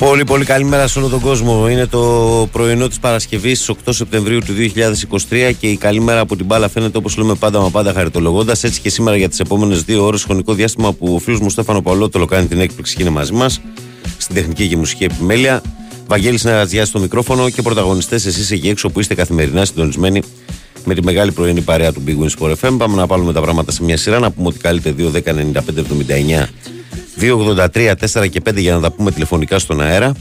Πολύ πολύ καλημέρα σε όλο τον κόσμο. Είναι το πρωινό της Παρασκευής 8 Σεπτεμβρίου του 2023 και η καλημέρα από την μπάλα φαίνεται όπως λέμε πάντα μα πάντα χαριτολογώντας. Έτσι και σήμερα για τις επόμενες δύο ώρες χρονικό διάστημα που ο φίλος μου Στέφανο Παολότολο κάνει την έκπληξη και είναι μαζί μας στην τεχνική και μουσική επιμέλεια. Βαγγέλης Νερατζιά στο μικρόφωνο και πρωταγωνιστές εσείς εκεί έξω που είστε καθημερινά συντονισμένοι με τη μεγάλη πρωινή παρέα του Big Wins Sport FM. Πάμε να βάλουμε τα πράγματα σε μια σειρά. Να πούμε ότι καλείτε 2, 10, 95, 79 283, 4 και 5 για να τα πούμε τηλεφωνικά στον αέρα.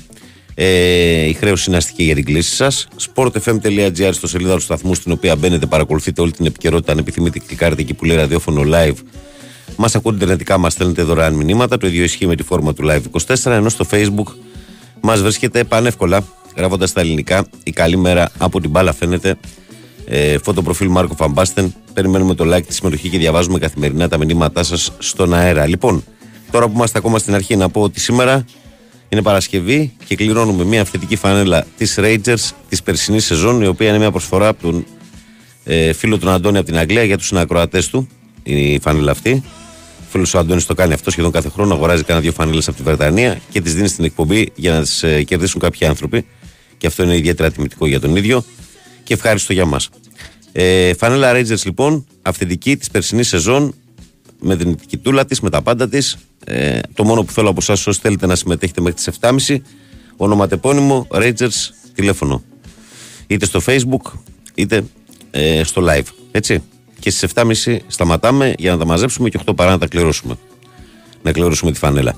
Ε, η χρέωση είναι αστική για την κλίση σας. sportfm.gr στο σελίδα του σταθμού, στην οποία μπαίνετε, παρακολουθείτε όλη την επικαιρότητα. Αν επιθυμείτε, κλικάρετε εκεί που λέει ραδιόφωνο live. Μας ακούτε ιντερνετικά, μας στέλνετε δωρεάν μηνύματα. Το ίδιο ισχύει με τη φόρμα του live 24. Ενώ στο facebook μας βρίσκεται πανεύκολα, γράφοντας στα ελληνικά. Η καλή μέρα από την μπάλα φαίνεται. Ε, φωτοπροφίλ Μάρκο Φαμπάστεν. Περιμένουμε το like, τη συμμετοχή και διαβάζουμε καθημερινά τα μηνύματά σας στον αέρα. Λοιπόν, Τώρα που είμαστε ακόμα στην αρχή, να πω ότι σήμερα είναι Παρασκευή και κληρώνουμε μια αυθεντική φανέλα της Rangers της περσινής σεζόν, η οποία είναι μια προσφορά από τον ε, φίλο του Αντώνη από την Αγγλία για τους συνακροατές του. Η φανέλα αυτή. Ο φίλος ο Αντώνης το κάνει αυτό σχεδόν κάθε χρόνο. Αγοράζει κάνα δύο φανέλες από τη Βρετανία και τις δίνει στην εκπομπή για να τις ε, κερδίσουν κάποιοι άνθρωποι. Και αυτό είναι ιδιαίτερα τιμητικό για τον ίδιο και ευχάριστο για μας. Ε, φανέλα Rangers λοιπόν, αυθεντική της περσινής σεζόν, με την τούλα της, με τα πάντα της. Ε, το μόνο που θέλω από εσάς, όσοι θέλετε να συμμετέχετε μέχρι τις 7.30, ονοματεπώνυμο Rangers τηλέφωνο. Είτε στο Facebook, είτε ε, στο live. Έτσι. Και στις 7.30 σταματάμε για να τα μαζέψουμε και 8 παρά να τα κληρώσουμε. Να κληρώσουμε τη φανέλα.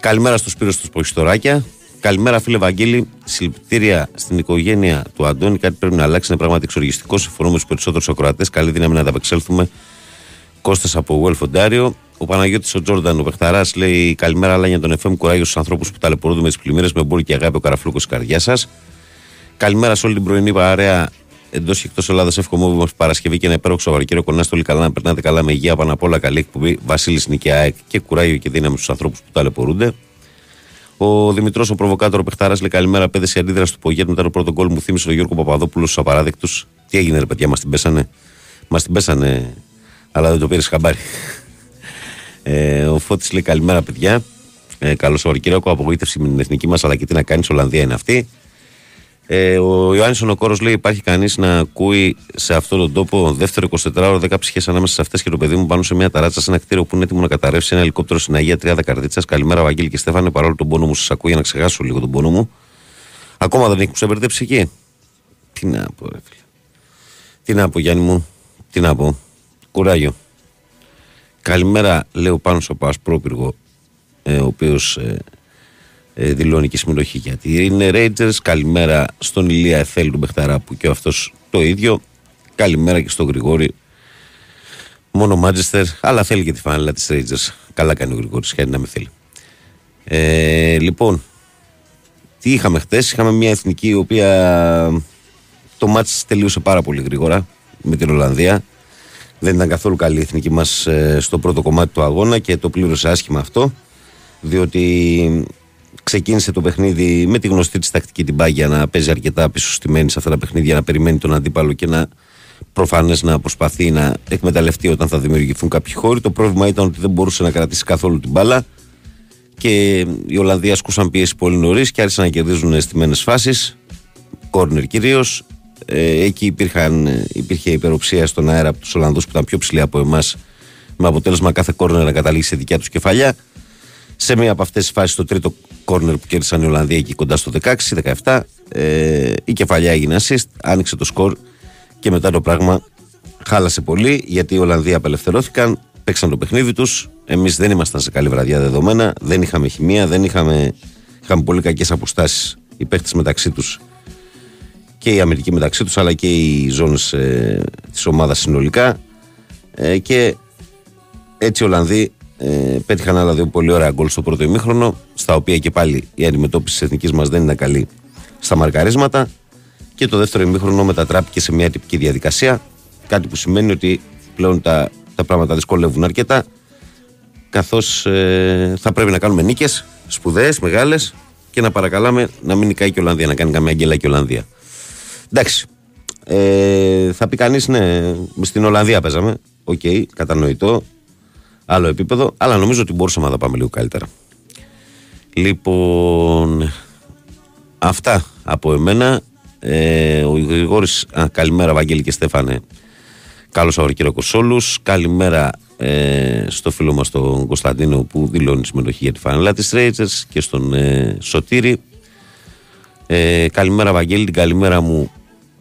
Καλημέρα στο Σπύρος του Ποχιστοράκια. Καλημέρα, φίλε Βαγγέλη. Συλληπιτήρια στην οικογένεια του Αντώνη. Κάτι πρέπει να αλλάξει. Είναι πράγματι εξοργιστικό. Συμφωνούμε στου περισσότερους ακροατές. Καλή δύναμη να ανταπεξέλθουμε Κώστας από Well Φοντάριο. Ο Παναγιώτης ο Τζόρνταν, ο Πεχταρά, λέει Καλημέρα, αλλά για τον FM κουράγιο στου ανθρώπους που ταλαιπωρούνται με τις πλημμύρες με μπόρ και αγάπη ο καραφλούκος τη καρδιά σας. Καλημέρα σε όλη την πρωινή παρέα εντός και εκτός Ελλάδας. Εύχομαι όμω Παρασκευή και ένα υπέροχο Σαββαρικέριο κοντά στο καλά να περνάτε καλά με υγεία πάνω απ' όλα. Καλή εκπομπή. Βασίλης Νικαία και κουράγιο και δύναμη στους ανθρώπους που ταλαιπωρούνται. Ο Δημητρός, ο προβοκάτορο Πεχταρά, λέει καλημέρα. Πέδε η αντίδραση του Πογέτ μετά το πρώτο γκολ μου θύμισε ο Γιώργο Παπαδόπουλο στους απαράδεκτους. Τι έγινε, ρε παιδιά, μας την πέσανε; Μας την πέσανε αλλά δεν το πήρες χαμπάρι. Ε, ο Φώτης λέει καλημέρα, παιδιά. Ε, Καλώς Σαββατοκύριακο, απογοήτευση με την εθνική μας, αλλά και τι να κάνει, Ολλανδία είναι αυτή. Ε, ο Ιωάννης Ονοκόρος λέει: Υπάρχει κανείς να ακούει σε αυτόν τον τόπο δεύτερο 24ωρο 10 ψυχές ανάμεσα σε αυτές και το παιδί μου πάνω σε μια ταράτσα σε ένα κτίριο που είναι έτοιμο να καταρρεύσει ένα ελικόπτερο στην Αγία Τριάδα Καρδίτσα. Καλημέρα, Βαγγέλη και Στέφανε, παρόλο τον πόνο μου σας ακούω για να ξεχάσω λίγο τον πόνο μου. Ακόμα δεν έχει ξεμπερδέψει εκεί. Τι να πω, ρε φίλε. Τι να πω, Γιάννη μου, τι να πω. Κουράγιο. Καλημέρα, λέω πάνω στο Πασπρόπυργο, ε, ο οποίος ε, ε, δηλώνει και συμμετοχή γιατί είναι Rangers. Καλημέρα στον Ηλία Εθέλ του Μπεχταρά που και αυτός το ίδιο. Καλημέρα και στον Γρηγόρη. Μόνο Μάντζεστερ, αλλά θέλει και τη φανέλα της Rangers. Καλά κάνει ο Γρηγόρης, χαίρεται να με θέλει. Ε, λοιπόν, τι είχαμε χτες, είχαμε μια εθνική η οποία το μάτς τελείωσε πάρα πολύ γρήγορα με την Ολλανδία. Δεν ήταν καθόλου καλή η εθνική μας ε, στο πρώτο κομμάτι του αγώνα και το πλήρωσε άσχημα αυτό. Διότι ξεκίνησε το παιχνίδι με τη γνωστή της τακτική την πάγια να παίζει αρκετά πίσω στημένη σε αυτά τα παιχνίδια, να περιμένει τον αντίπαλο και να προφανές να προσπαθεί να εκμεταλλευτεί όταν θα δημιουργηθούν κάποιοι χώροι. Το πρόβλημα ήταν ότι δεν μπορούσε να κρατήσει καθόλου την μπάλα και οι Ολλανδοί ασκούσαν πίεση πολύ νωρίς και άρχισαν να κερδίζουν στιμένε φάσεις, κόρνερ κυρίως. Ε, εκεί υπήρχαν, υπήρχε υπεροψία στον αέρα από τους Ολλανδούς που ήταν πιο ψηλοί από εμάς, με αποτέλεσμα κάθε κόρνερ να καταλήξει σε δικιά τους κεφαλιά. Σε μία από αυτές τις φάσεις, το τρίτο κόρνερ που κέρδισαν οι Ολλανδοί εκεί κοντά στο 16-17, ε, η κεφαλιά έγινε assist, άνοιξε το σκορ και μετά το πράγμα χάλασε πολύ γιατί οι Ολλανδοί απελευθερώθηκαν, παίξαν το παιχνίδι τους. Εμείς δεν ήμασταν σε καλή βραδιά δεδομένα, δεν είχαμε χημεία, δεν είχαμε, είχαμε πολύ κακές αποστάσεις οι παίχτε μεταξύ τους και η Αμερική μεταξύ τους αλλά και οι ζώνες ε, της ομάδας συνολικά. Ε, και έτσι οι Ολλανδοί ε, πέτυχαν άλλα δύο πολύ ωραία γκολ στο πρώτο ημίχρονο στα οποία και πάλι η αντιμετώπιση της εθνικής μας δεν ήταν καλή στα μαρκαρίσματα. Και το δεύτερο ημίχρονο μετατράπηκε σε μια τυπική διαδικασία. Κάτι που σημαίνει ότι πλέον τα, τα πράγματα δυσκολεύουν αρκετά καθώς ε, θα πρέπει να κάνουμε νίκες σπουδαίες, μεγάλες και να παρακαλάμε να μην νικάει και η Ολλανδία, να κάνει καμία γκέλα και η Ολλανδία. Εντάξει. Ε, θα πει κανείς, ναι, στην Ολλανδία παίζαμε. Ok, okay, κατανοητό. Άλλο επίπεδο. Αλλά νομίζω ότι μπορούσαμε να τα πάμε λίγο καλύτερα. Λοιπόν, αυτά από εμένα. Ε, ο Γρηγόρης, α, καλημέρα Βαγγέλη και Στέφανε. Καλώς Σαββατοκύριακο σε όλους. Καλημέρα ε, στο φίλο μας τον Κωνσταντίνο που δηλώνει συμμετοχή για τη φανελά της Rangers και στον ε, Σωτήρη. Ε, καλημέρα Βαγγέλη, την καλημέρα μου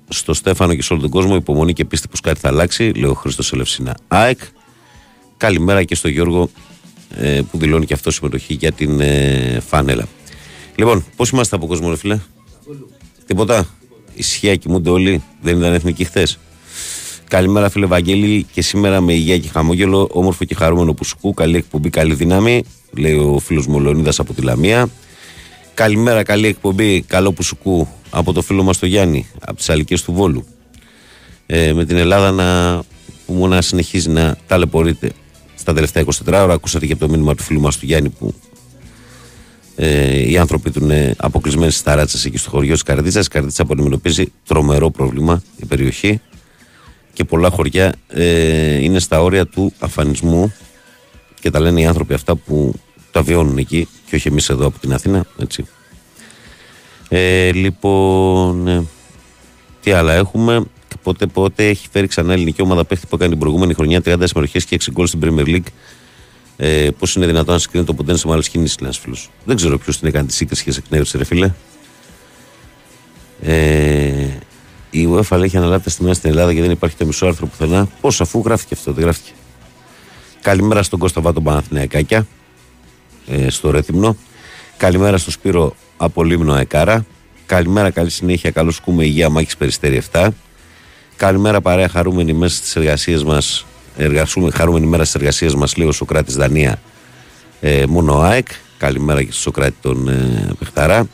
στο Στέφανο και σε όλο τον κόσμο. Υπομονή και πίστη πως κάτι θα αλλάξει. Λέω Χρήστος Ελευσίνα ΑΕΚ. Καλημέρα και στο Γιώργο ε, που δηλώνει και αυτός συμμετοχή για την ε, φάνελα. Λοιπόν, πώς είμαστε από κόσμο, ρε φίλε; Τίποτα. Ισχύα κοιμούνται όλοι. Δεν ήταν εθνικοί χθες. Καλημέρα, φίλε Βαγγέλη. Και σήμερα με υγεία και χαμόγελο, όμορφο και χαρούμενο που σκού. Καλή εκπομπή, καλή δύναμη. Λέει ο φίλος μου Λεωνίδα από τη Λαμία. Καλημέρα, καλή εκπομπή. Καλό που σκού από το φίλο μας το Γιάννη, από τις Αλικές του Βόλου. Ε, με την Ελλάδα να, που μου να συνεχίζει να ταλαιπωρείται στα τελευταία 24 ώρα. Ακούσατε και από το μήνυμα του φίλου μας του Γιάννη που ε, οι άνθρωποι του είναι αποκλεισμένοι στις ταράτσες εκεί στο χωριό της Καρδίτσας. Η Καρδίτσα που αντιμετωπίζει τρομερό πρόβλημα η περιοχή και πολλά χωριά ε, είναι στα όρια του αφανισμού και τα λένε οι άνθρωποι αυτά που τα βιώνουν εκεί και όχι εμείς εδώ από την Αθήνα. Έτσι. Ε, λοιπόν, ε, τι άλλα έχουμε. Πότε, πότε έχει φέρει ξανά ελληνική ομάδα παίχτη που έκανε την προηγούμενη χρονιά 30 συμμετοχές και 6 γκολ στην Premier League. Ε, Πώς είναι δυνατόν να συγκρίνει το ποτέ με άλλες κινήσεις, ένας φίλος; Δεν ξέρω ποιος την έκανε τη σύγκριση και σε εκνεύρισε, ρε φίλε. Ε, η UEFA λέει έχει αναλάβει τα στιμένα στην Ελλάδα και δεν υπάρχει το μισό άρθρο πουθενά. Πώς, αφού γράφτηκε αυτό, δεν γράφτηκε. Καλημέρα στον Κώστα Βάτο Παναθηναϊκάκια ε, στο Ρέθυμνο. Καλημέρα στον Σπύρο από Λίμνο Αεκάρα. Καλημέρα, καλή συνέχεια. Καλώ κούμε υγεία Μάκη Περιστέρη 7. Καλημέρα, παρέα. Χαρούμενη μέσα στις εργασίες μας. Εργασούμε, χαρούμενη μέρα στις εργασίες μας, λέει ο Σοκράτης Δανία. Ε, μόνο ΑΕΚ. Καλημέρα και στο Σοκράτη τον ε, Πεχταρά.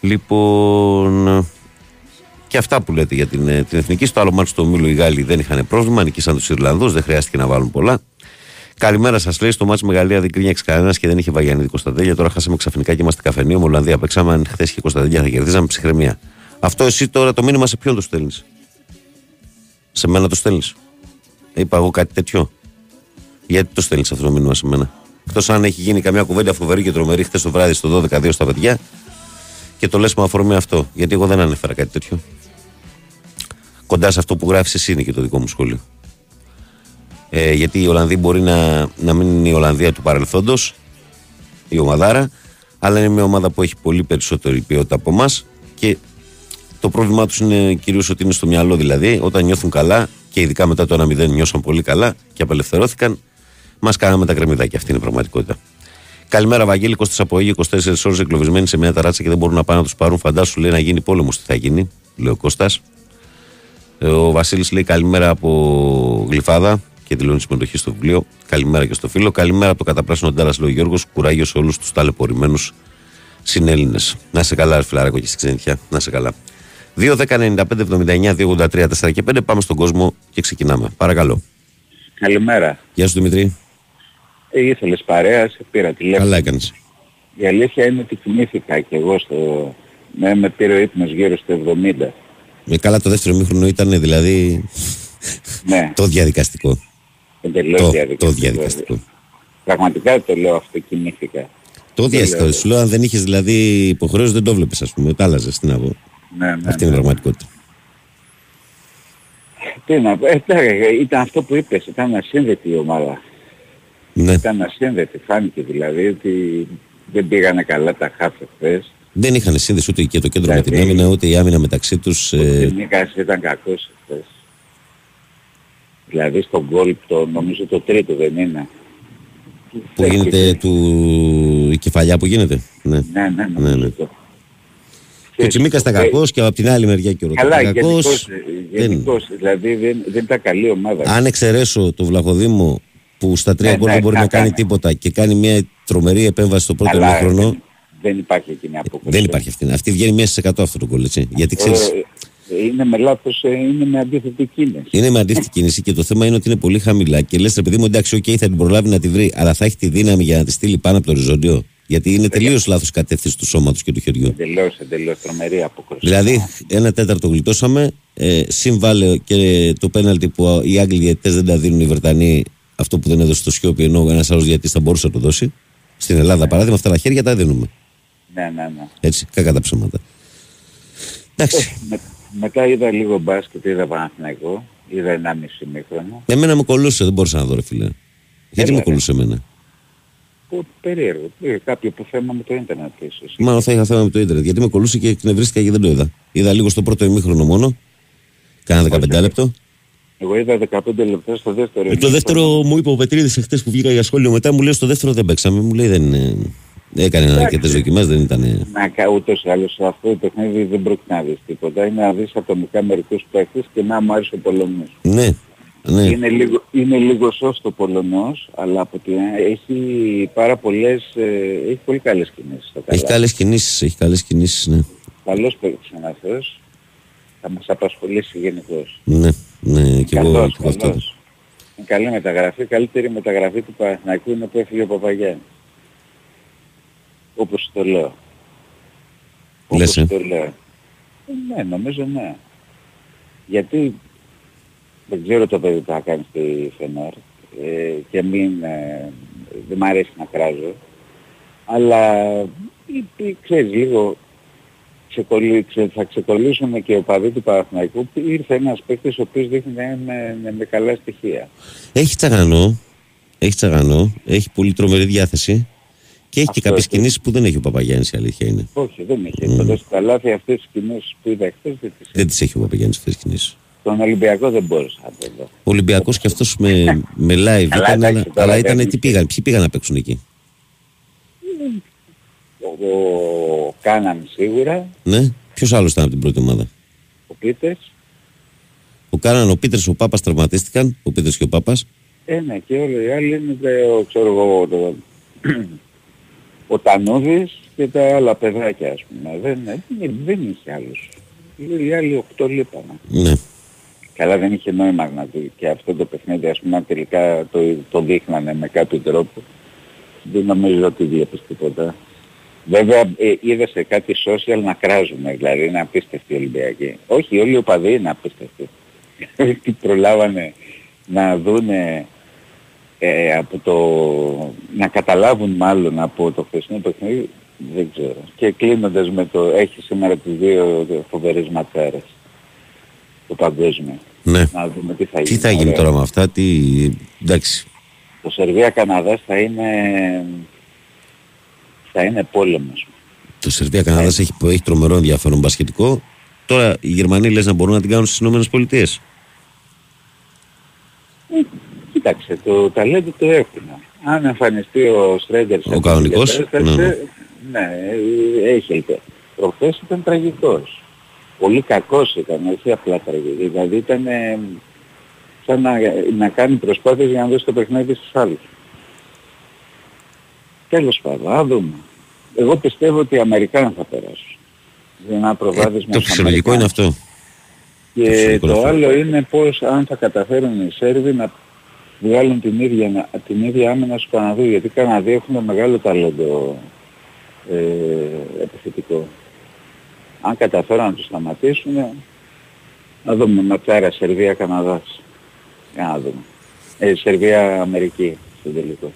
Λοιπόν, και αυτά που λέτε για την, ε, την εθνική. Στο άλλο μάτι του Μήλου οι Γάλλοι δεν είχαν πρόβλημα. Νικήσαν τους Ιρλανδούς, δεν χρειάστηκε να βάλουν πολλά. Καλημέρα σας, λέει. Στο μάτι Μεγαλία δεν κρίνει κανένας και δεν είχε Βαγιανίδη Κωνσταντέλια. Τώρα χάσαμε ξαφνικά και είμαστε καφενείο. Ολλανδία παίξαμε. Αν χθες και Κωνσταντέλια θα κερδίζαμε ψυχραιμία. Αυτό εσύ τώρα το μήνυμα σε ποιον το στέλνεις; Σε μένα το στέλνεις; Είπα εγώ κάτι τέτοιο. Γιατί το στέλνεις αυτό το μήνυμα σε μένα; Εκτός αν έχει γίνει καμιά κουβέντα φοβερή και τρομερή χθες το βράδυ στο 12-2 στα παιδιά και το λες με αφορμή αυτό. Γιατί εγώ δεν ανέφερα κάτι τέτοιο. Κοντά σε αυτό που γράφεις εσύ είναι και το δικό μου σχόλιο. Ε, γιατί η Ολλανδία μπορεί να, να μην είναι η Ολλανδία του παρελθόντος, η ομαδάρα, αλλά είναι μια ομάδα που έχει πολύ περισσότερη ποιότητα από εμάς και το πρόβλημά τους είναι κυρίως ότι είναι στο μυαλό. Δηλαδή, όταν νιώθουν καλά και ειδικά μετά το 1-0 νιώσαν πολύ καλά και απελευθερώθηκαν, μας κάναμε τα κρεμμυδάκια. Αυτή είναι η πραγματικότητα. Καλημέρα, Βαγγέλη. Κώστας από 24 ώρες εγκλωβισμένοι σε μια ταράτσα και δεν μπορούν να πάνε να τους πάρουν. Φαντάσου λέει να γίνει πόλεμος. Τι θα γίνει, λέει ο Κώστας. Ε, ο Βασίλης λέει καλημέρα από Γλυφάδα και δηλώνει συμμετοχή στο βιβλίο. Καλημέρα και στο φίλο. Καλημέρα από το καταπράσινο Ντάρας, λέει ο Γιώργος. Κουράγιο σε όλους τους ταλαιπωρημένους συνέλληνες. Να σε καλά, φιλαράκο και στη ξενιτιά. Να σε καλά. 2, 10, 95, 79, 2, 83, 4 και 5. Πάμε στον κόσμο και ξεκινάμε. Παρακαλώ. Καλημέρα. Γεια σου Δημητρή. Ε, ήθελες παρέα, σε πήρα τηλέφωνο. Καλά έκανες. Η αλήθεια είναι ότι θυμήθηκα και εγώ στο... Ναι, με πήρε ο ύπνος γύρω στο 70. Με καλά το δεύτερο μήχρονο ήταν δηλαδή Ναι, το διαδικαστικό. Εντελώς Το, διαδικαστικό. το διαδικαστικό. Πραγματικά το λέω αυτό, κοιμήθηκα. Το διαδικαστικό. Σου λέω αν δεν είχες δηλαδή υποχρέωση δεν το βλέπεις, ας πούμε. Τα άλλαζες. Τι να πω. Ναι, ναι, Αυτή είναι η ναι. πραγματικότητα. Τι να πω, ε, τώρα, ήταν αυτό που είπες, ήταν ασύνδετη η ομάδα. Ναι. Ήταν ασύνδετη, φάνηκε δηλαδή ότι δεν πήγανε καλά τα χάφη χθες. Δεν είχαν σύνδεση ούτε και το κέντρο με την Δηλαδή- άμυνα, ούτε η άμυνα μεταξύ τους. Ο Νίκας ήταν κακός χθες. Δηλαδή στον γκολ το, νομίζω το τρίτο δεν είναι. που γίνεται του. η κεφαλιά που γίνεται. Ναι. Ναι, ναι, Ναι, νομίζω ναι. το. Και ο Τσιμίκας ήταν Ε, κακός και από την άλλη μεριά και ο Καλά, Ρωτάκης γενικώς, κακός. Δεν- γενικώς, δηλαδή δεν, δεν ήταν καλή ομάδα. Αν εξαιρέσω το Βλαχοδήμο που στα τρία Ναι, γκολ ναι, δεν μπορεί να να κάνει κάνει. τίποτα και κάνει μια τρομερή επέμβαση στο πρώτο Αλλά ημίχρονο. δεν, δεν υπάρχει εκείνη η απόκριση. Δεν υπάρχει αυτή. Αυτή βγαίνει μέσα σε 100 αυτό το γκολ, έτσι. Γιατί ξέρει, Ε, είναι με λάθος, ε, είναι με αντίθετη κίνηση. είναι με αντίθετη κίνηση και το θέμα είναι ότι είναι πολύ χαμηλά. Και λες, ρε παιδί μου, εντάξει, οκ, θα την προλάβει να τη βρει, αλλά θα έχει τη δύναμη για να τη στείλει πάνω από το οριζόντιο. Γιατί είναι τελείως λάθος κατεύθυνση του σώματος και του χεριού. Εντελώς, εντελώς τρομερή απόκριση. Δηλαδή, ένα τέταρτο γλιτώσαμε. Ε, συμβάλλε και το πέναλτι που οι Άγγλοι διαιτητές δεν τα δίνουν οι Βρετανοί. Αυτό που δεν έδωσε το Σιώπη, ενώ ένας άλλος διαιτητής θα μπορούσε να το δώσει. Στην Ελλάδα, παράδειγμα, αυτά τα χέρια τα δίνουμε. Ναι, ναι, ναι. Έτσι, κακά τα ψέματα. Εντάξει. Ε, με, μετά είδα λίγο μπάσκετ, είδα Παναθηναϊκό, είδα 1,5 μήχρονο. Εμένα με κολούσε, δεν μπορούσα να δω ρε φίλε. Γιατί με ρε. κολούσε εμένα; Που περίεργο. Ε, κάποιο που θέμα με το ίντερνετ ίσως. Μάλλον θα είχα θέμα με το ίντερνετ. Γιατί με κολούσε και εκνευρίστηκα και δεν το είδα. Είδα λίγο στο πρώτο ημίχρονο μόνο. Κάνα 15 λεπτό. Εγώ είδα 15 λεπτά στο δεύτερο. Ε, το ημίχρονο. δεύτερο μου είπε ο Πετρίδης εχθές που βγήκα για σχόλιο μετά, μου λέει στο δεύτερο δεν παίξαμε. Μου λέει δεν είναι. Έκανε αρκετές δοκιμές, δεν ήταν. Να, κα- ούτως ή άλλως αυτό το παιχνίδι δεν πρόκειται να δεις τίποτα. Είναι να δεις ατομικά μερικούς παίχτες και να μου άρεσε ο Πολωνός. Ναι, ναι. Είναι λίγο, είναι λίγο σώστο ο Πολωνός, αλλά από την, έχει πάρα πολλές, ε, έχει πολύ καλές κινήσεις στο Έχει καλά. καλές κινήσεις, έχει καλές κινήσεις, ναι. Καλός παίκτης είναι αυτός. Θα μας απασχολήσει γενικώς. Ναι, ναι, και εγώ, Καλός, και εγώ αυτό. καλός. Είναι καλή μεταγραφή. Καλύτερη μεταγραφή του Παναθηναϊκού είναι που έφυγε ο Παπαγιάννης. Όπως το λέω. Λες, Όπως ε. το λέω. Ε, Ναι, νομίζω ναι. Γιατί δεν ξέρω το παιδί που θα κάνει στη Φενέρ ε, και μην, ε, δεν μ' αρέσει να κράζω. Αλλά ή- ή, ξέρεις λίγο ξεκολλή, ξε, θα ξεκολλήσουν και ο παδί του Παναθηναϊκού που ήρθε ένας παίκτης ο οποίος δείχνει να είναι με, με, με καλά στοιχεία. Έχει τσαγανό, έχει τσαγανό, έχει πολύ τρομερή διάθεση και έχει και Αυτό κάποιες έτσι. κινήσεις που δεν έχει ο Παπαγιάννης, η αλήθεια είναι. Όχι, δεν είχε. Mm. Mm. στα λάθη αυτές τις κοινές που είδα χθες δεν τις Δεν τις έχει ο Παπαγιάννης αυτές τις κινήσεις. Τον Ολυμπιακό δεν μπορούσα να το δω. Ο Ολυμπιακός και αυτός με, με live Καλά, ήταν, εντάξει, αλλά, τώρα αλλά δεν ήταν είναι. τι πήγαν, ποιοι πήγαν να παίξουν εκεί; Ο, ο Κάναν σίγουρα, Ναι, ποιος άλλος ήταν από την πρώτη ομάδα; ο Πίτερς, Ο Κάναν, ο Πίτερς, ο Πάπας τραυματίστηκαν. Ο Πίτερς και ο Πάπας. ε, ναι, και όλοι οι άλλοι είναι, δε, ο, ξέρω εγώ, το, ο Τανούδης και τα άλλα παιδάκια, ας πούμε. Δεν, δεν, δεν είχε άλλους. Οι άλλοι οκτώ λείπανε. Ναι. Καλά δεν είχε νόημα να δει και αυτό το παιχνίδι, ας πούμε, αν τελικά το, το δείχνανε με κάποιο τρόπο. Δεν νομίζω ότι βλέπεις τίποτα. Βέβαια ε, είδα σε κάτι social να κράζουμε, δηλαδή είναι απίστευτοι οι Ολυμπιακοί. Όχι, όλοι οι οπαδοί είναι απίστευτοι. Τι προλάβανε να δούνε ε, από το... να καταλάβουν μάλλον από το χθεσινό παιχνίδι, δεν ξέρω. Και κλείνοντας με το... έχει σήμερα τις δύο φοβερές ματσάρες. Το παγκόσμιο. ναι. Να δούμε τι θα γίνει. Τι θα γίνει Ωραία. τώρα με αυτά, τι. Εντάξει. Το Σερβία-Καναδάς θα είναι... θα είναι πόλεμος. Το Σερβία-Καναδάς έχει, έχει τρομερό ενδιαφέρον μπασχετικό. Τώρα οι Γερμανοί λες να μπορούν να την κάνουν στις Ηνωμένες Πολιτείες. Κοίταξε, το ταλέντο το έχουν. Αν εμφανιστεί ο Στρέντερ Ο κανονικός, ναι, ναι. ναι, ε, έχει ελπίδα. Προχθές ήταν τραγικός. Πολύ κακός ήταν, όχι απλά τραγικός. Δηλαδή ήταν ε, σαν να, να κάνει προσπάθειες για να δώσει το παιχνίδι στους άλλους. Τέλος πάντων, να δούμε. Εγώ πιστεύω ότι οι Αμερικάνοι θα περάσουν. Είναι ένα προβάδισμα Ε, το στους φυσιολογικό είναι Αμερικάνους. αυτό. Και φυσιολογικό το αυτό. άλλο είναι πώς αν θα καταφέρουν οι Σέρβοι να βγάλουν την ίδια, την ίδια άμυνα στους Καναδούς. Γιατί οι Καναδοί έχουν μεγάλο ταλέντο ε, επιθετικό. Αν καταφέρουν να τους σταματήσουν, να δούμε ματσάρα Σερβία-Καναδάς. Για να δούμε. Ε, Σερβία-Αμερική στο τελικό.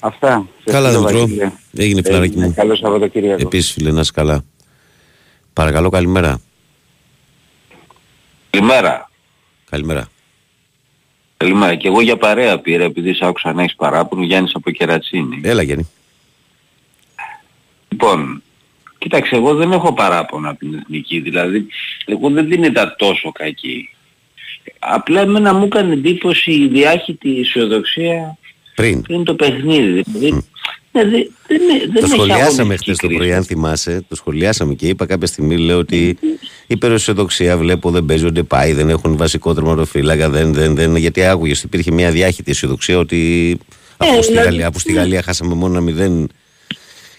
Αυτά. Σε Καλά, ευχαριστώ, Δημητρό. Βασίλη. Έγινε φιλαράκι Έγινε. μου. Καλό Σαββατοκύριακο. Επίσης φίλε, να είσαι καλά. Παρακαλώ, καλημέρα. Καλημέρα. Καλημέρα. Καλημέρα. Και εγώ για παρέα πήρα επειδή σ' άκουσα να έχεις παράπονο Γιάννης από Κερατσίνη. Έλα, Γιάννη. Λοιπόν, κοίταξε εγώ δεν έχω παράπονο από την εθνική. Δηλαδή, εγώ δεν την είδα τόσο κακή. Απλά εμένα μου έκανε εντύπωση η διάχυτη αισιοδοξία Πριν. πριν το παιχνίδι. Δηλαδή, ναι, δεν, δεν, δεν Το έχει σχολιάσαμε αγωνιστική χθες το κρίση. πρωί, αν θυμάσαι. Το σχολιάσαμε και είπα κάποια στιγμή, λέω ότι η περιοσιοδοξία βλέπω δεν παίζει ο Ντεπάη, δεν έχουν βασικό τερματοφύλακα, δεν, δεν, δεν. Γιατί άκουγε ότι υπήρχε μια διάχυτη αισιοδοξία ότι από, στη, δηλαδή, Γαλλία, που στη ναι. Γαλλία χάσαμε μόνο ένα μηδέν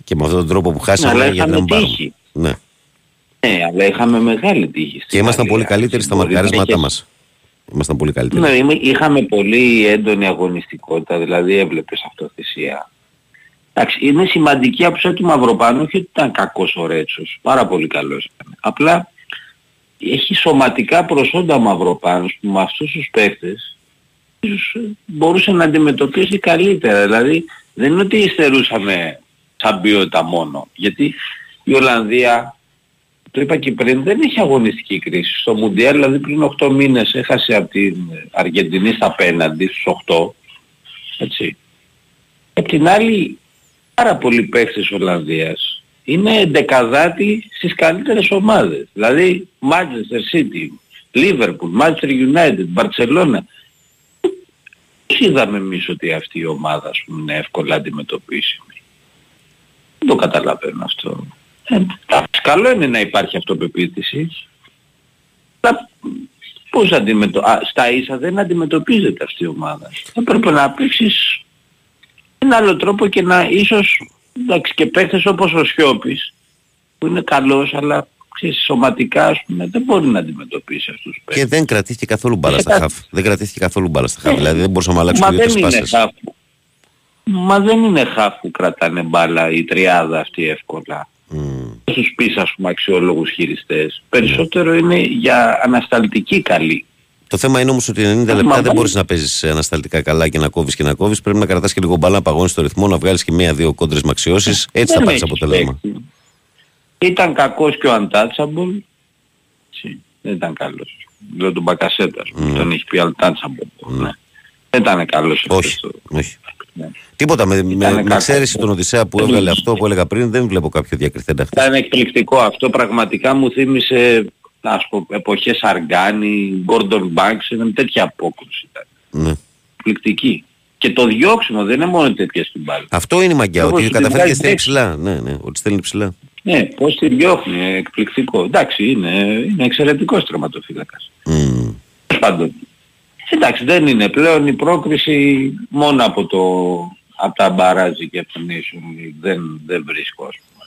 και με αυτόν τον τρόπο που χάσαμε, αλλά γιατί να μην είχαμε πάρουμε. τύχη. Ναι. Ναι, αλλά είχαμε μεγάλη τύχη. στην Και ήμασταν Γαλλία. πολύ καλύτεροι στα Μπορεί να μαρκαρίσματά έχεις- μας. Ήμασταν πολύ καλύτεροι. Ναι, είμαι- είχαμε πολύ έντονη αγωνιστικότητα, δηλαδή έβλεπες αυτοθεσία. Εντάξει, είναι σημαντική άποψη του Μαυροπάνου, όχι ότι ήταν κακός ο Ρέτσος, πάρα πολύ καλός ήταν. Απλά έχει σωματικά προσόντα ο Μαυροπάνος που με αυτούς τους παίχτες ίσως μπορούσε να αντιμετωπίσει καλύτερα. Δηλαδή δεν είναι ότι υστερούσαμε σαν ποιότητα μόνο. Γιατί η Ολλανδία, το είπα και πριν, δεν έχει αγωνιστική κρίση. Στο Μουντιάλ δηλαδή πριν 8 μήνες έχασε από την Αργεντινή στα απέναντι στους 8. Έτσι. Απ' την άλλη πάρα πολλοί παίκτες Ολλανδίας είναι δεκαδάτη στις καλύτερες ομάδες. Δηλαδή Manchester City, Liverpool, Manchester United, Barcelona. Πώς είδαμε εμείς ότι αυτή η ομάδα ας πούμε, είναι εύκολα αντιμετωπίσιμη. Δεν το καταλαβαίνω αυτό. Ε, καλό είναι να υπάρχει αυτοπεποίθησης. Αλλά πώς αντιμετω... Α, στα ίσα δεν αντιμετωπίζεται αυτή η ομάδα. Θα πρέπει να παίξεις ένα άλλο τρόπο και να ίσως εντάξει, και παίχτες όπως ο Σιώπης που είναι καλός αλλά ξέρεις, σωματικά ας πούμε, δεν μπορεί να αντιμετωπίσει αυτούς τους παίχτες. Και δεν κρατήθηκε καθόλου μπάλα στα χαφ. Δεν κρατήθηκε καθόλου μπάλα στα χαφ. Δηλαδή δεν μπορούσαμε να αλλάξουμε δύο τρεις πάσες. Μα δεν είναι χαφ που κρατάνε μπάλα η τριάδα αυτή εύκολα. Mm. Στους πεις ας πούμε αξιόλογους χειριστές. Περισσότερο είναι για ανασταλτική καλή. Το θέμα είναι όμως ότι 90 λεπτά δεν μπορείς να παίζεις ανασταλτικά καλά και να κόβεις και να κόβεις. Πρέπει να κρατάς και λίγο μπάλα, να παγώνεις το ρυθμό, να βγάλεις και μία-δύο κόντρες μαξιώσεις. Έτσι θα πάρεις αποτέλεσμα. Ήταν κακός και ο Untouchable. Δεν ήταν καλός. Λέω τον Μπακασέτας, mm. τον έχει πει Untouchable. Ναι. Δεν ήταν καλός. Όχι, όχι. Ναι. Τίποτα με, με, με εξαίρεση τον Οδυσσέα που έβγαλε αυτό που έλεγα πριν δεν βλέπω κάποιο διακριθέντα χθες. Ήταν εκπληκτικό αυτό. Πραγματικά μου θύμισε ας πω, εποχές Αργάνη, Gordon Banks, ήταν τέτοια απόκρουση. Ναι. Εκπληκτική. Και το διώξιμο δεν είναι μόνο τέτοια στην μπάλα. Αυτό είναι η μαγιά, ότι καταφέρει και στέλνει ψηλά. Ναι, ναι, ότι στέλνει ψηλά. Ναι, πώς τη διώχνει, εκπληκτικό. Εντάξει, είναι, είναι εξαιρετικός τερματοφύλακας. Mm. Πάντων. Εντάξει, δεν είναι πλέον η πρόκριση μόνο από, το, από τα μπαράζι και από τον δεν, δεν βρίσκω ας πούμε.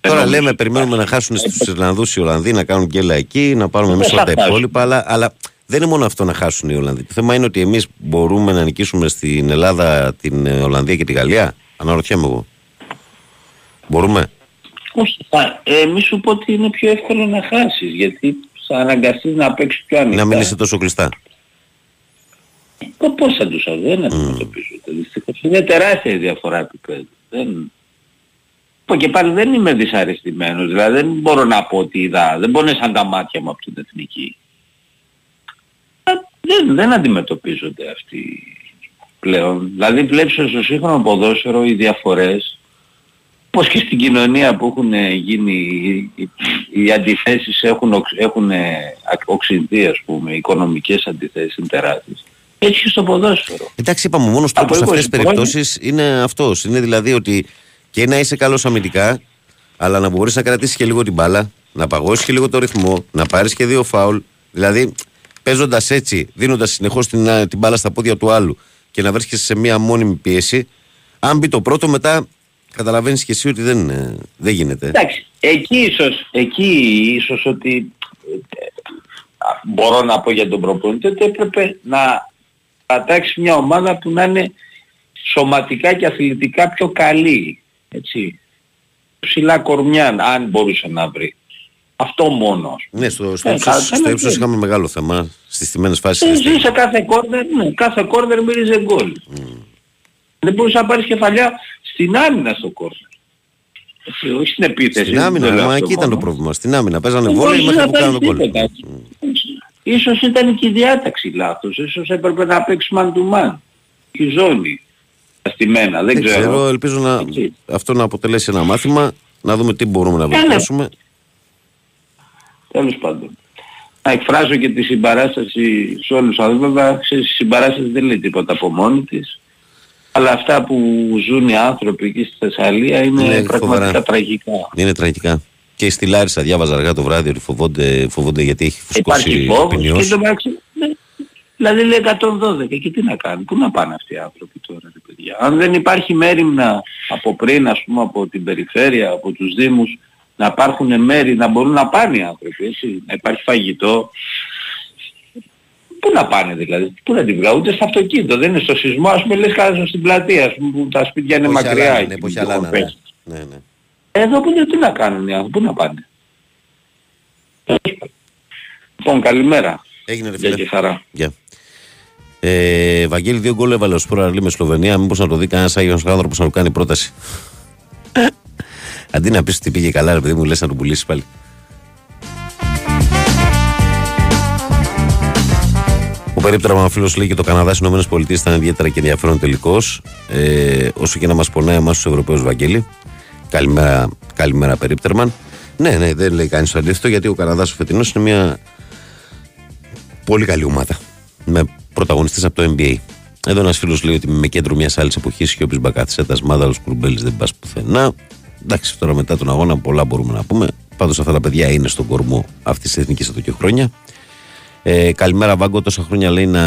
Τώρα λέμε περιμένουμε να χάσουν στους Ιρλανδούς οι Ολλανδοί, να κάνουν γκέλα εκεί, να πάρουμε εμείς όλα τα υπόλοιπα, αλλά, αλλά δεν είναι μόνο αυτό να χάσουν οι Ολλανδοί. Το θέμα είναι ότι εμείς μπορούμε να νικήσουμε στην Ελλάδα, την Ολλανδία και τη Γαλλία. Αναρωτιέμαι εγώ. Μπορούμε; Όχι, ε, μη σου πω ότι είναι πιο εύκολο να χάσεις, γιατί θα αναγκαστείς να παίξεις πιο ανοιχτά. Να μην είσαι τόσο κλειστά. Πώς θα τους δεν αντιμετωπίζονται. Δυστυχώς είναι τεράστια η διαφορά επίπεδου. Δεν... Πω και πάλι δεν είμαι δυσαρεστημένος. Δηλαδή δεν μπορώ να πω ότι είδα. Δεν μπορεί σαν τα μάτια μου από την εθνική. Δεν, δεν αντιμετωπίζονται αυτοί πλέον. Δηλαδή βλέπεις στο σύγχρονο ποδόσφαιρο οι διαφορές πως και στην κοινωνία που έχουν γίνει οι, οι αντιθέσεις έχουν, έχουν οξυνθεί ας πούμε, οι οικονομικές αντιθέσεις είναι τεράστιες. Έτσι και στο ποδόσφαιρο. Εντάξει, είπαμε, ο μόνος τρόπος σε αυτές τις περιπτώσεις είναι αυτός. Είναι δηλαδή ότι και να είσαι καλός αμυντικά, αλλά να μπορείς να κρατήσεις και λίγο την μπάλα, να παγώσεις και λίγο το ρυθμό, να πάρεις και δύο φάουλ. Δηλαδή, παίζοντας έτσι, δίνοντας συνεχώς την, την μπάλα στα πόδια του άλλου και να βρίσκεσαι σε μία μόνιμη πίεση, αν μπει το πρώτο μετά καταλαβαίνεις και εσύ ότι δεν, ε, δεν γίνεται. Εντάξει, εκεί ίσως, εκεί ίσως ότι ε, μπορώ να πω για τον προπονητή ότι έπρεπε να πατάξει μια ομάδα που να είναι σωματικά και αθλητικά πιο καλή. Έτσι. Ψηλά κορμιά, αν μπορούσε να βρει. Αυτό μόνος. Ναι, στο, στο, ε, στο, ύψος είχαμε μεγάλο θέμα στις στιμένες φάσεις. Ε, σε κάθε κόρνερ, ναι, κάθε κόρνερ μύριζε γκολ. Mm. Δεν μπορούσε να πάρεις κεφαλιά στην άμυνα στο κόρνερ. Έτσι, όχι στην επίθεση. Στην άμυνα, μα εκεί ήταν το πρόβλημα. Στην άμυνα. Παίζανε βόλοι μέχρι που κάνανε γκολ. Ίσως ήταν και η διάταξη λάθος. Ίσως έπρεπε να παίξει man to man. Η ζώνη. Αστημένα. Δεν, δεν ξέρω. ξέρω. Ελπίζω να, αυτό να αποτελέσει ένα μάθημα. Να δούμε τι μπορούμε να βελτιώσουμε. Τέλος πάντων. Να εκφράζω και τη συμπαράσταση σε όλους τους ανθρώπους. Βέβαια, η συμπαράσταση δεν λέει τίποτα από μόνη της. Αλλά αυτά που ζουν οι άνθρωποι εκεί στη Θεσσαλία είναι, είναι πραγματικά φοβερά. τραγικά. Είναι τραγικά. Και στη Λάρισα διάβαζα αργά το βράδυ ότι φοβόνται, φοβόνται γιατί έχει φουσκώσει ο ποινιός. Και το ναι, δηλαδή λέει 112 και τι να κάνουν, πού να πάνε αυτοί οι άνθρωποι τώρα ρε παιδιά. Αν δεν υπάρχει μέρημνα από πριν ας πούμε από την περιφέρεια, από τους δήμους, να υπάρχουν μέρη να μπορούν να πάνε οι άνθρωποι, έτσι, να υπάρχει φαγητό. Πού να πάνε δηλαδή, πού να την βγάλουν, ούτε στο αυτοκίνητο, δεν είναι στο σεισμό, ας πούμε λες κάτω στην πλατεία, ας πούμε, που τα σπίτια είναι μακριά. Ναι, ναι, ναι. Εδώ που τι να κάνουν οι άνθρωποι, πού να πάνε. Λοιπόν, καλημέρα. Έγινε ρε φίλε. Για χαρά. Yeah. Ε, Βαγγέλη, δύο γκολ έβαλε ο Σπόρα με Σλοβενία. Μήπως να το δει κανένας Άγιος άνθρωπος να του κάνει πρόταση. Αντί να πεις ότι πήγε καλά, ρε παιδί μου, λες να τον πουλήσεις πάλι. Ο περίπτωμα φίλος λέει και το Καναδά στις ΗΠΑ ήταν ιδιαίτερα και ενδιαφέρον τελικός. Ε, όσο και να μας πονάει εμάς τους Ευρωπαίους Βαγγέλη. Καλημέρα, καλημέρα περίπτερμαν. Ναι, ναι, δεν λέει κανείς το αντίθετο γιατί ο Καναδάς ο φετινός είναι μια πολύ καλή ομάδα. Με πρωταγωνιστέ από το NBA. Εδώ ένας φίλος λέει ότι με κέντρο μιας άλλης εποχής και όποιο μπακάθισε μάδαλος κουρμπέλης δεν πας πουθενά. Εντάξει, τώρα μετά τον αγώνα πολλά μπορούμε να πούμε. Πάντως αυτά τα παιδιά είναι στον κορμό αυτής της εθνικής εδώ και χρόνια. Ε, καλημέρα, Βάγκο. Τόσα χρόνια λέει να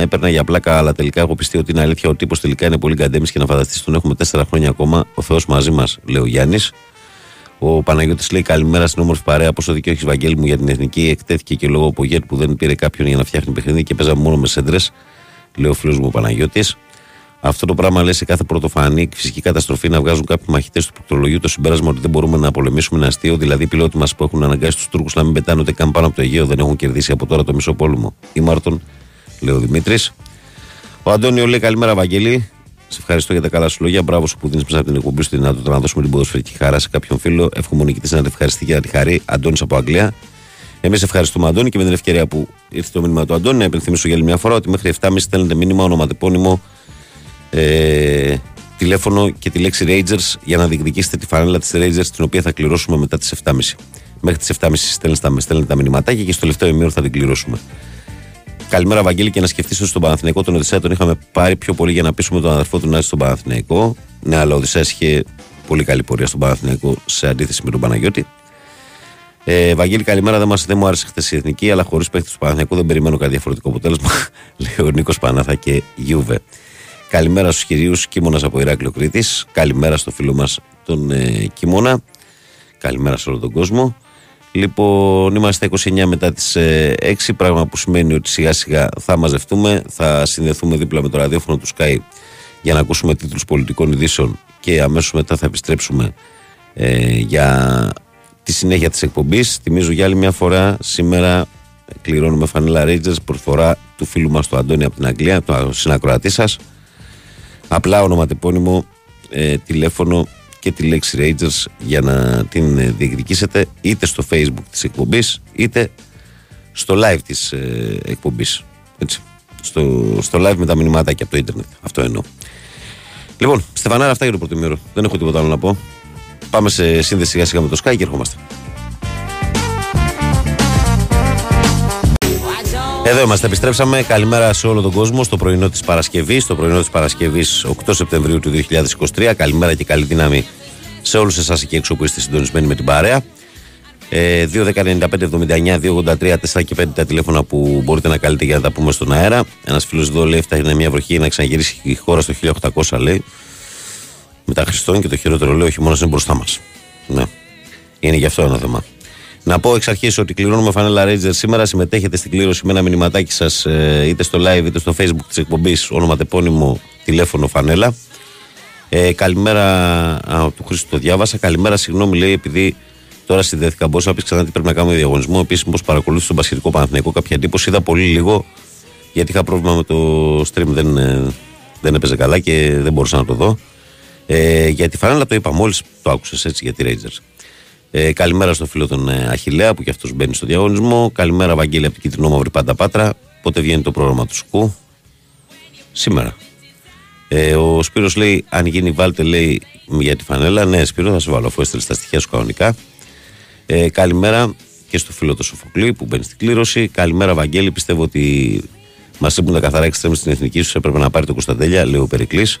έπαιρνα για πλάκα, αλλά τελικά έχω πιστεί ότι είναι αλήθεια. Ο τύπος τελικά είναι πολύ καντέμι και να φανταστείς τον έχουμε τέσσερα χρόνια ακόμα. Ο Θεός μαζί μας, λέει ο Γιάννης. Ο Παναγιώτης λέει καλημέρα στην όμορφη παρέα. Πόσο δίκιο έχεις Βαγγέλη μου για την εθνική. Εκτέθηκε και λόγω Πογέτ που δεν πήρε κάποιον για να φτιάχνει παιχνίδι και παίζαμε μόνο με σέντρες. Λέει ο φίλος μου ο Παναγιώτης. Αυτό το πράγμα λέει σε κάθε πρωτοφανή φυσική καταστροφή να βγάζουν κάποιοι μαχητές του πληκτρολογίου το συμπέρασμα ότι δεν μπορούμε να πολεμήσουμε ένα αστείο. Δηλαδή, οι πιλότοι μας που έχουν αναγκάσει τους Τούρκους να μην πετάνε ούτε καν πάνω από το Αιγαίο δεν έχουν κερδίσει από τώρα το μισό πόλεμο. Η Μάρτον, λέει ο Δημήτρης. Ο Αντώνιο λέει καλημέρα, Βαγγέλη. Σε ευχαριστώ για τα καλά σου λόγια. Μπράβο σου που δίνεις μέσα από την εκπομπή σου τη δυνατότητα να δώσουμε την ποδοσφαιρική χαρά σε κάποιον φίλο. Εύχομαι ο νικητής να την ευχαριστεί και να τη χαρεί. Αντώνης από Αγγλία. Εμείς ευχαριστούμε, Αντώνη, και με την ευκαιρία που ήρθε το μήνυμα του Αντώνη, να υπενθυμίσω για άλλη μια φορά ότι μέχρι 7.30 στέλνετε μήνυμα ονοματεπώνυμο ε, τηλέφωνο και τη λέξη Rangers για να διεκδικήσετε τη φανέλα της Rangers την οποία θα κληρώσουμε μετά τις 7.30. Μέχρι τις 7.30 στέλνετε τα, στέλνετε τα μηνυματάκια και στο τελευταίο ημίωρο θα την κληρώσουμε. Καλημέρα, Βαγγέλη, και να σκεφτείς ότι στον Παναθηναϊκό τον Οδυσσέα τον είχαμε πάρει πιο πολύ για να πείσουμε τον αδερφό του να έρθει στον Παναθηναϊκό. Ναι, αλλά ο Οδυσσέας είχε πολύ καλή πορεία στον Παναθηναϊκό σε αντίθεση με τον Παναγιώτη. Ε, Βαγγέλη, καλημέρα. Δεν, μας, δεν μου άρεσε χθες η εθνική, αλλά χωρίς παίχτη του Παναθηναϊκού δεν περιμένω κάτι διαφορετικό αποτέλεσμα. Λέει ο Νίκος Πανάθα και Γιούβε. Καλημέρα στους κυρίους Κίμωνας από Ηράκλειο Κρήτης. Καλημέρα στο φίλο μας τον ε, Κίμωνα. Καλημέρα σε όλο τον κόσμο. Λοιπόν, είμαστε 29 μετά τις 6, ε, πράγμα που σημαίνει ότι σιγά σιγά θα μαζευτούμε, θα συνδεθούμε δίπλα με το ραδιόφωνο του Sky για να ακούσουμε τίτλους πολιτικών ειδήσεων και αμέσως μετά θα επιστρέψουμε ε, για τη συνέχεια της εκπομπής. Θυμίζω για άλλη μια φορά, σήμερα κληρώνουμε φανέλα Rangers προφορά του φίλου μας του Αντώνη από την Αγγλία, το συνακροατή σας. Απλά ονοματεπώνυμο, ε, τηλέφωνο και τη λέξη Rangers για να την ε, διεκδικήσετε είτε στο facebook της εκπομπής είτε στο live της ε, εκπομπής. Έτσι. Στο, στο live με τα μηνυμάτια από το ίντερνετ. Αυτό εννοώ. Λοιπόν, Στεφανάρα, αυτά για το πρώτο Δεν έχω τίποτα άλλο να πω. Πάμε σε σύνδεση σιγά σιγά με το Sky και ερχόμαστε. Εδώ είμαστε, επιστρέψαμε. Καλημέρα σε όλο τον κόσμο στο πρωινό της Παρασκευής. Το πρωινό της Παρασκευής 8 Σεπτεμβρίου του 2023. Καλημέρα και καλή δύναμη σε όλους εσάς εκεί έξω που είστε συντονισμένοι με την παρέα. Ε, 2.195.79.283 4 και 5 τα τηλέφωνα που μπορείτε να καλείτε για να τα πούμε στον αέρα. Ένας φίλος εδώ λέει: Φτάνει μια βροχή να ξαναγυρίσει η χώρα στο 1800, λέει. Μετά Χριστόν και το χειρότερο λέει: Όχι μόνος είναι μπροστά μας. Ναι. Είναι γι' αυτό ένα θέμα. Να πω εξ αρχής ότι κληρώνουμε φανέλα Ranger σήμερα. Συμμετέχετε στην κλήρωση με ένα μηνυματάκι σας ε, είτε στο live είτε στο facebook της εκπομπής. Όνομα τεπώνυμο τηλέφωνο φανέλα. Ε, καλημέρα α, του Χρήστο το διάβασα. Καλημέρα, συγγνώμη, λέει, επειδή τώρα συνδέθηκα. Μπορούσα να πεις ξανά τι πρέπει να κάνουμε διαγωνισμό. Επίσης, πώ παρακολούθησε τον Πασχετικό Παναθηναϊκό. Κάποια εντύπωση είδα πολύ λίγο γιατί είχα πρόβλημα με το stream. Δεν, ε, δεν έπαιζε καλά και δεν μπορούσα να το δω. Ε, για τη φανέλα το είπα μόλις το άκουσες έτσι για τη Rangers. Ε, καλημέρα στο φίλο τον ε, Αχηλέα που και αυτός μπαίνει στο διαγωνισμό. Καλημέρα, Βαγγέλη, από την Κιτρινό Μαύρη Πάντα Πάτρα. Πότε βγαίνει το πρόγραμμα του ΣΚΟΥ; Σήμερα. Ε, ο Σπύρος λέει: Αν γίνει, βάλτε λέει για τη φανέλα. Ναι, Σπύρο, θα σε βάλω αφού έστειλες τα στοιχεία σου κανονικά. Ε, καλημέρα και στο φίλο του Σοφοκλή που μπαίνει στην κλήρωση. Καλημέρα, Βαγγέλη. Πιστεύω ότι μας ήμουν τα καθαρά εξτρέμ στην εθνική σου. Έπρεπε να πάρει το Κωνσταντέλια, λέει ο Περικλής.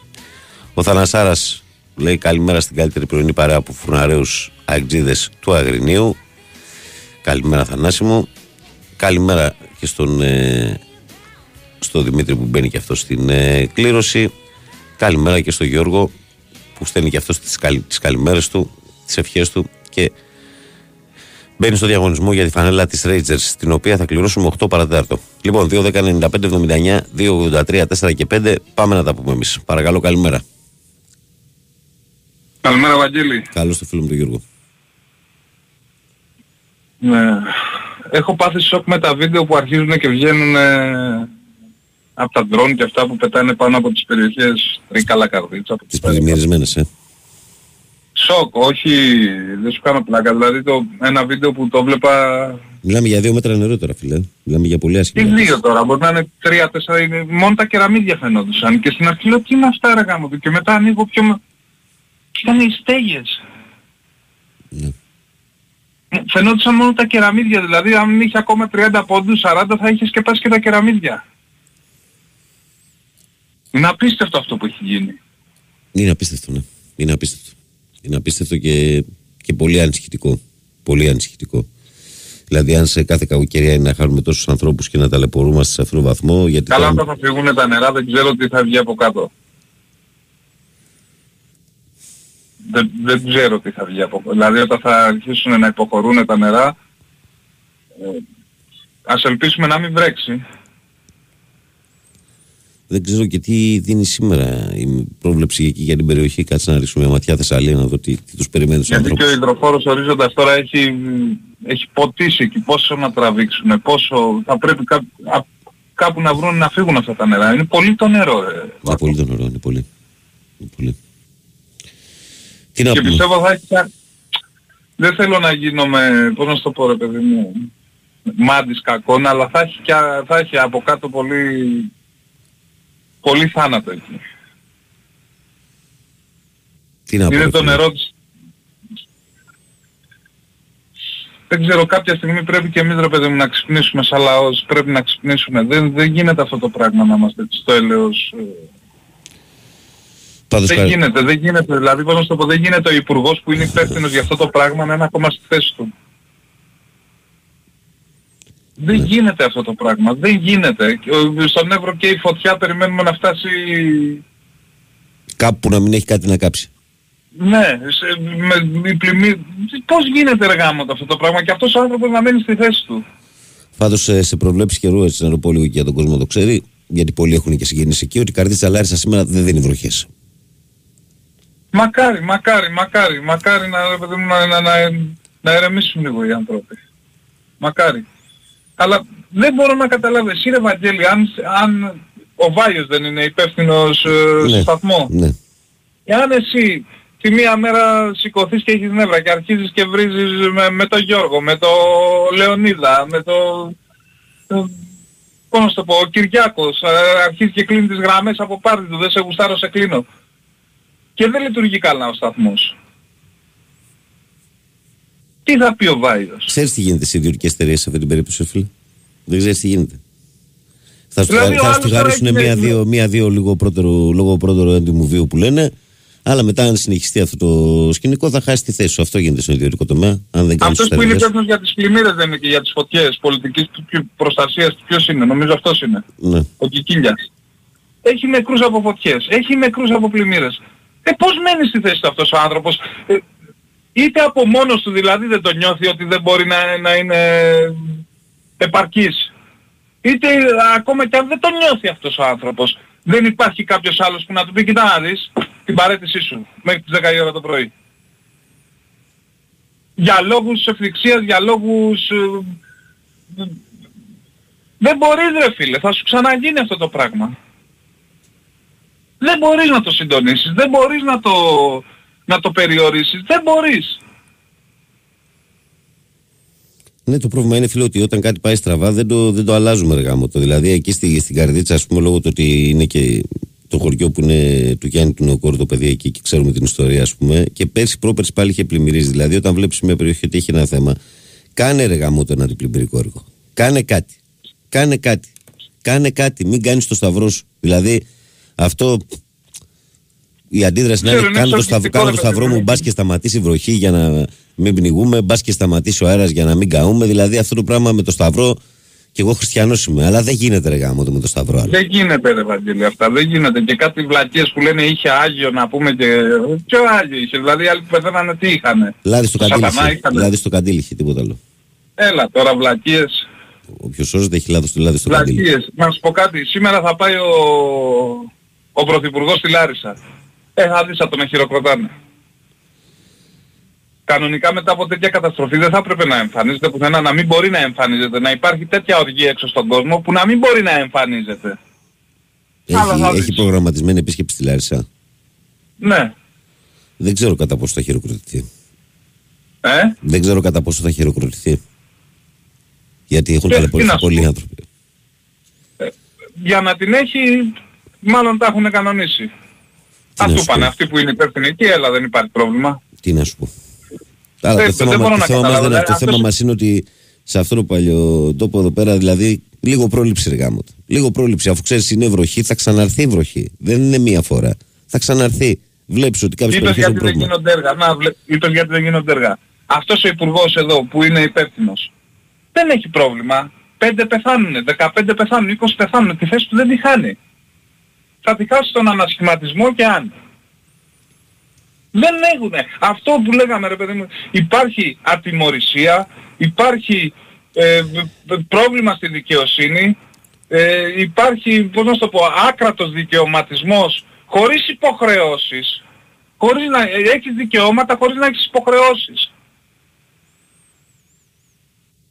Ο Θανασάρας λέει: Καλημέρα στην καλύτερη πρωινή παρέα από φουρναρέου αγτζίδε του Αγρινίου. Καλημέρα, Θανάση μου. Καλημέρα και στον, ε, στο Δημήτρη που μπαίνει και αυτός στην ε, κλήρωση. Καλημέρα και στον Γιώργο που στέλνει και αυτός τις καλ, καλημέρες του, τις ευχές του και μπαίνει στο διαγωνισμό για τη φανέλα της Rangers, την οποία θα κληρώσουμε 8 παρατέταρτο. Λοιπόν, 2, 10, 95, 79, 2, 83, 4 και 5. Πάμε να τα πούμε εμείς. Παρακαλώ, καλημέρα. Καλημέρα, Βαγγέλη. Καλώς το φίλο μου τον Γιώργο. Ναι. Έχω πάθει σοκ με τα βίντεο που αρχίζουν και βγαίνουν από τα ντρόν και αυτά που πετάνε πάνω από τις περιοχές Τρίκαλα Καρδίτσα. Τις πλημμυρισμένες, ε. Σοκ, όχι, δεν σου κάνω πλάκα. Δηλαδή το, ένα βίντεο που το βλέπα... Μιλάμε για δύο μέτρα νερό τώρα φίλε. Μιλάμε για πολύ Τι άσχημα. δύο τώρα, μπορεί να είναι τρία, τέσσερα, είναι, μόνο τα κεραμίδια φαινόντουσαν. Και στην αρχή λέω τι είναι αυτά ρε γάμο του. Και μετά ανοίγω πιο... με- Και ήταν οι στέγες. Ναι. Φαινόντουσαν μόνο τα κεραμίδια, δηλαδή αν είχε ακόμα 30 πόντους, 40 θα είχες σκεπάσει και τα κεραμίδια. Είναι απίστευτο αυτό που έχει γίνει. Είναι απίστευτο, ναι. Είναι απίστευτο. Είναι απίστευτο και, και πολύ ανησυχητικό. Πολύ ανησυχητικό. Δηλαδή, αν σε κάθε κακοκαιρία είναι να χάνουμε τόσους ανθρώπους και να ταλαιπωρούμαστε σε αυτόν τον βαθμό, γιατί Καλά κάνουμε- όταν θα φύγουν τα νερά δεν ξέρω τι θα βγει από κάτω. Δεν, δεν ξέρω τι θα βγει από κάτω. Δηλαδή όταν θα αρχίσουν να υποχωρούν τα νερά, ε, ας ελπίσουμε να μην βρέξει. δεν ξέρω και τι δίνει σήμερα η πρόβλεψη εκεί για την περιοχή. Κάτσε να ρίξουμε μια ματιά Θεσσαλία να δω τι, τι τους περιμένει τους Γιατί και ο ανθρώπους. υδροφόρος ορίζοντας τώρα έχει, έχει ποτίσει εκεί πόσο να τραβήξουν, πόσο θα πρέπει κά, α- κάπου να βρουν να φύγουν αυτά τα νερά. Είναι πολύ το νερό. ρε. Είναι πολύ το νερό, είναι πολύ. Είναι πολύ. Τι να Και πούμε. πιστεύω θα έχει... κα- Δεν θέλω να γίνομαι, πώς να σου το πω ρε παιδί μου, μάντης κακόν, αλλά θα έχει, και, α- θα έχει από κάτω πολύ, πολύ θάνατο εκεί. Τι να πω. Είναι ρε το φίλε. νερό της... Δεν ξέρω, κάποια στιγμή πρέπει και εμείς ρε παιδί μου να ξυπνήσουμε σαν λαός, πρέπει να ξυπνήσουμε. Δεν, δεν γίνεται αυτό το πράγμα να είμαστε έτσι στο έλεος. ε, Πάντως, Δεν κα- γίνεται, δεν γίνεται. Δηλαδή, πώς να σου το πω, δεν γίνεται ο υπουργός που είναι υπεύθυνος για αυτό το πράγμα να είναι ακόμα στη θέση του. Δεν Ναι. γίνεται αυτό το πράγμα. Δεν γίνεται. Και, ε, Στον Εύρο και η φωτιά περιμένουμε να φτάσει... κάπου να μην έχει κάτι να κάψει. Ναι, σε, με, η πλημμή... Πώς γίνεται ρε γάμο αυτό το πράγμα; Και αυτός ο άνθρωπος να μένει στη θέση του. Πάντως σε, σε προβλέψεις καιρού, έτσι να το πω λίγο και για τον κόσμο να το ξέρει, γιατί πολλοί έχουν και συγγενείς εκεί, ότι η καρδίτσα Λάρισα σήμερα δεν δίνει βροχές. Μακάρι, μακάρι, μακάρι, μακάρι να, ρε παιδί μου, να, να, να, να ηρεμήσουν λίγο οι άνθρωποι. Μακάρι. Αλλά δεν μπορώ να καταλάβω. Εσύ ρε Βαγγέλη, αν, αν ο Βάιος δεν είναι υπεύθυνος ε, στο σταθμό, ναι. εάν εσύ τη μία μέρα σηκωθείς και έχεις νεύρα και αρχίζεις και βρίζεις με, με τον Γιώργο, με τον Λεωνίδα, με τον... το- Πώς να σου το πω, ο Κυριάκος, ε, αρχίζει και κλείνει τις γραμμές από πάρτι του, δεν σε γουστάρω, σε κλείνω. Και δεν λειτουργεί καλά ο σταθμός. Τι θα πει ο Βάιος. Ξέρεις τι γίνεται σε ιδιωτικές εταιρείες σε αυτή την περίπτωση, φίλε; Δεν ξέρεις τι γίνεται. Θα σου Δηλαδή, ο θα άλλος σου τη τώρα χαρίσουν έχει- μία-δύο μία-δύο λίγο πρώτερο, λόγω πρώτερο έντιμου βίου που λένε. Αλλά μετά, αν συνεχιστεί αυτό το σκηνικό, θα χάσει τη θέση σου. Αυτό γίνεται στον ιδιωτικό τομέα. Αν δεν κάνεις Αυτός που είναι υπεύθυνος για τις πλημμύρες δεν είναι και για τις φωτιές πολιτικής του- προστασίας του ποιος είναι. Νομίζω αυτός είναι. Ναι. Ο Κικίλιας. Έχει νεκρούς από φωτιές. Έχει νεκρούς από πλημμύρες. Ε, πώς μένεις στη θέση του αυτός ο άνθρωπος; Ε, είτε από μόνος του δηλαδή δεν το νιώθει ότι δεν μπορεί να, να είναι επαρκής. Είτε ε, ακόμα και αν δεν το νιώθει αυτός ο άνθρωπος. Δεν υπάρχει κάποιος άλλος που να του πει κοιτά να δεις την παρέτησή σου μέχρι τις 10 η ώρα το πρωί. Για λόγους ευθυξίας, για λόγους... ε, δεν μπορείς ρε φίλε, θα σου ξαναγίνει αυτό το πράγμα. Δεν μπορείς να το συντονίσεις, δεν μπορείς να το, να το περιορίσεις, δεν μπορείς. Ναι, το πρόβλημα είναι φίλε ότι όταν κάτι πάει στραβά δεν το, δεν το αλλάζουμε ρε γάμο το. Δηλαδή εκεί στη, στην Καρδίτσα, ας πούμε, λόγω του ότι είναι και το χωριό που είναι του Γιάννη του Νεοκόρου το παιδί εκεί και ξέρουμε την ιστορία, ας πούμε. Και πέρσι πρόπερσι πάλι είχε πλημμυρίσει. Δηλαδή όταν βλέπεις μια περιοχή ότι έχει ένα θέμα, κάνε ρε γάμο το ένα αντιπλημμυρικό έργο. Κάνε κάτι. Κάνε κάτι. Κάνε κάτι. Μην κάνεις το σταυρό σου. Δηλαδή αυτό η αντίδραση να Ξέρω, είναι είναι κάνω το, σταυ, εξορκιστικό, κάνω ρε το παιδί σταυρό μου. μου, μπας και σταματήσει η βροχή για να μην πνιγούμε, μπας και σταματήσει ο αέρας για να μην καούμε. Δηλαδή αυτό το πράγμα με το σταυρό, και εγώ χριστιανός είμαι, αλλά δεν γίνεται ρε γάμο το με το σταυρό. άλλο. Δεν γίνεται ρε Βαγγέλη αυτά, δεν γίνεται. Και κάτι βλακίες που λένε είχε Άγιο να πούμε και... Ποιο Άγιο είχε, δηλαδή οι άλλοι που πεθαίνανε τι είχανε; Λάδι στο Σατανά καντήλι. είχε. είχανε. Λάδι στο καντήλι, είχε, τίποτα άλλο. Έλα τώρα βλακίες, Όποιος σώζεται έχει λάδι στο λάδι στο καντήλι. βλακίες. Να σου πω κάτι, σήμερα θα πάει ο, ο Πρωθυπουργός στη Λάρισα. Ε, θα δεις θα τον χειροκροτάνε. Κανονικά μετά από τέτοια καταστροφή δεν θα έπρεπε να εμφανίζεται πουθενά, να μην μπορεί να εμφανίζεται, να υπάρχει τέτοια οργή έξω στον κόσμο που να μην μπορεί να εμφανίζεται. Άλλα θα Έχει, δεις. έχει προγραμματισμένη επίσκεψη στη Λάρισα. Ναι. Δεν ξέρω κατά πόσο θα χειροκροτηθεί. Ε, Δεν ξέρω κατά πόσο θα χειροκροτηθεί. Γιατί έχουν Και τι ταλαιπωρηθεί να σου πολλοί πω. άνθρωποι. για να την έχει, μάλλον τα έχουν κανονίσει. να Ας σου του πάνε, πω. αυτοί που είναι υπεύθυνοι εκεί, έλα δεν υπάρχει πρόβλημα. Τι να σου πω. Αλλά Δεν- το θέμα, δεν μα- μπορώ το να θέμα μας καταλάβω, δεν είναι αυτό. Το δηλαδή, θέμα αυτός- μας είναι ότι σε αυτό το παλιό τόπο εδώ πέρα, δηλαδή, λίγο πρόληψη ρε γάμο. του. Λίγο πρόληψη. Αφού ξέρεις είναι βροχή, θα ξαναρθεί η βροχή. Δεν είναι μία φορά. Θα ξαναρθεί. Βλέπεις ότι κάποιες Είπες περιοχές έχουν γιατί δεν πρόβλημα. γίνονται έργα. Να, βλέ- είπες γιατί δεν γίνονται έργα. Αυτός ο υπουργός εδώ που είναι υπεύθυνος δεν έχει πρόβλημα. 5 πεθάνουνε, 15 πεθάνουν, 20 πεθάνουν. Τη θέση του δεν τη χάνει. Θα τη χάσει τον ανασχηματισμό και αν. Δεν έχουνε. Αυτό που λέγαμε ρε παιδί μου, υπάρχει ατιμορρησία, υπάρχει ε, β- β- πρόβλημα στη δικαιοσύνη, ε, υπάρχει, πώς να σου το πω, άκρατος δικαιωματισμός χωρίς υποχρεώσεις. Χωρίς να έχεις δικαιώματα χωρίς να έχεις υποχρεώσεις.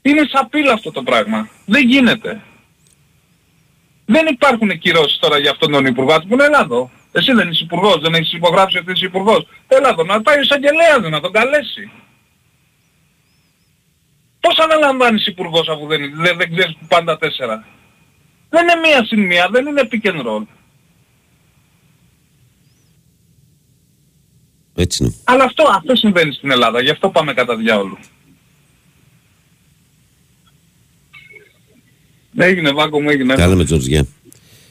Είναι σαπίλα αυτό το πράγμα. Δεν γίνεται. Δεν υπάρχουν κυρώσεις τώρα για αυτόν τον υπουργό. Ας πούμε, έλα εδώ. Εσύ δεν είσαι υπουργός, δεν έχεις υπογράψει ότι είσαι υπουργός. Έλα εδώ, να πάει ο εισαγγελέας να τον καλέσει. Πώς αναλαμβάνεις υπουργός αφού δεν, δεν, δεν ξέρεις πάντα τέσσερα; Δεν είναι μία συν μία, δεν είναι pick and roll. Έτσι είναι. Αλλά αυτό, αυτό συμβαίνει στην Ελλάδα, γι' αυτό πάμε κατά διάολο. Έγινε Βάκο μου, έγινε. Κάλαμε Τζορτζιά.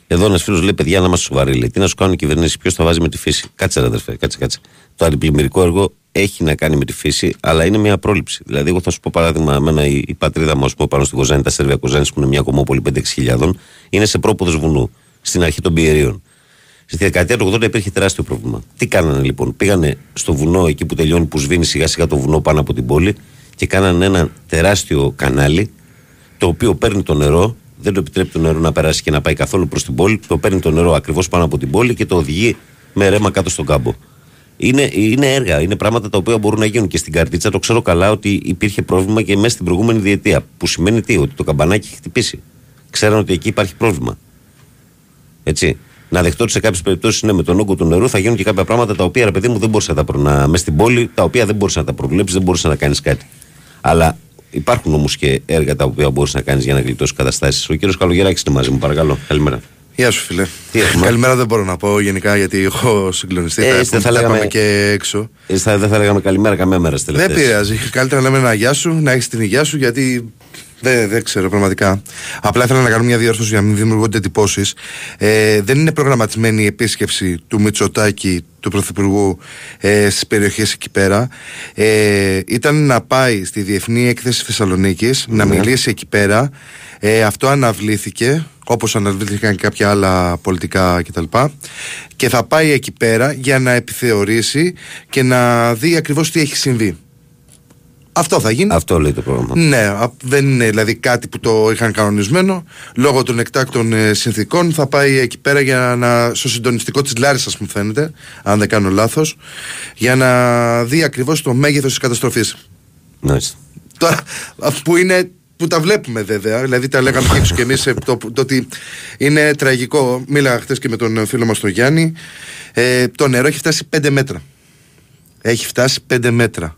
Εδώ ένας φίλος λέει: Παιδιά, να είμαστε σοβαροί. Λέει, τι να σου κάνουν οι κυβερνήσει, ποιος θα βάζει με τη φύση; Κάτσε, ρε αδερφέ, κάτσε, κάτσε. Το αντιπλημμυρικό έργο έχει να κάνει με τη φύση, αλλά είναι μια πρόληψη. Δηλαδή, εγώ θα σου πω παράδειγμα, εμένα η, η πατρίδα μου, ας πούμε, πάνω στην Κοζάνη, τα Σέρβια Κοζάνης, που είναι μια κομμόπολη 5-6 χιλιάδων, είναι σε πρόποδος βουνού, στην αρχή των πιερίων. Στη δεκαετία του 80 υπήρχε τεράστιο πρόβλημα. Τι κάνανε λοιπόν, πήγανε στο βουνό εκεί που τελειώνει, που σβήνει σιγά σιγά το βουνό πάνω από την πόλη και κάνανε ένα τεράστιο κανάλι το οποίο παίρνει το νερό, δεν το επιτρέπει το νερό να περάσει και να πάει καθόλου προς την πόλη, το παίρνει το νερό ακριβώς πάνω από την πόλη και το οδηγεί με ρέμα κάτω στον κάμπο. Είναι, είναι έργα, είναι πράγματα τα οποία μπορούν να γίνουν και στην καρτίτσα. Το ξέρω καλά ότι υπήρχε πρόβλημα και μέσα στην προηγούμενη διετία. Που σημαίνει τι, ότι το καμπανάκι έχει χτυπήσει. Ξέραν ότι εκεί υπάρχει πρόβλημα. Έτσι. Να δεχτώ ότι σε κάποιες περιπτώσεις ναι, με τον όγκο του νερού θα γίνουν και κάποια πράγματα τα οποία ρε παιδί μου δεν μπορούσε να τα προ... να... μες στην πόλη, τα οποία δεν μπορούσε να τα προβλέψεις, δεν μπορούσε να κάνεις κάτι. Αλλά υπάρχουν όμως και έργα τα οποία μπορείς να κάνεις για να γλιτώσεις καταστάσεις. Ο κύριος Καλογεράκης είναι μαζί μου, παρακαλώ. Καλημέρα. Γεια σου, φίλε. Τι έχουμε; Καλημέρα δεν μπορώ να πω γενικά γιατί έχω συγκλονιστεί. Ε, θα, είστε, πούμε, θα θα λέγαμε- πάμε και έξω. Ε, θα- δεν θα λέγαμε καλημέρα καμία μέρα στις Δεν τελευταίες. πειράζει. Καλύτερα να λέμε ένα γεια σου, να έχεις την υγεία σου γιατί δεν, δεν ξέρω πραγματικά. Απλά ήθελα να κάνω μια διόρθωση για να μην δημιουργούνται εντυπώσεις. Ε, δεν είναι προγραμματισμένη η επίσκεψη του Μητσοτάκη, του Πρωθυπουργού, ε, στις περιοχές εκεί πέρα. Ε, ήταν να πάει στη Διεθνή Έκθεση Θεσσαλονίκης, να Ναι. μιλήσει εκεί πέρα. Ε, αυτό αναβλήθηκε, όπως αναβλήθηκαν και κάποια άλλα πολιτικά κτλ. Και θα πάει εκεί πέρα για να επιθεωρήσει και να δει ακριβώς τι έχει συμβεί. Αυτό θα γίνει. Αυτό λέει το πρόγραμμα. Ναι, α- δεν είναι δηλαδή κάτι που το είχαν κανονισμένο. Λόγω των εκτάκτων ε, συνθήκων θα πάει εκεί πέρα για να, στο συντονιστικό της Λάρισας μου φαίνεται, αν δεν κάνω λάθος, για να δει ακριβώς το μέγεθος της καταστροφής. Μάλιστα. Τώρα, αυτό που είναι που τα βλέπουμε βέβαια, δηλαδή τα λέγαμε και έξω και εμείς ε, το, το ότι είναι τραγικό. Μίλαγα χθες και με τον φίλο μας τον Γιάννη. Ε, το νερό έχει φτάσει 5 μέτρα. Έχει φτάσει 5 μέτρα.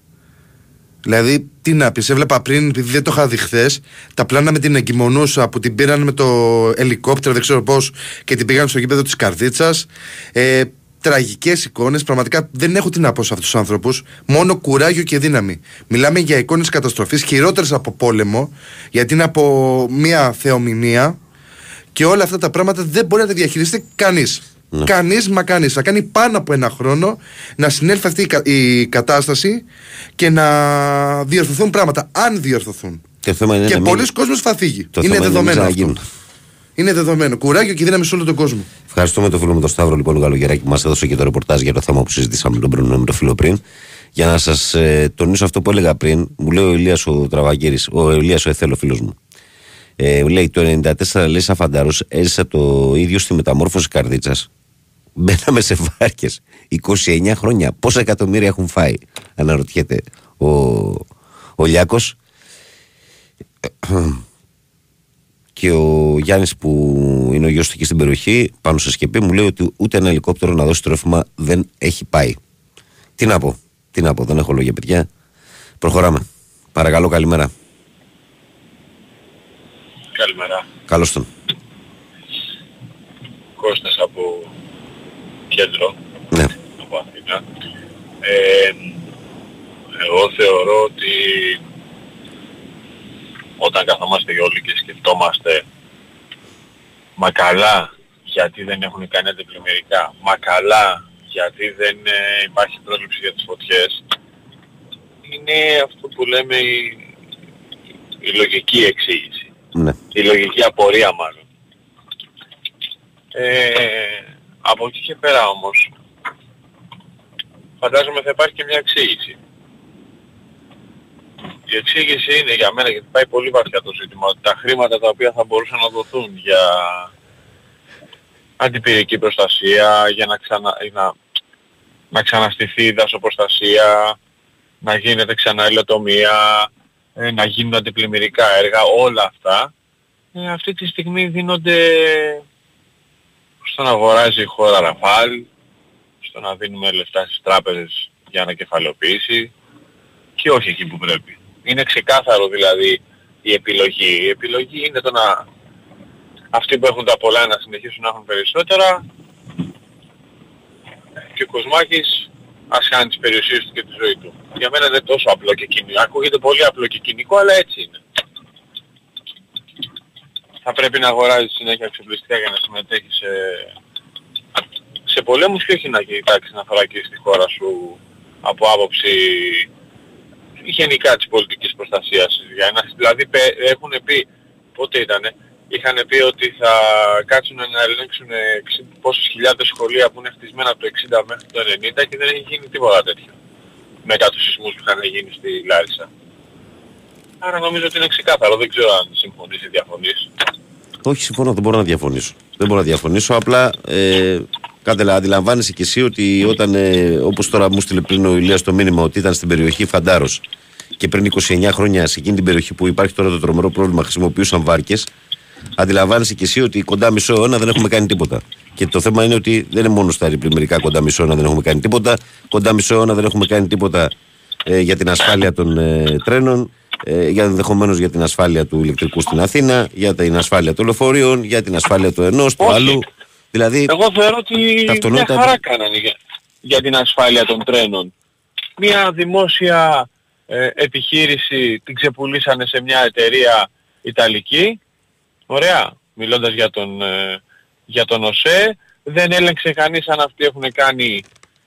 Δηλαδή, τι να πεις, έβλεπα πριν, επειδή δεν το είχα δει χθες, τα πλάνα με την εγκυμονούσα που την πήραν με το ελικόπτερο, δεν ξέρω πώς, και την πήγαν στο γήπεδο της Καρδίτσας. Ε, Τραγικές εικόνες. Πραγματικά δεν έχω τι να πω σε αυτούς τους άνθρωπου. Μόνο κουράγιο και δύναμη. Μιλάμε για εικόνες καταστροφής χειρότερες από πόλεμο, γιατί είναι από μια θεομηνία και όλα αυτά τα πράγματα δεν μπορεί να τα διαχειριστεί κανείς. Ναι. Κανείς μα κανείς. Θα κάνει πάνω από ένα χρόνο να συνέλθει αυτή η, κα- η κατάσταση και να διορθωθούν πράγματα. Αν διορθωθούν. Και, το θέμα είναι και να μην- πολλοί κόσμος θα φύγει. το είναι θέμα να μην δεδομένο αυτό. ξαναγίνουν. Είναι δεδομένο. Κουράγιο και δύναμη σε όλο τον κόσμο. Ευχαριστούμε τον φίλο μου τον Σταύρο λοιπόν τον Καλογεράκη που μας έδωσε και το ρεπορτάζ για το θέμα που συζητήσαμε τον πρωινό με τον φίλο πριν. Για να σας ε, τονίσω αυτό που έλεγα πριν, μου λέει ο Ηλίας ο Τραβαγκύρη, ο Ηλίας ο Εθέλο φίλος μου. Ε, λέει το 94 λέει σαν φαντάρο έζησα το ίδιο στη μεταμόρφωση καρδίτσας. Μπαίναμε σε βάρκες 29 χρόνια. Πόσα εκατομμύρια έχουν φάει, αναρωτιέται ο, ο Λιάκος. και ο Γιάννης που είναι ο γιος του εκεί στην περιοχή πάνω σε σκεπή μου λέει ότι ούτε ένα ελικόπτερο να δώσει τρόφιμα δεν έχει πάει. Τι να πω, τι να πω, δεν έχω λόγια παιδιά. Προχωράμε. Παρακαλώ καλημέρα. Καλημέρα. Καλώς τον. Κώστας από κέντρο, Ναι. από Αθήνα. Ε, εγώ θεωρώ ότι όταν καθόμαστε και όλοι και σκεφτόμαστε μα καλά γιατί δεν έχουν κάνει αντιπλημμυρικά, μα καλά γιατί δεν ε, υπάρχει πρόληψη για τις φωτιές, είναι αυτό που λέμε η, η λογική εξήγηση. ναι. Η λογική απορία μάλλον. Ε, από εκεί και πέρα όμως, φαντάζομαι θα υπάρχει και μια εξήγηση. Η εξήγηση είναι για μένα, γιατί πάει πολύ βαθιά το ζήτημα, ότι τα χρήματα τα οποία θα μπορούσαν να δοθούν για αντιπυρική προστασία, για να, ξανα, να, να ξαναστηθεί η δασοπροστασία, να γίνεται ξανά υλοτομία, ε, να γίνουν αντιπλημμυρικά έργα, όλα αυτά, ε, αυτή τη στιγμή δίνονται στο να αγοράζει η χώρα Ραφάλ, στο να δίνουμε λεφτά στις τράπεζες για ανακεφαλαιοποίηση και όχι εκεί που πρέπει. Είναι ξεκάθαρο δηλαδή η επιλογή. Η επιλογή είναι το να αυτοί που έχουν τα πολλά να συνεχίσουν να έχουν περισσότερα και ο Κοσμάκης ας κάνει τις περιουσίες του και τη ζωή του. Για μένα είναι τόσο απλό και κοινικό. Ακούγεται πολύ απλό και κοινικό, αλλά έτσι είναι. Θα πρέπει να αγοράζεις συνέχεια εξοπλιστικά για να συμμετέχεις σε, σε πολέμους και όχι να κοιτάξεις να θωρακίσεις τη χώρα σου από άποψη γενικά της πολιτικής προστασίας. Για να, δηλαδή πε- έχουν πει, πότε ήτανε, είχαν πει ότι θα κάτσουν να ελέγξουν 60 πόσες χιλιάδες σχολεία που είναι χτισμένα από το 60 μέχρι το 90 και δεν έχει γίνει τίποτα τέτοιο. Μετά τους σεισμούς που είχαν γίνει στη Λάρισα. Άρα νομίζω ότι είναι ξεκάθαρο, δεν ξέρω αν συμφωνείς ή διαφωνείς. Όχι, συμφωνώ, δεν μπορώ να διαφωνήσω. Δεν μπορώ να διαφωνήσω. Απλά ε, Κάτελα, αντιλαμβάνεσαι κι εσύ ότι όταν, ε, όπως τώρα μου στείλε πριν ο Ηλίας το μήνυμα, ότι ήταν στην περιοχή Φαντάρος και πριν 29 χρόνια σε εκείνη την περιοχή που υπάρχει τώρα το τρομερό πρόβλημα χρησιμοποιούσαν βάρκες, αντιλαμβάνεσαι κι εσύ ότι κοντά μισό αιώνα δεν έχουμε κάνει τίποτα. Και το θέμα είναι ότι δεν είναι μόνο στα αεροπλημμυρικά κοντά μισό αιώνα δεν έχουμε κάνει τίποτα. Κοντά μισό αιώνα δεν έχουμε κάνει τίποτα ε, για την ασφάλεια των ε, τρένων, ε, για ενδεχομένως για την ασφάλεια του ηλεκτρικού στην Αθήνα, για την ασφάλεια των λεωφορείων, για την ασφάλεια του ενός, του Όχι. άλλου. Δηλαδή, Εγώ θεωρώ ότι Τα μια αυτονόητα- χαρά κάνανε για, για την ασφάλεια των τρένων. Μια δημόσια ε, επιχείρηση την ξεπουλήσανε σε μια εταιρεία Ιταλική. Ωραία. Μιλώντας για τον, ε, για τον ΟΣΕ. Δεν έλεγξε κανείς αν αυτοί έχουν κάνει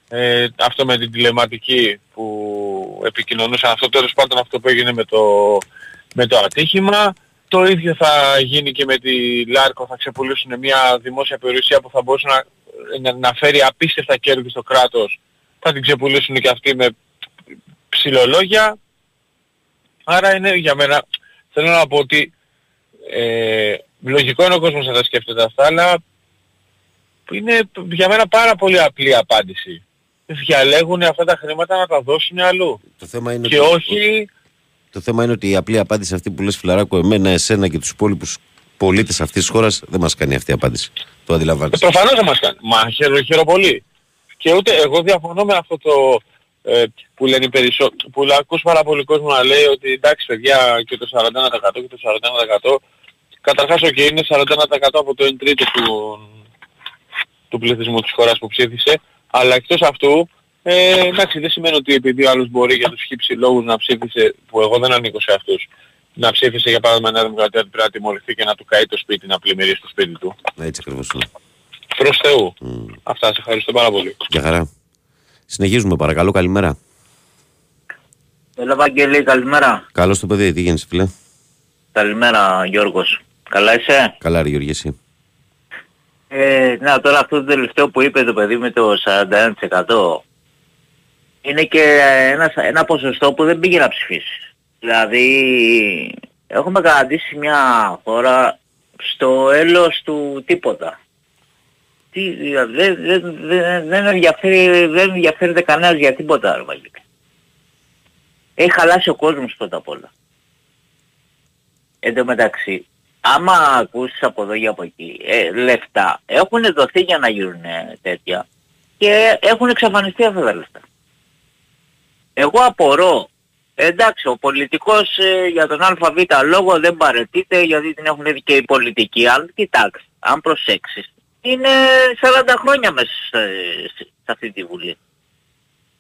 ε, αυτό με την τηλεματική που επικοινωνούσαν. Αυτό τέλος πάντων αυτό που έγινε με το, με το ατύχημα. Το ίδιο θα γίνει και με τη Λάρκο, θα ξεπουλήσουν μια δημόσια περιουσία που θα μπορούσε να, να, να φέρει απίστευτα κέρδη στο κράτος. Θα την ξεπουλήσουν και αυτοί με ψηλολόγια. Άρα είναι για μένα, θέλω να πω ότι ε, λογικό είναι ο κόσμος να τα σκέφτεται αυτά, αλλά είναι για μένα πάρα πολύ απλή απάντηση. Διαλέγουν αυτά τα χρήματα να τα δώσουν αλλού. το θέμα είναι Και ότι- όχι Το θέμα είναι ότι η απλή απάντηση αυτή που λες φιλαράκο εμένα, εσένα και τους υπόλοιπους πολίτες αυτής της χώρας δεν μας κάνει αυτή η απάντηση. Το Ε, αντιλαμβάνεσαι. προφανώς δεν μας κάνει. Μα χαίρο, χαίρο πολύ. Και ούτε εγώ διαφωνώ με αυτό το ε, που λένε οι περισσότεροι, που λα- ακούς πάρα πολύ κόσμο να λέει ότι εντάξει παιδιά και το 41% και το 41% καταρχάς ok είναι 41% από το 1 τρίτο του, του πληθυσμού της χώρας που ψήφισε, αλλά εκτός αυτού ε, εντάξει δεν σημαίνει ότι επειδή ο άλλος μπορεί για τους χύψη λόγους να ψήφισε, που εγώ δεν ανήκω σε αυτούς, να ψήφισε για παράδειγμα η Νέα Δημοκρατία ότι πρέπει να τιμωρηθεί και να του καεί το σπίτι, να πλημμυρίσει το σπίτι του. Έτσι ακριβώς είναι. Προς Θεού. Μμ. Αυτά, σε ευχαριστώ πάρα πολύ. Για χαρά. Συνεχίζουμε παρακαλώ, καλημέρα. Έλα Βαγγέλη, καλημέρα. Καλώς το παιδί, τι γίνεσαι φίλε; Καλημέρα Γιώργος. Καλά είσαι; Καλά ρε Γιώργη εσύ. Ε, να τώρα αυτό το τελευταίο που είπες το παιδί με το 41% είναι και ένα, ένα ποσοστό που δεν πήγε να ψηφίσει. Δηλαδή έχουμε καταντήσει μια χώρα στο έλος του τίποτα. Τι, δηλαδή, δεν, δεν, δεν, δεν, ενδιαφέρει, δεν ενδιαφέρεται κανένας για τίποτα ρε Βαγγέλη. Έχει χαλάσει ο κόσμος πρώτα απ' όλα. Εν τω μεταξύ, άμα ακούσεις από εδώ ή από εκεί, ε, λεφτά έχουν δοθεί για να γίνουν ε, τέτοια και έχουν εξαφανιστεί αυτά τα λεφτά. Εγώ απορώ, εντάξει ο πολιτικός ε, για τον ΑΒ λόγο δεν παρετείται γιατί την έχουν δει και οι πολιτικοί, αλλά κοιτάξτε, αν προσέξεις, είναι 40 χρόνια μέσα σε, σε αυτή τη Βουλή.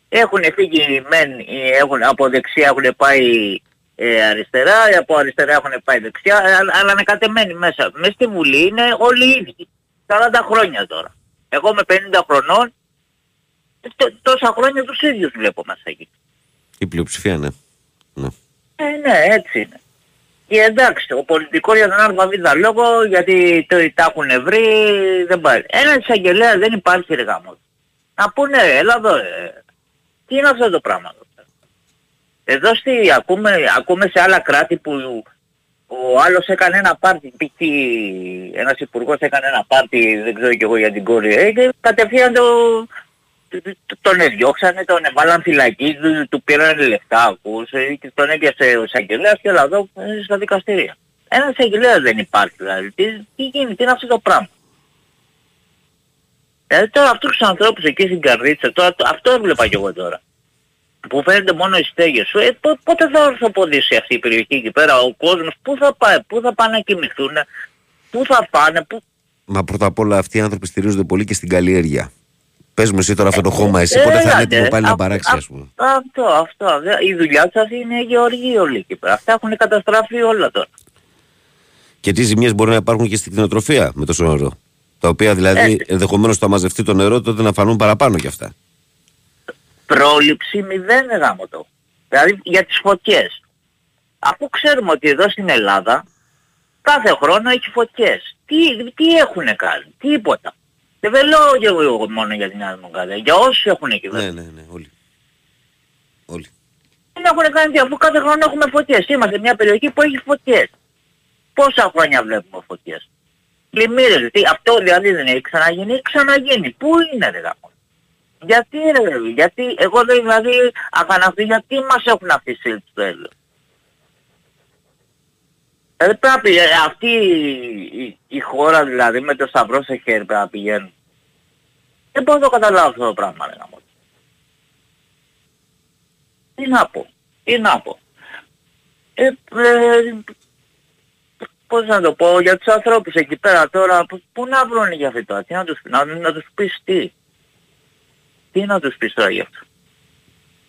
Έχουν φύγει μεν, ε, έχουν, από δεξιά έχουν πάει ε, αριστερά, από αριστερά έχουν πάει δεξιά, αλλά, αλλά ανακατεμένοι μέσα. Μέσα στη Βουλή είναι όλοι οι ίδιοι. 40 χρόνια τώρα. Εγώ με 50 χρονών, τ- τόσα χρόνια τους ίδιους βλέπω μέσα εκεί. Η πλειοψηφία, ναι. ναι. Ε, ναι, έτσι είναι. Και εντάξει, ο πολιτικός για τον ΑΒ λόγο, γιατί το τα έχουν βρει, δεν πάει. Ένα εισαγγελέα δεν υπάρχει ρε γάμο. Να πούνε, έλα εδώ, ε, τι είναι αυτό το πράγμα; Εδώ πέρα. Εδώ στη, ακούμε, ακούμε σε άλλα κράτη που ο άλλος έκανε ένα πάρτι, π.χ. ένας υπουργός έκανε ένα πάρτι, δεν ξέρω κι εγώ για την κόρη, ε, και κατευθείαν το, το- τον εδιώξανε, τον έβαλαν φυλακή, του, του πήραν λεφτά, ακούς, ε, και τον έπιασε ο εισαγγελέας και έλα εδώ ε, στα δικαστήρια. Ένας εισαγγελέας δεν υπάρχει δηλαδή. Τι, τι γίνεται, τι είναι αυτό το πράγμα; Ε, τώρα αυτούς τους ανθρώπους εκεί στην καρδίτσα, τώρα, το- αυτό έβλεπα κι εγώ τώρα. Που φαίνεται μόνο οι στέγες σου. Ε, πο- πότε θα ορθοποδήσει αυτή η περιοχή εκεί πέρα, ο κόσμος, πού θα πάει, πού θα πάνε να κοιμηθούν, πού θα πάνε, πού... Μα πρώτα απ' όλα αυτοί οι άνθρωποι στηρίζονται πολύ και στην καλλιέργεια. Πες μου εσύ τώρα αυτό το χώμα, εσύ Ε, πότε θα είναι έλατε. έτοιμο πάλι να Α- παράξει, α- ας πούμε; Αυτό, αυτό. Δε- Η δουλειά σας είναι γεωργοί όλοι εκεί πέρα. Αυτά έχουν καταστραφεί όλα τώρα. Και τι ζημιές μπορεί να υπάρχουν και στην κτηνοτροφία με τόσο νερό. Τα οποία δηλαδή Ε. ενδεχομένως θα μαζευτεί το νερό τότε να φανούν παραπάνω κι αυτά. Πρόληψη μηδέν γάμο το. Δηλαδή για τις φωτιές. Αφού ξέρουμε ότι εδώ στην Ελλάδα κάθε χρόνο έχει φωτιές. Τι, τι έχουν κάνει, τίποτα. Και δεν λέω και εγώ μόνο για την Νέα Δημοκρατία, για όσους έχουν εκεί Ναι, μέσα. ναι, ναι, όλοι. Όλοι. Δεν έχουν κάνει τίποτα, αφού κάθε χρόνο έχουμε φωτιές. Είμαστε μια περιοχή που έχει φωτιές. Πόσα χρόνια βλέπουμε φωτιές; Πλημμύρες, τι, αυτό δηλαδή δεν έχει ξαναγίνει, έχει ξαναγίνει. Πού είναι ρε γάμο; Γιατί ρε, γιατί εγώ δεν δηλαδή αγανακτή, γιατί μας έχουν αφήσει έτσι το έλεο. Δηλαδή πρέπει ε, αυτή η, η- η χώρα δηλαδή με το σταυρό σε χέρι πρέπει να πηγαίνουν. Δεν μπορώ να το καταλάβω αυτό το πράγμα ρε γάμο. Τι να πω, τι να πω. Ε, ε, πώς να το πω, για τους ανθρώπους εκεί πέρα τώρα, πού- πού να βρουν για αυτό, τι να τους, να, να τους πεις τι. Τι να τους πεις τώρα γι' αυτό;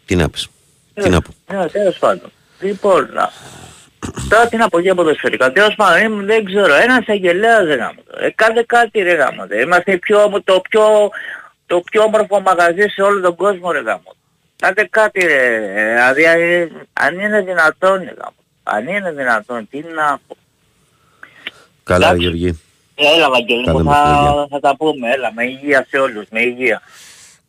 Τι να πεις; Τι να πω; Ναι, τέλος πάντων. Λοιπόν, να... Τώρα τι να πω για ποδοσφαιρικά. Τέλος πάντων, είμαι- δεν ξέρω. Ένας αγγελέας δεν γάμο. Ε, κάντε κάτι ρε γάμο. Είμαστε πιο, το, πιο, το πιο όμορφο μαγαζί σε όλο τον κόσμο ρε γάμο. Κάντε κάτι ρε. Ε, Δηλαδή, ε, αν είναι δυνατόν ρε γάμο. Αν είναι δυνατόν, τι να πω. Καλά, Εντάξει. Γεωργή. Έλα Βαγγέλη Κάνε μου, με θα, φιλιά. θα τα πούμε. Έλα, με υγεία σε όλους. Με υγεία.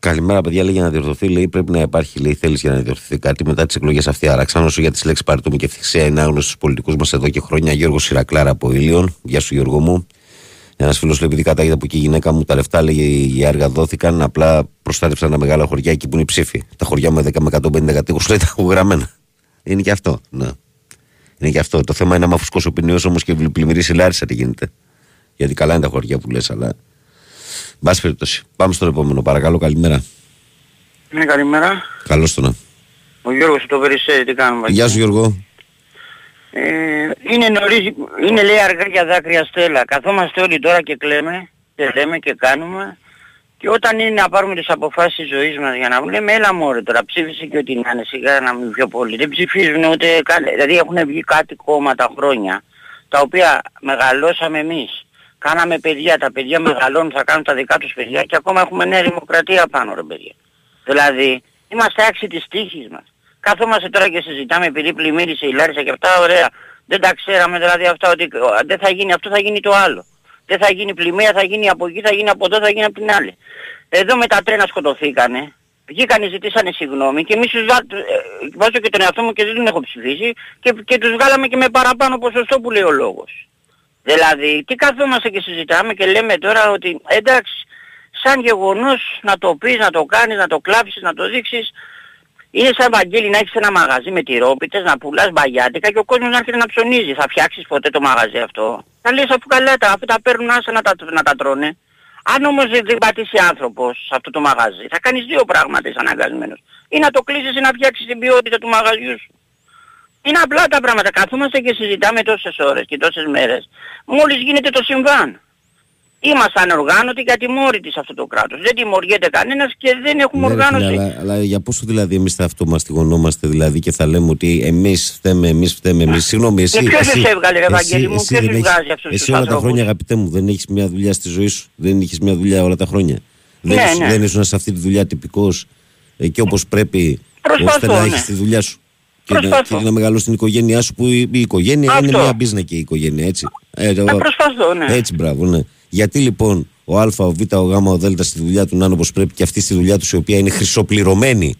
Καλημέρα, παιδιά. Λέει για να διορθωθεί, λέει πρέπει να υπάρχει λέει, θέληση για να διορθωθεί κάτι μετά τις εκλογές αυτή. Αραξάνω σου για τις λέξεις παρετούμε και ευθυξία είναι άγνωστος στους πολιτικούς μας εδώ και χρόνια. Γιώργος Σιρακλάρα από Ήλιον. Γεια σου, Γιώργο μου. Ένας φίλος λέει: Επειδή κατάγεται από εκεί η γυναίκα μου, τα λεφτά λέει για έργα δόθηκαν. Απλά προστάτευσαν τα μεγάλα χωριά εκεί που είναι οι ψήφοι. Τα χωριά με 10 με 150 κατοίκους λέει τα έχω γραμμένα. Είναι και αυτό. Ναι. Είναι και αυτό. Το θέμα είναι άμα φουσκώσει ο ποινιό όμως και πλημμυρίσει η Λάρισα τι γίνεται. Γιατί καλά είναι τα χωριά που λες, αλλά. Εν πάση περιπτώσει. Πάμε στον επόμενο. Παρακαλώ, καλημέρα. Ναι, καλημέρα. Καλώς το να. Ο Γιώργος από το Περισσέρι, τι κάνουμε. Γεια σου Γιώργο. Ε, είναι νωρίς, είναι λέει αργά για δάκρυα στέλα. Καθόμαστε όλοι τώρα και κλαίμε και λέμε και κάνουμε και όταν είναι να πάρουμε τις αποφάσεις της ζωής μας για να λέμε έλα μωρέ τώρα ψήφισε και ό,τι να είναι σιγά να μην πιο πολύ. Δεν ψηφίζουν ούτε καν, δηλαδή έχουν βγει κάτι κόμματα χρόνια τα οποία μεγαλώσαμε εμείς. Κάναμε παιδιά, τα παιδιά μεγαλώνουν, θα κάνουν τα δικά τους παιδιά και ακόμα έχουμε νέα δημοκρατία πάνω ρε παιδιά. Δηλαδή, είμαστε άξιοι της τύχης μας. Κάθομαστε τώρα και συζητάμε επειδή πλημμύρισε η Λάρισα και αυτά, ωραία. Δεν τα ξέραμε δηλαδή αυτά ότι ο, δεν θα γίνει αυτό, θα γίνει το άλλο. Δεν θα γίνει πλημμύρα, θα γίνει από εκεί, θα γίνει από εδώ, θα γίνει από την άλλη. Εδώ με τα τρένα σκοτωθήκανε. Βγήκανε, ζητήσανε συγγνώμη και εμείς τους βά... ε, βάζω και τον εαυτό μου και δεν τον έχω ψηφίσει και, και τους βγάλαμε και με παραπάνω ποσοστό που λέει ο λόγος. Δηλαδή, τι καθόμαστε και συζητάμε και λέμε τώρα ότι εντάξει, σαν γεγονός να το πεις, να το κάνεις, να το κλάψεις, να το δείξεις, Είναι σαν Βαγγέλη να έχεις ένα μαγαζί με τυρόπιτες, να πουλάς μπαγιάτικα και ο κόσμος να έρχεται να ψωνίζει. Θα φτιάξεις ποτέ το μαγαζί αυτό; Θα λες αφού καλά τα, αφού τα παίρνουν άσα να τα, να τα τρώνε. Αν όμως δεν δεν πατήσει άνθρωπος σε αυτό το μαγαζί, θα κάνεις δύο πράγματα είσαι αναγκασμένος. Ή να το κλείσεις ή να φτιάξεις την ποιότητα του μαγαζιού σου. Είναι απλά τα πράγματα. Καθόμαστε και συζητάμε τόσες ώρες και τόσες μέρες. Μόλις γίνεται το συμβάν. Είμαστε ανοργάνωτοι και ατιμόρυτοι σε αυτό το κράτος. Δεν τιμωριέται κανένας και δεν έχουμε Ναι, ρε φίλε, οργάνωση. αλλά, αλλά για πόσο δηλαδή εμείς θα αυτομαστιγωνόμαστε δηλαδή και θα λέμε ότι εμείς φταίμε, εμείς φταίμε, εμεί. Συγγνώμη, εσύ. ποιος εσύ, τους έβγαλε, ρε εσύ- Βαγγέλη μου, εσύ ποιος δεν τους έχεις- βγάζει αυτούς Εσύ τους όλα τα ανθρώπους; χρόνια, αγαπητέ μου, δεν έχεις μια δουλειά στη ζωή σου. Δεν είχε μια δουλειά όλα τα χρόνια. Δεν, Ναι, ήσουν- ναι. δεν ήσουν σε αυτή τη δουλειά τυπικός και όπως πρέπει, Προσπαθώ, ώστε να ναι. έχει τη δουλειά σου. Και να, Προσπαθώ. και να μεγαλώσει την οικογένειά σου που η, η οικογένεια είναι Αυτό. μια business και η οικογένεια, έτσι. Ε, Να εγώ- προσπαθώ, ναι. έτσι, μπράβο, ναι. Γιατί λοιπόν ο Α, ο Β, ο Γ, ο Δ στη δουλειά του να είναι όπως πρέπει και αυτή στη δουλειά τους η οποία είναι χρυσοπληρωμένη.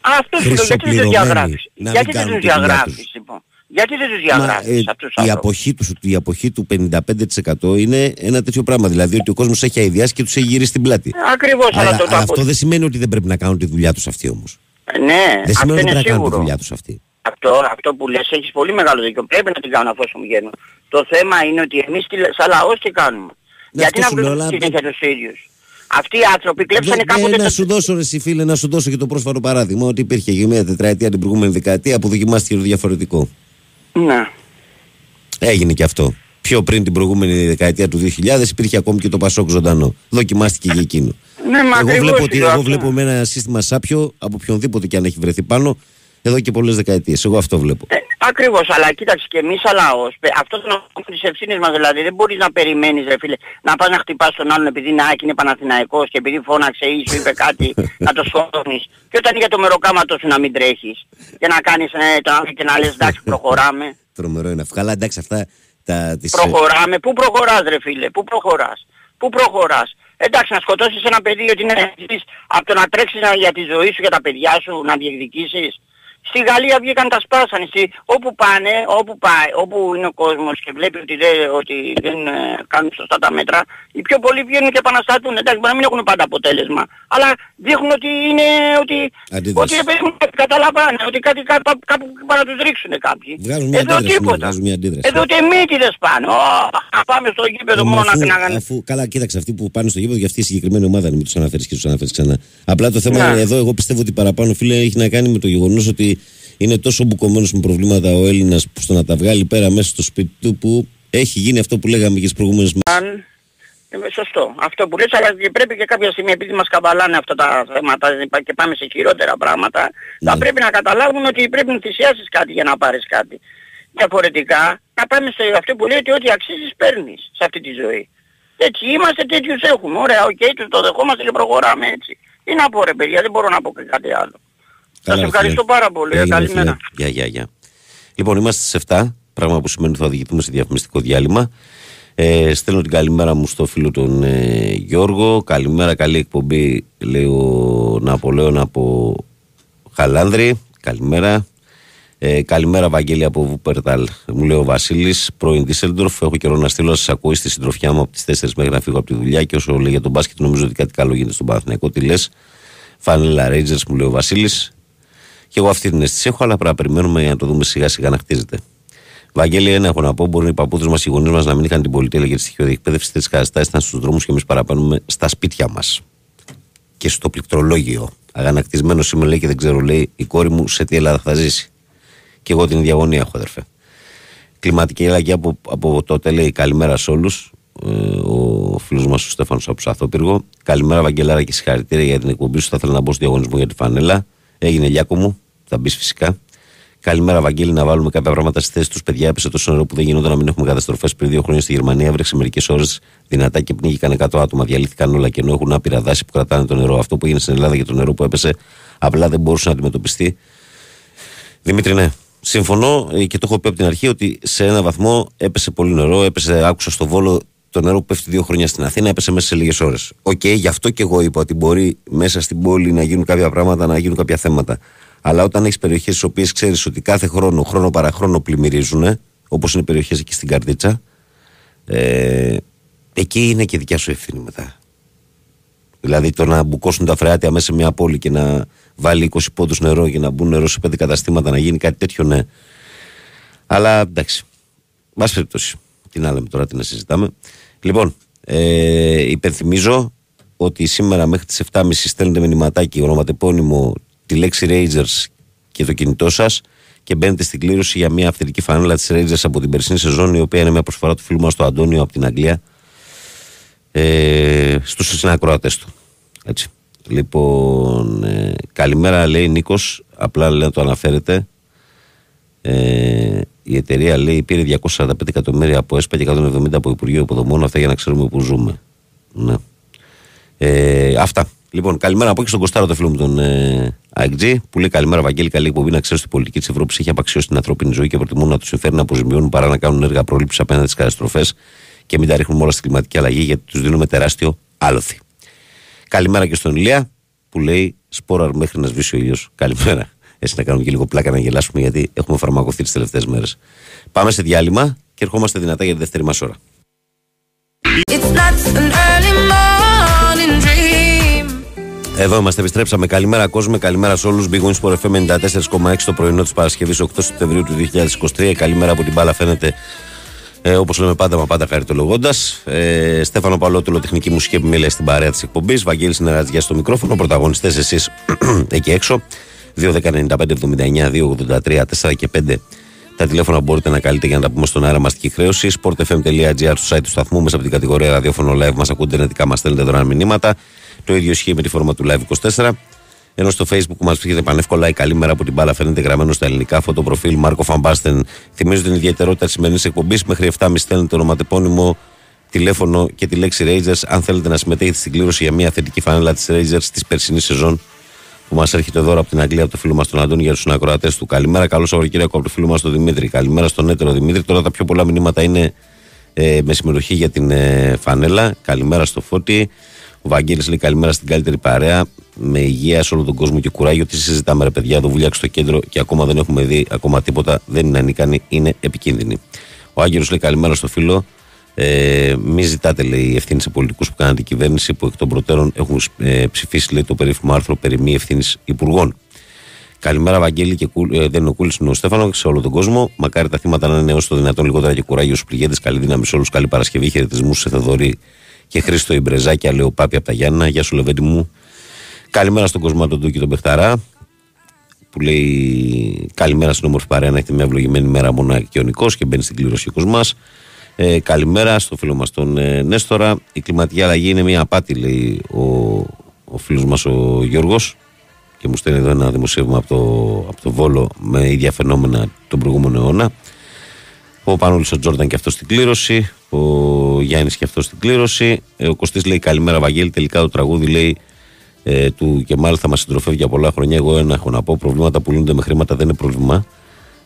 Αυτό σου λέω, γιατί δεν τους χρυσοπληρωμένοι, διαγράφεις. να Γιατί μην δεν κάνουν τους τη δουλειά διαγράφεις τους. λοιπόν. Γιατί δεν τους Μα, διαγράφεις ε, αυτούς τους η, άνθρωπους. αποχή τους, η αποχή του 55% είναι ένα τέτοιο πράγμα. Δηλαδή ότι ο κόσμος έχει αειδιάσει και τους έχει γυρίσει την πλάτη. Ακριβώς, αλλά, Αλλά, το, το αλλά αυτό απο- δεν σημαίνει ότι δεν πρέπει να κάνουν τη δουλειά τους αυτοί όμως. Ε, Ναι, Δεν αυτό σημαίνει ότι είναι πρέπει να κάνουν τη σίγουρο. δουλειά τους αυτοί. Αυτό, αυτό που λες έχεις πολύ μεγάλο δίκιο. Πρέπει να την κάνουν αφόσον βγαίνουν. Το θέμα είναι ότι εμείς τι λέ- σαν λαός τι κάνουμε. Ναι, Γιατί αυτό να σου λέω, βρούμε αλλά συνέχεια τους ίδιους. Αυτοί οι άνθρωποι κλέψανε Δεν- κάποτε... ναι, να το- σου δώσω, ρε, εσύ, φίλε, να σου δώσω και το πρόσφατο παράδειγμα ότι υπήρχε για μια τετραετία την προηγούμενη δεκαετία που δοκιμάστηκε το διαφορετικό. Ναι. Έγινε και αυτό. Πιο πριν την προηγούμενη δεκαετία του 2000 υπήρχε ακόμη και το Πασόκ ζωντανό. Δοκιμάστηκε και εκείνο. Ναι, μα εγώ ακριβώς βλέπω, ότι, λέω εγώ αυτό. βλέπω με ένα σύστημα σάπιο από οποιονδήποτε και αν έχει βρεθεί πάνω εδώ και πολλές δεκαετίες. Εγώ αυτό βλέπω. Ε, ακριβώς, αλλά κοίταξε και εμείς σαν λαός, πε- αυτός είναι ο τις ευθύνες μας δηλαδή, δεν μπορείς να περιμένεις ρε φίλε, να πας να χτυπάς τον άλλον επειδή είναι Άκη, είναι Παναθηναϊκός και επειδή φώναξε ή σου είπε κάτι να το σκοτώνεις. Και όταν για το μεροκάματο σου να μην τρέχεις και να κάνεις ε, το άλλο και να λες εντάξει προχωράμε. Τρομερό είναι αυτό. Καλά, εντάξει, αυτά τα. Τις, Προχωράμε. Πού προχωράς ρε φίλε, πού προχωράς. Πού προχωράς. Εντάξει να σκοτώσεις ένα παιδί ότι είναι ζεις από το να τρέξεις να- για τη ζωή σου, για τα παιδιά σου, να διεκδικήσεις. Στη Γαλλία βγήκαν τα σπάσανε. Στη, όπου πάνε, όπου πάει, όπου είναι ο κόσμος και βλέπει ότι δεν, ότι δεν ε, κάνουν σωστά τα μέτρα, οι πιο πολλοί βγαίνουν και επαναστατούν. Εντάξει, μπορεί να μην έχουν πάντα αποτέλεσμα. Αλλά δείχνουν ότι είναι, ότι, Αντίδραση. ότι ρε παιδί μου, καταλαβάνε, ότι κάτι κάπου, κάπου πάνε να τους ρίξουν κάποιοι. Βγάζουν μια Εδώ αντίδραση, ναι, τίποτα. βγάζουν μια αντίδραση. Εδώ ούτε μύτιδες πάνε. Ω, να πάμε στο γήπεδο Ε, μα μόνος αφού, να κάνουν. αφού, καλά, κοίταξε αυτοί που πάνε στο γήπεδο για αυτή η συγκεκριμένη ομάδα, να μην τους αναφέρεις και τους αναφέρεις ξανά. Απλά το θέμα Ναι. είναι εδώ, εγώ πιστεύω ότι παραπάνω, φίλε, έχει να κάνει με το γεγονός ότι είναι τόσο μπουκωμένος με προβλήματα ο Έλληνας που στο να τα βγάλει πέρα μέσα στο σπίτι του που έχει γίνει αυτό που λέγαμε και τι προηγούμενες μέρε. Αν... Ε, σωστό. Αυτό που λες, αλλά και πρέπει και κάποια στιγμή, επειδή μας καβαλάνε αυτά τα θέματα και πάμε σε χειρότερα πράγματα, θα Ναι. πρέπει να καταλάβουν ότι πρέπει να θυσιάσεις κάτι για να πάρεις κάτι. Διαφορετικά, να πάμε σε αυτό που λέει ότι ό,τι αξίζεις παίρνεις σε αυτή τη ζωή. Έτσι είμαστε, τέτοιους έχουμε. Ωραία, οκ, τους το δεχόμαστε και προχωράμε έτσι. Τι να πω ρε παιδιά, δεν μπορώ να πω και κάτι άλλο. Σας ευχαριστώ πάρα πολύ. Ε, Καλημέρα. Γεια, γεια, γεια. Λοιπόν, είμαστε στις 7, πράγμα που σημαίνει ότι θα οδηγηθούμε σε διαφημιστικό διάλειμμα. Ε, στέλνω την καλημέρα μου στο φίλο τον ε, Γιώργο. Καλημέρα, καλή εκπομπή, λέει ο Ναπολέων από Χαλάνδρη. Καλημέρα. Ε, καλημέρα, Βαγγέλη από Βούπερταλ. Μου λέει ο Βασίλης, πρώην Ντίσσελντορφ. Έχω καιρό να στείλω, σας ακούει στη συντροφιά μου από τις 4 μέχρι να φύγω από τη δουλειά. Και όσο λέει για τον μπάσκετ, νομίζω ότι κάτι καλό γίνεται στον Παναθηναϊκό. Τι λες, Φάνελα Ρέιτζερ, μου λέει ο Βασίλης. Και εγώ αυτή την αίσθηση έχω, αλλά πρέπει να περιμένουμε για να το δούμε σιγά σιγά να χτίζεται. Βαγγέλη, ένα έχω να πω: Μπορεί οι παππούδες μας, οι γονείς μας να μην είχαν την πολυτέλεια για τη στοιχειώδη εκπαίδευση. Τι καταστάσει ήταν στους δρόμους και εμείς παραπάνουμε στα σπίτια μας. Και στο πληκτρολόγιο. Αγανακτισμένος είμαι, λέει, και δεν ξέρω, λέει, η κόρη μου σε τι Ελλάδα θα ζήσει. Και εγώ την ίδια γωνία έχω, αδερφέ. Κλιματική αλλαγή από, από τότε λέει καλημέρα σε όλους. Ε, ο φίλος μας ο Στέφανος από Σαθόπυργο. Καλημέρα, Βαγγελάρα και συγχαρητήρια για την εκπομπή σου. Θα ήθελα να μπω στο διαγωνισμό για τη φανέλα. Έγινε Λιάκο μου, θα μπεις φυσικά. Καλημέρα, Βαγγέλη, να βάλουμε κάποια πράγματα στη θέση τους. Παιδιά, έπεσε τόσο νερό που δεν γινόταν να μην έχουμε καταστροφές. Πριν δύο χρόνια στη Γερμανία έβρεξε μερικές ώρες δυνατά και πνίγηκαν 100 άτομα. Διαλύθηκαν όλα και ενώ έχουν άπειρα δάση που κρατάνε το νερό. Αυτό που έγινε στην Ελλάδα για το νερό που έπεσε απλά δεν μπορούσε να αντιμετωπιστεί. Δημήτρη, ναι. Συμφωνώ ε, και το έχω πει από την αρχή ότι σε ένα βαθμό έπεσε πολύ νερό. Έπεσε, άκουσα στο Βόλο το νερό που πέφτει δύο χρόνια στην Αθήνα, έπεσε μέσα σε λίγες ώρες. Οκ, γι' αυτό και εγώ είπα ότι μπορεί μέσα στην πόλη να γίνουν κάποια πράγματα, να γίνουν κάποια θέματα. Αλλά όταν έχεις περιοχές στις οποίες ξέρεις ότι κάθε χρόνο, χρόνο παραχρόνο πλημμυρίζουν, όπως είναι περιοχές εκεί στην Καρδίτσα, ε, εκεί είναι και δικιά σου ευθύνη μετά. Δηλαδή το να μπουκώσουν τα φρεάτια μέσα σε μια πόλη και να βάλει 20 πόντους νερό για να μπουν νερό σε πέντε καταστήματα να γίνει κάτι τέτοιο, ναι. Αλλά εντάξει. Μα περιπτώσει. Την άλλη τώρα τι να συζητάμε. Λοιπόν, ε, υπενθυμίζω ότι σήμερα μέχρι τις 7.30 στέλνετε μηνυματάκι ονοματεπώνυμο τη λέξη Rangers και το κινητό σας και μπαίνετε στην κλήρωση για μια αυθεντική φανέλα της Rangers από την περσινή σεζόν, η οποία είναι μια προσφορά του φίλου μας του Αντώνιο από την Αγγλία ε, στους συνακροατές του. Έτσι. Λοιπόν, ε, καλημέρα λέει Νίκος, απλά λέει να το αναφέρετε. Ε, η εταιρεία λέει πήρε 245 εκατομμύρια από ΕΣΠΑ και 170 από Υπουργείο Υποδομών. Αυτά για να ξέρουμε πού ζούμε. Ναι. Ε, αυτά. Λοιπόν, καλημέρα από εκεί στον Κωστάρο, το φίλο μου τον ε, AXG, που λέει καλημέρα, Βαγγέλη. Καλή εκπομπή να ξέρεις ότι η πολιτική της Ευρώπης έχει απαξιώσει την ανθρώπινη ζωή και προτιμούν να τους συμφέρει να αποζημιώνουν παρά να κάνουν έργα πρόληψης απέναντι στις καταστροφές και μην τα ρίχνουν όλα στην κλιματική αλλαγή γιατί τους δίνουμε τεράστιο άλοθη. Καλημέρα και στον Ηλία που λέει σπόρα μέχρι να σβήσει ο ήλιος. Καλημέρα. Έτσι να κάνουμε και λίγο πλάκα να γελάσουμε γιατί έχουμε φαρμακοθεί τις τελευταίες μέρες. Πάμε σε διάλειμμα και ερχόμαστε δυνατά για τη δεύτερη μας ώρα. Εδώ είμαστε, επιστρέψαμε. Καλημέρα κόσμο, καλημέρα σε όλους. Big Wings Sport FM 94,6 το πρωινό της Παρασκευής 8 Σεπτεμβρίου του 2023. Καλημέρα από την μπάλα φαίνεται ε, Όπως λέμε πάντα, μα πάντα χαριτολογώντας. Ε, Στέφανο Παλότουλο, τεχνική μουσική επιμέλεια στην παρέα της εκπομπής. Βαγγέλης Συνεργατζιά στο μικρόφωνο. Πρωταγωνιστές εσείς εκεί έξω. 2.195.79, 2.83, 4 και 5 τα τηλέφωνα μπορείτε να καλείτε για να τα πούμε στον αέρα μαστική χρέωση. sportfm.gr στο site του σταθμού μέσα από την κατηγορία ραδιόφωνο live μας ακούτε ενετικά, μας στέλνετε δωρεάν μηνύματα. Το ίδιο ισχύει με τη φόρμα του Live 24. Ενώ στο Facebook μας βρίσκεται πανεύκολα η καλή μέρα από την μπάλα φαίνεται γραμμένο στα ελληνικά φωτοπροφίλ Μάρκο Φαμπάστεν. Θυμίζω την ιδιαιτερότητα της σημερινής εκπομπής. Μέχρι 7.30 στέλνετε ονοματεπώνυμο, τηλέφωνο και τη λέξη Rangers. Αν θέλετε να συμμετέχετε στην κλήρωση για μια θετική φανέλα της Rangers της περσινής σεζόν που μας έρχεται εδώ από την Αγγλία από το φίλο μας τον Αντώνη για τους ακροατές του. Καλημέρα, καλό Σαββατοκύριακο από το φίλο μας τον Δημήτρη. Καλημέρα στον έτερο Δημήτρη. Τώρα τα πιο πολλά μηνύματα είναι ε, με συμμετοχή για την ε, φανέλα. Καλημέρα στο Φώτη. Ο Βαγγέλης λέει καλημέρα στην καλύτερη παρέα. Με υγεία σε όλο τον κόσμο και κουράγιο. Τι συζητάμε, ρε παιδιά, το βουλιάξ στο κέντρο και ακόμα δεν έχουμε δει ακόμα τίποτα. Δεν είναι ανίκανη, είναι επικίνδυνη. Ο Άγγελος λέει καλημέρα στο φίλο. Ε, μην ζητάτε, λέει, ευθύνη σε πολιτικούς που κάνουν την κυβέρνηση που εκ των προτέρων έχουν ε, ψηφίσει λέει, το περίφημο άρθρο περί μη ευθύνης υπουργών. Καλημέρα, Βαγγέλη, και κου, ε, δεν είναι ο Κούλης, είναι ο Στέφανο σε όλο τον κόσμο. Μακάρι τα θύματα να είναι όσο το δυνατόν λιγότερα και κουράγιος στους πληγέντες. Καλή δύναμη σε όλους. Καλή Παρασκευή. Χαιρετισμού σε Θεδωρή και Χρήστο Ιμπρεζάκια, λέει ο Πάπη από τα Γιάννα. Γεια σου, Λεβέντι μου. Καλημέρα στον κόσμο του και τον Πεχταρά που λέει Καλημέρα στην όμορφη παρέα να έχετε μια ευλογημένη μέρα μόνο και ο Νικός και μπαίνει στην κλήρωση ο μας. Ε, καλημέρα στο φίλο μας τον ε, Νέστορα. Η κλιματική αλλαγή είναι μια απάτη, λέει ο, ο φίλος μας ο Γιώργος. Και μου στέλνει εδώ ένα δημοσίευμα από το, από το Βόλο με ίδια φαινόμενα τον προηγούμενο αιώνα. Ο Πανούλης ο Τζόρνταν και αυτός στην κλήρωση. Ο Γιάννης και αυτός στην κλήρωση. Ε, ο Κωστής λέει Καλημέρα, Βαγγέλη. Τελικά το τραγούδι λέει ε, του και μάλιστα μας συντροφεύει για πολλά χρόνια. Εγώ ένα έχω να πω. Προβλήματα που λύνονται με χρήματα δεν είναι πρόβλημα.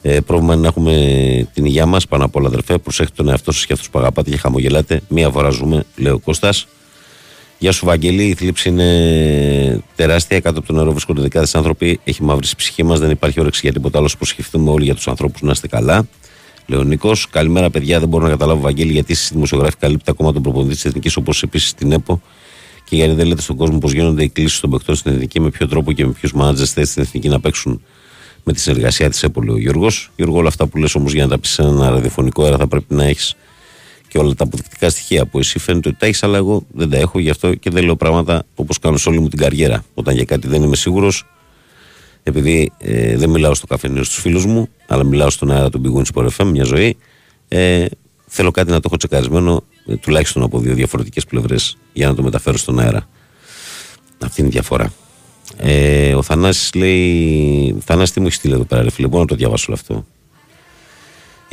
Ε, πρόβλημα είναι να έχουμε την υγεία μας πάνω απ' όλα, αδερφέ. Προσέχετε τον εαυτό σας και αυτούς που αγαπάτε και χαμογελάτε. Μία φορά ζούμε, λέει ο Κώστας. Γεια σου, Βαγγελή. Η θλίψη είναι τεράστια. Κάτω από το νερό βρίσκονται δεκάδες άνθρωποι. Έχει μαύρη ψυχή μας. Δεν υπάρχει όρεξη για τίποτα άλλο. Προσχευτούμε όλοι για τους ανθρώπους να είστε καλά. Λεωνικό. Καλημέρα, παιδιά. Δεν μπορώ να καταλάβω, Βαγγέλη, γιατί εσείς δημοσιογράφοι καλύπτει ακόμα τον προπονητή της Εθνικής, όπως επίσης την ΕΠΟ. Και γιατί δεν λέτε στον κόσμο πώς γίνονται οι κλήσεις των παιχτών στην Εθνική, με ποιο τρόπο και με ποιους μάνατζε θέσεις στην Εθνική να παίξουν με τη συνεργασία της ΕΠΟ, λέει ο Γιώργος. Γιώργο, όλα αυτά που λες όμως για να τα πεις σε ένα ραδιοφωνικό αέρα θα πρέπει να έχεις και όλα τα αποδεικτικά στοιχεία που εσύ φαίνεται ότι τα έχεις, αλλά εγώ δεν τα έχω γι' αυτό και δεν λέω πράγματα όπως κάνω σε όλη μου την καριέρα. Όταν για κάτι δεν είμαι σίγουρος, επειδή ε, δεν μιλάω στο καφενείο στους φίλους μου, αλλά μιλάω στον αέρα του Big Wings FM μια ζωή, ε, θέλω κάτι να το έχω τσεκαρισμένο ε, τουλάχιστον από δύο διαφορετικές πλευρές για να το μεταφέρω στον αέρα. Αυτή είναι η διαφορά. Ε, ο Θανάσης λέει. Θανάση, τι μου έχεις στείλει εδώ πέρα, ρε φίλε. Μπορώ να το διαβάσω όλο αυτό.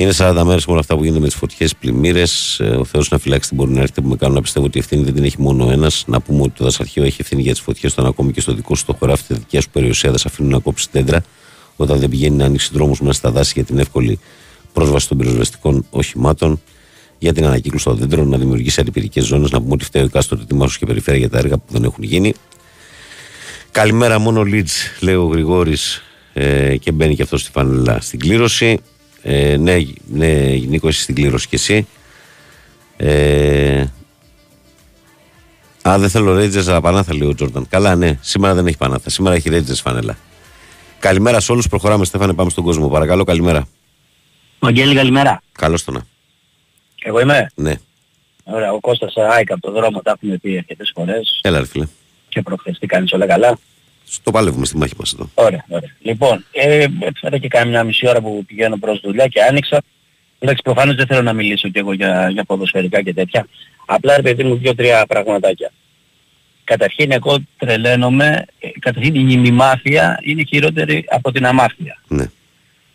Είναι 40 μέρες με όλα αυτά που γίνονται με τις φωτιές, πλημμύρες. Ε, ο Θεός να φυλάξει την μπορεί να έρχεται που με κάνουν να πιστεύω ότι η ευθύνη δεν την έχει μόνο ένας. Να πούμε ότι το δασαρχείο έχει ευθύνη για τις φωτιές, όταν ακόμη και στο δικό σου το χωράφι, τη δικιά σου περιουσία δεν σε αφήνουν να κόψεις δέντρα, όταν δεν πηγαίνει να ανοίξει δρόμους μέσα στα δάση για την εύκολη πρόσβαση των πυροσβεστικών οχημάτων, για την ανακύκλωση των δέντρων, να δημιουργήσει αντιπυρικέ ζώνες, να πούμε ότι φταίει ο εκάστοτε τιμάσου και περιφέρεια για τα έργα που δεν έχουν γίνει. Καλημέρα μόνο Λίτζ, λέει ο Γρηγόρης ε, και μπαίνει και αυτός στη φανελά στην κλήρωση. Ε, ναι, ναι, Νίκος, είσαι στην κλήρωση κι εσύ. Ε, Α, δεν θέλω Rangers, αλλά πανάθα λέει ο Τζόρνταν. Καλά, ναι, σήμερα δεν έχει πανάθα. Σήμερα έχει Rangers φανέλα. Καλημέρα σε όλους. Προχωράμε, Στέφανε, πάμε στον κόσμο. Παρακαλώ, καλημέρα. Βαγγέλη, καλημέρα. Καλώς το να. Εγώ είμαι; Ναι, Ωραία, ο Κώστας Άικα από το δρόμο, τα έχουμε πει αρκετές φορές έλα, ρε φίλε. και προχθές τι κάνεις όλα καλά; Στο παλεύουμε στη μάχη μας εδώ. Ωραία, ωραία. Λοιπόν, ε, έφερα και κάμια μισή ώρα που πηγαίνω προς δουλειά και άνοιξα. Εντάξει, προφανώς δεν θέλω να μιλήσω κι εγώ για, για ποδοσφαιρικά και τέτοια. Απλά ρε παιδί μου δύο-τρία πραγματάκια. Καταρχήν εγώ τρελαίνομαι, ε, καταρχήν η ημιμάθεια είναι χειρότερη από την αμάθεια. Ναι.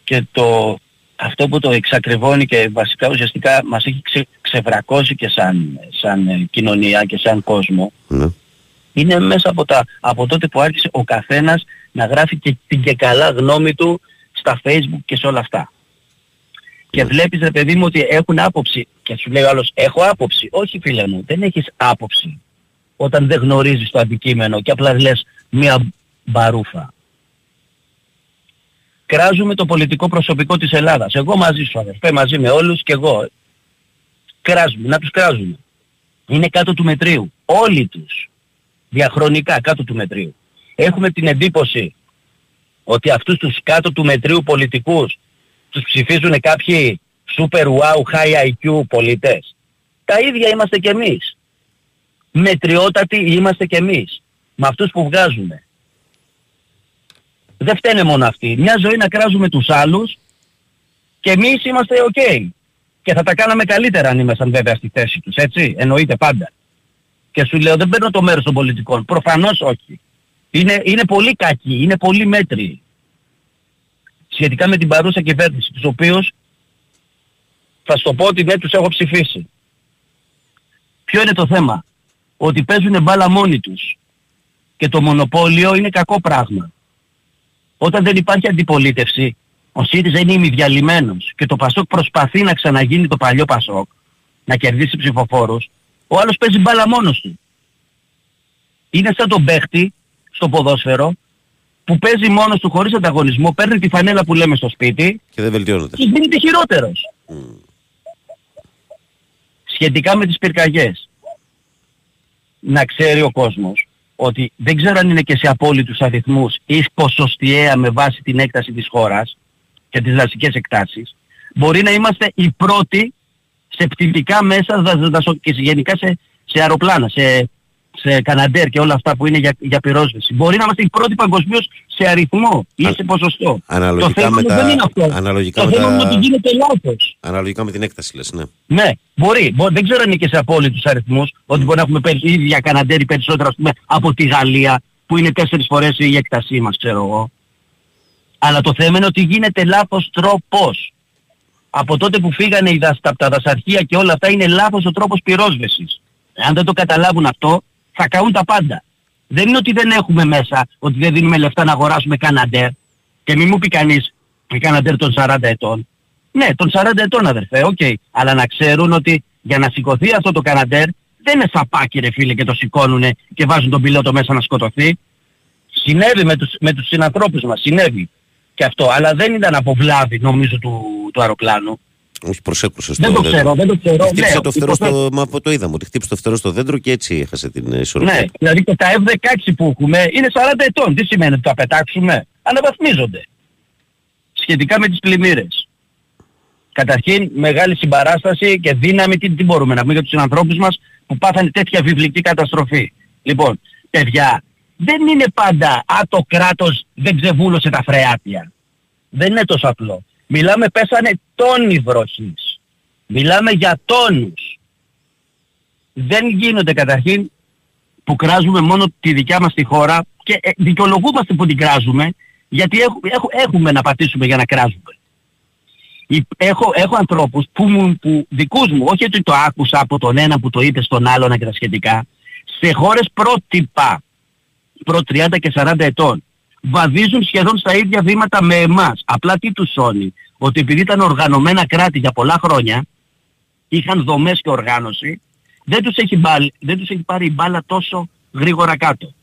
Και το, αυτό που το εξακριβώνει και βασικά ουσιαστικά μας έχει ξε, ξεβρακώσει και σαν, σαν ε, κοινωνία και σαν κόσμο ναι. Είναι μέσα από, τα, από τότε που άρχισε ο καθένας να γράφει και την και καλά γνώμη του στα facebook και σε όλα αυτά. Και βλέπεις ρε παιδί μου ότι έχουν άποψη και σου λέει ο άλλος έχω άποψη. Όχι φίλε μου, δεν έχεις άποψη όταν δεν γνωρίζεις το αντικείμενο και απλά λες μία μπαρούφα. Κράζουμε το πολιτικό προσωπικό της Ελλάδας. Εγώ μαζί σου αδερφέ, μαζί με όλους και εγώ. Κράζουμε, να τους κράζουμε. Είναι κάτω του μετρίου. Όλοι τους. Διαχρονικά κάτω του μετρίου. Έχουμε την εντύπωση ότι αυτούς τους κάτω του μετρίου πολιτικούς τους ψηφίζουν κάποιοι super wow high IQ πολίτες. Τα ίδια είμαστε κι εμείς. Μετριότατοι είμαστε κι εμείς. Με αυτούς που βγάζουμε. Δεν φταίνε μόνο αυτοί. Μια ζωή να κράζουμε τους άλλους και εμείς είμαστε ok. Και θα τα κάναμε καλύτερα αν ήμασταν βέβαια στη θέση τους, έτσι; Εννοείται πάντα. Και σου λέω δεν παίρνω το μέρος των πολιτικών. Προφανώς όχι. Είναι, είναι πολύ κακοί, είναι πολύ μέτριοι. Σχετικά με την παρούσα κυβέρνηση, τους οποίους θα σου το πω ότι δεν τους έχω ψηφίσει. Ποιο είναι το θέμα; Ότι παίζουν μπάλα μόνοι τους. Και το μονοπόλιο είναι κακό πράγμα. Όταν δεν υπάρχει αντιπολίτευση, ο ΣΥΡΙΖΑ είναι ημιδιαλυμένος και το ΠΑΣΟΚ προσπαθεί να ξαναγίνει το παλιό ΠΑΣΟΚ, να κερδίσει ψηφοφόρους, ο άλλος παίζει μπάλα μόνος του. Είναι σαν τον παίχτη στο ποδόσφαιρο που παίζει μόνος του χωρίς ανταγωνισμό, παίρνει τη φανέλα που λέμε στο σπίτι Και δεν βελτιώνεται. και γίνεται χειρότερος. Σχετικά με τις πυρκαγιές, να ξέρει ο κόσμος ότι δεν ξέρω αν είναι και σε απόλυτους αριθμούς ή ποσοστιαία με βάση την έκταση της χώρας και τις δασικές εκτάσεις, μπορεί να είμαστε οι πρώτοι σε πτυτικά μέσα δα- δασο- και γενικά σε, σε αεροπλάνα, σε, σε καναντέρ και όλα αυτά που είναι για, για πυρόσβεση. Μπορεί να είμαστε οι πρώτοι παγκοσμίως σε αριθμό ή Α- σε ποσοστό. αναλογικά το θέμα με όμως τα- δεν είναι αυτό. αναλογικά το με θέμα τα- είναι ότι γίνεται λάθος. Αναλογικά με την έκταση λες, ναι. Ναι, μπορεί. Μπο- Δεν ξέρω αν είναι και σε απόλυτους αριθμούς, ότι μπορεί να έχουμε περι- ίδια καναντέρι περισσότερα ας πούμε, από τη Γαλλία, που είναι τέσσερις φορές η έκτασή μας, ξέρω εγώ. Αλλά το θέμα είναι ότι γίνεται λάθος τρόπος. Από τότε που φύγανε οι δασ, τα, τα δασαρχεία και όλα αυτά είναι λάθος ο τρόπος πυρόσβεσης. Αν δεν το καταλάβουν αυτό, θα καούν τα πάντα. Δεν είναι ότι δεν έχουμε μέσα, ότι δεν δίνουμε λεφτά να αγοράσουμε καναντέρ. Και μην μου πει κανείς, η καναντέρ των 40 ετών. Ναι, των 40 ετών αδερφέ, οκ. Αλλά να ξέρουν ότι για να σηκωθεί αυτό το καναντέρ δεν είναι σαπάκι ρε φίλε και το σηκώνουνε και βάζουν τον πιλότο μέσα να σκοτωθεί. Συνέβη με τους, με τους συνανθρώπους μας, συνέβη και αυτό. Αλλά δεν ήταν από βλάβη νομίζω του, του αεροπλάνου. Όχι, προσέκρουσε στο Δεν το δέντρο. ξέρω, δεν το ξέρω. Χτύπησε Ναι, το φτερό υποθέτω. στο. Μα το είδαμε ότι χτύπησε το φτερό στο δέντρο και έτσι έχασε την ε, ισορροπία. Ναι, δηλαδή και τα F-16 που έχουμε είναι 40 ετών. Τι σημαίνει ότι τα πετάξουμε; Αναβαθμίζονται. Σχετικά με τις πλημμύρες. Καταρχήν μεγάλη συμπαράσταση και δύναμη τι, τι μπορούμε να πούμε για τους ανθρώπους μας που πάθανε τέτοια βιβλική καταστροφή; Λοιπόν, παιδιά, δεν είναι πάντα «Α, το κράτος δεν ξεβούλωσε τα φρεάτια». Δεν είναι τόσο απλό. Μιλάμε πέσανε τόνοι βροχής. Μιλάμε για τόνους. Δεν γίνονται καταρχήν που κράζουμε μόνο τη δικιά μας τη χώρα και ε, δικαιολογούμαστε που την κράζουμε γιατί έχ, έχ- έχουμε να πατήσουμε για να κράζουμε. Υ- Έχω, έχω ανθρώπους που, μου, που δικούς μου, όχι ότι το άκουσα από τον ένα που το είπε στον άλλον και τα σχετικά, σε χώρες πρότυπα, προ 30 και 40 ετών, βαδίζουν σχεδόν στα ίδια βήματα με εμάς. Απλά τι τους σώνει, ότι επειδή ήταν οργανωμένα κράτη για πολλά χρόνια, είχαν δομές και οργάνωση, δεν τους έχει, μπάλ, δεν τους έχει πάρει η μπάλα τόσο γρήγορα κάτω.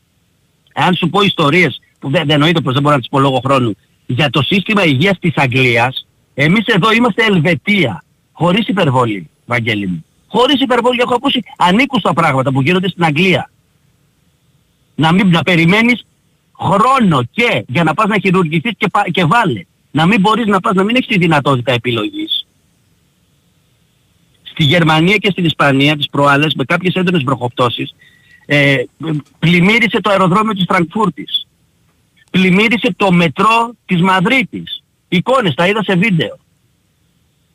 Αν σου πω ιστορίες που δεν, δεν εννοείται πως δεν μπορώ να τις πω λόγω χρόνου, για το σύστημα υγείας της Αγγλίας, εμείς εδώ είμαστε Ελβετία, χωρίς υπερβολή, Βαγγέλη μου. Χωρίς υπερβολή έχω ακούσει ανήκουστα πράγματα που γίνονται στην Αγγλία. Να μην να περιμένεις χρόνο και για να πας να χειρουργηθείς και, πα- και βάλε. Να μην μπορείς να πας, να μην έχεις τη δυνατότητα επιλογής. Στη Γερμανία και στην Ισπανία τις προάλλες με κάποιες έντονες βροχοπτώσεις ε, πλημμύρισε το αεροδρόμιο της Φραγκφούρτης. Πλημμύρισε το μετρό της Μαδρίτης. Εικόνες, τα είδα σε βίντεο.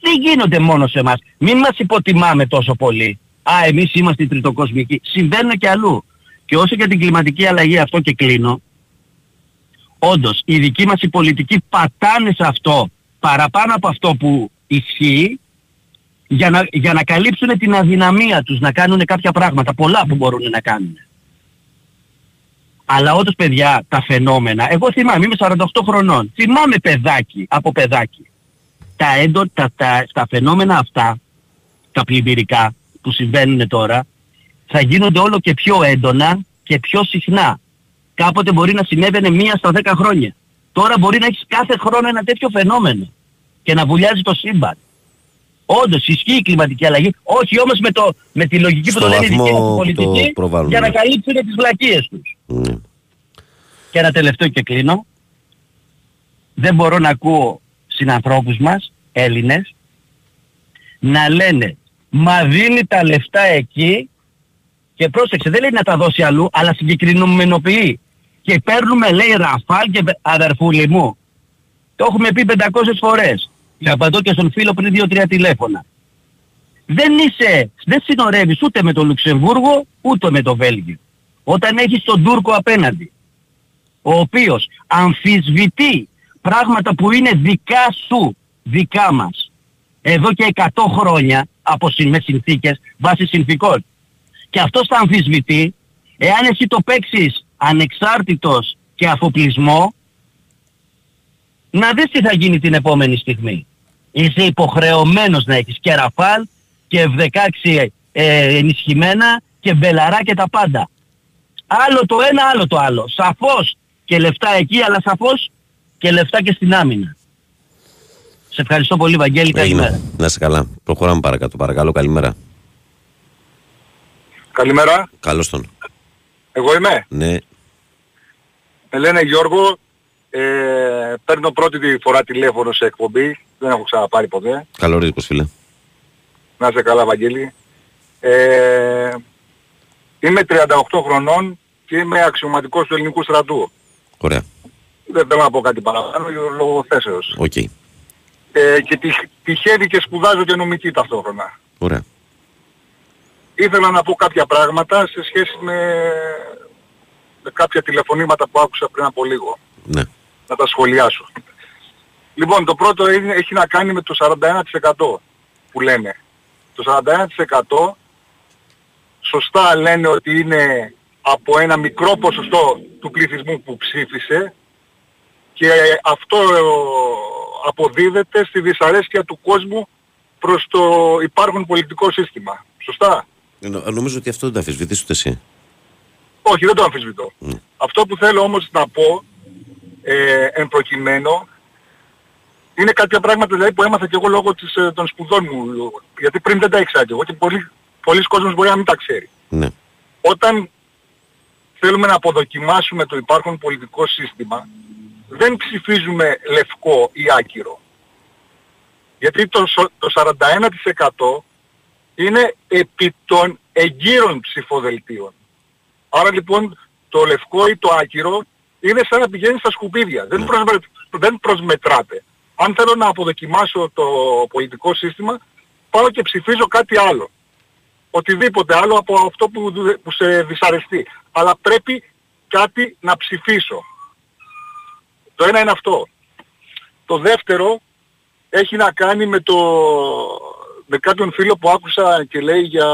Δεν γίνονται μόνο σε εμάς. Μην μας υποτιμάμε τόσο πολύ. Α, εμείς είμαστε οι τριτοκοσμικοί. Συμβαίνουν και αλλού. Και όσο για την κλιματική αλλαγή αυτό και κλείνω, όντως οι δικοί μας οι πολιτικοί πατάνε σε αυτό παραπάνω από αυτό που ισχύει για να, για να καλύψουν την αδυναμία τους να κάνουν κάποια πράγματα, πολλά που μπορούν να κάνουν. Αλλά όντως παιδιά τα φαινόμενα, εγώ θυμάμαι, είμαι 48 χρονών, θυμάμαι παιδάκι από παιδάκι. Τα, έντο, τα, τα, τα φαινόμενα αυτά, τα πλημμυρικά που συμβαίνουν τώρα, θα γίνονται όλο και πιο έντονα και πιο συχνά. Κάποτε μπορεί να συνέβαινε μία στα 10 χρόνια. Τώρα μπορεί να έχεις κάθε χρόνο ένα τέτοιο φαινόμενο και να βουλιάζει το σύμπαν. Όντως ισχύει η κλιματική αλλαγή, όχι όμως με, το, με τη λογική Στο που το λένε οι δικοί βαθμό μας οι που το πολιτικοί προβάλλουν, για να ναι. καλύψουν τις βλακίες τους. Ναι. Και ένα τελευταίο και κλείνω. Δεν μπορώ να ακούω συνανθρώπους μας, Έλληνες, να λένε μα δίνει τα λεφτά εκεί και πρόσεξε δεν λέει να τα δώσει αλλού αλλά συγκεκριμενοποιεί και παίρνουμε λέει Ραφάλ και αδερφούλη μου. Το έχουμε πει 500 φορές. Και απαντώ και στον φίλο πριν 2-3 τηλέφωνα. Δεν είσαι, δεν συνορεύεις ούτε με το Λουξεμβούργο ούτε με το Βέλγιο. Όταν έχεις τον Τούρκο απέναντι ο οποίος αμφισβητεί πράγματα που είναι δικά σου, δικά μας, εδώ και 100 χρόνια από συν- με συνθήκες βάσει συνθήκων. Και αυτός θα αμφισβητεί, εάν εσύ το παίξεις ανεξάρτητος και αφοπλισμό, να δεις τι θα γίνει την επόμενη στιγμή. Είσαι υποχρεωμένος να έχεις και ραφάλ και F-16 ε, ενισχυμένα και μπελαρά και τα πάντα. Άλλο το ένα, άλλο το άλλο. Σαφώς και λεφτά εκεί, αλλά σαφώς και λεφτά και στην άμυνα. Σε ευχαριστώ πολύ Βαγγέλη, καλημέρα. Έγινε. Να είσαι καλά. Προχωράμε παρακάτω. Παρακαλώ, καλημέρα. Καλημέρα, Καλώς τον. Εγώ είμαι. Ναι, Με λένε Γιώργο, ε, παίρνω πρώτη τη φορά τηλέφωνο σε εκπομπή, δεν έχω ξαναπάρει ποτέ. καλό ρίσκος φίλε. Να είσαι καλά Βαγγέλη. Ε, είμαι 38 χρονών και είμαι αξιωματικός του ελληνικού στρατού. Ωραία. Δεν θέλω να πω κάτι παραπάνω λόγω θέσεως. Οκ. Ε, και τυχ, τυχαίνει και σπουδάζω και νομική ταυτόχρονα. Ωραία. Ήθελα να πω κάποια πράγματα σε σχέση με, με κάποια τηλεφωνήματα που άκουσα πριν από λίγο. Ναι. να τα σχολιάσω. Λοιπόν, το πρώτο είναι, έχει να κάνει με το 41% που λένε. Το 41% σωστά λένε ότι είναι από ένα μικρό ποσοστό του πληθυσμού που ψήφισε και αυτό ε, αποδίδεται στη δυσαρέσκεια του κόσμου προς το υπάρχον πολιτικό σύστημα. Σωστά; Νο- Νομίζω ότι αυτό δεν το αφισβητείς ούτε εσύ. Όχι, δεν το αμφισβητώ. Αυτό που θέλω όμως να πω ε, εν προκειμένου είναι κάποια πράγματα δηλαδή, που έμαθα και εγώ λόγω της, ε, των σπουδών μου. Γιατί πριν δεν τα ήξερα και εγώ και πολλοί, πολλοί κόσμος μπορεί να μην τα ξέρει. Ναι. Όταν θέλουμε να αποδοκιμάσουμε το υπάρχον πολιτικό σύστημα δεν ψηφίζουμε λευκό ή άκυρο. Γιατί το, σο- το 41% είναι επί των εγκύρων ψηφοδελτίων. Άρα λοιπόν το λευκό ή το άκυρο είναι σαν να πηγαίνει στα σκουπίδια. Δεν, προσμε, δεν προσμετράται. Αν θέλω να αποδοκιμάσω το πολιτικό σύστημα, πάω και ψηφίζω κάτι άλλο. Οτιδήποτε άλλο από αυτό που, δου- που σε δυσαρεστεί. Αλλά πρέπει κάτι να ψηφίσω. Το ένα είναι αυτό. Το δεύτερο έχει να κάνει με, το, με κάποιον φίλο που άκουσα και λέει για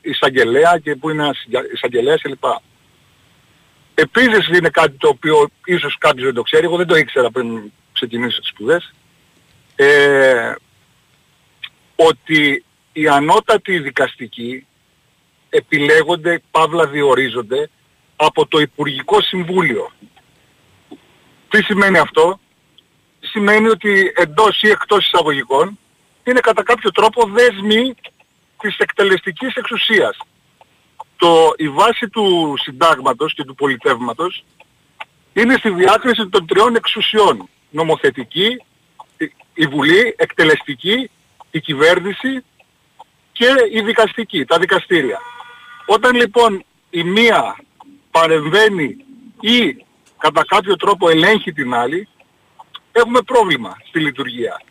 εισαγγελέα και που είναι ένας εισαγγελέας κλπ. Επίσης είναι κάτι το οποίο ίσως κάποιος δεν το ξέρει, εγώ δεν το ήξερα πριν ξεκινήσω τις σπουδές, ε, ότι οι ανώτατοι δικαστικοί επιλέγονται, παύλα διορίζονται, από το Υπουργικό Συμβούλιο. Τι σημαίνει αυτό; Σημαίνει ότι εντός ή εκτός εισαγωγικών είναι κατά κάποιο τρόπο δέσμοι της εκτελεστικής εξουσίας. το, η βάση του συντάγματος και του πολιτεύματος είναι στη διάκριση των τριών εξουσιών. Νομοθετική, η- η Βουλή, εκτελεστική, η κυβέρνηση και η δικαστική, τα δικαστήρια. Όταν λοιπόν η μία παρεμβαίνει ή κατά κάποιο τρόπο ελέγχει την άλλη, έχουμε πρόβλημα στη λειτουργία.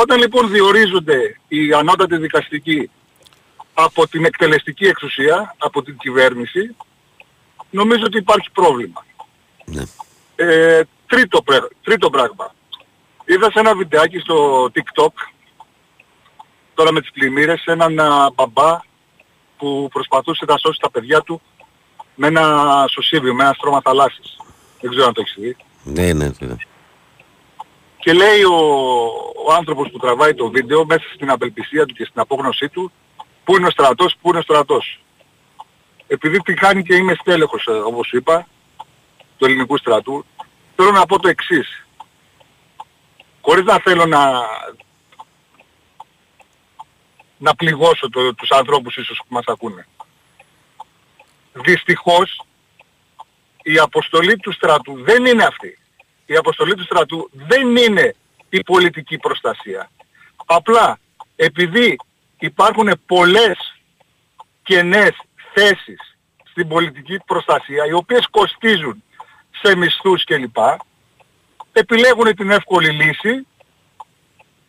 Όταν λοιπόν διορίζονται οι ανώτατοι δικαστικοί από την εκτελεστική εξουσία, από την κυβέρνηση, νομίζω ότι υπάρχει πρόβλημα. Ναι. Ε, τρίτο, πρέ- τρίτο πράγμα. Είδα σε ένα βιντεάκι στο TikTok, τώρα με τις πλημμύρες, έναν α, μπαμπά που προσπαθούσε να σώσει τα παιδιά του με ένα σωσίβιο, με ένα στρώμα θαλάσσης. Δεν ξέρω αν το έχεις δει. Ναι, ναι, ναι. Και λέει ο, ο άνθρωπος που τραβάει το βίντεο μέσα στην απελπισία του και στην απόγνωσή του πού είναι ο στρατός, πού είναι ο στρατός. Επειδή τη χάνει και είμαι στέλεχος ε, όπως είπα του ελληνικού στρατού θέλω να πω το εξής. Χωρίς να θέλω να να πληγώσω το, τους ανθρώπους ίσως που μας ακούνε. Δυστυχώς η αποστολή του στρατού δεν είναι αυτή. Η αποστολή του στρατού δεν είναι η πολιτική προστασία. Απλά επειδή υπάρχουν πολλές κενές θέσεις στην πολιτική προστασία οι οποίες κοστίζουν σε μισθούς κλπ. Επιλέγουν την εύκολη λύση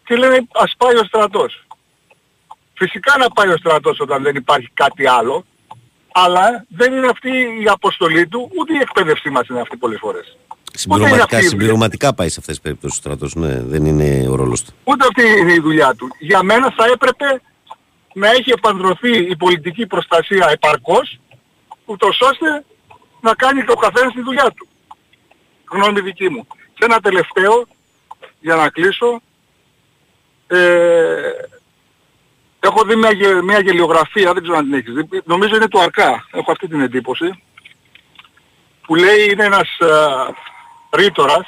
και λένε ας πάει ο στρατός. Φυσικά να πάει ο στρατός όταν δεν υπάρχει κάτι άλλο, αλλά δεν είναι αυτή η αποστολή του, ούτε η εκπαίδευσή μας είναι αυτή πολλές φορές. Συμπληρωματικά, αυτή η δουλειά. συμπληρωματικά πάει σε αυτές τις περιπτώσεις ο στρατός. Ναι, δεν είναι ο ρόλος του. Ούτε αυτή είναι η δουλειά του. Για μένα θα έπρεπε να έχει επανδρωθεί η πολιτική προστασία επαρκώς, ούτως ώστε να κάνει και ο καθένας τη δουλειά του. Γνώμη δική μου. Και ένα τελευταίο, για να κλείσω, ε, έχω δει μια, γε- μια γελιογραφία, δεν ξέρω αν την έχεις δει, νομίζω είναι του Αρκά, έχω αυτή την εντύπωση, που λέει είναι ένας ε, ρήτορας,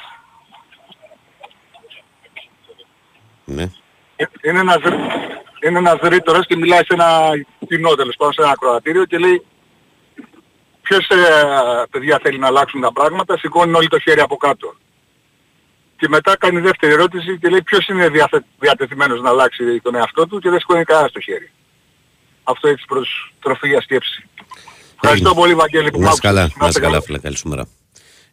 Ναι. είναι ένας, είναι ένας ρήτορας και μιλάει σε ένα κοινό τέλος πάντων, σε ένα ακροατήριο και λέει ποιος ε, παιδιά θέλει να αλλάξουν τα πράγματα, σηκώνουν όλοι το χέρι από κάτω. Και μετά κάνει δεύτερη ερώτηση και λέει ποιος είναι διαθε, διατεθειμένος να αλλάξει τον εαυτό του και δεν σηκώνει κανένας το χέρι. Αυτό έτσι προς τροφή για σκέψη. Ευχαριστώ πολύ Βαγγέλη που Να μ' είσαι καλά, άκουσες. να είσαι καλά, φίλε. Καλή σου μέρα.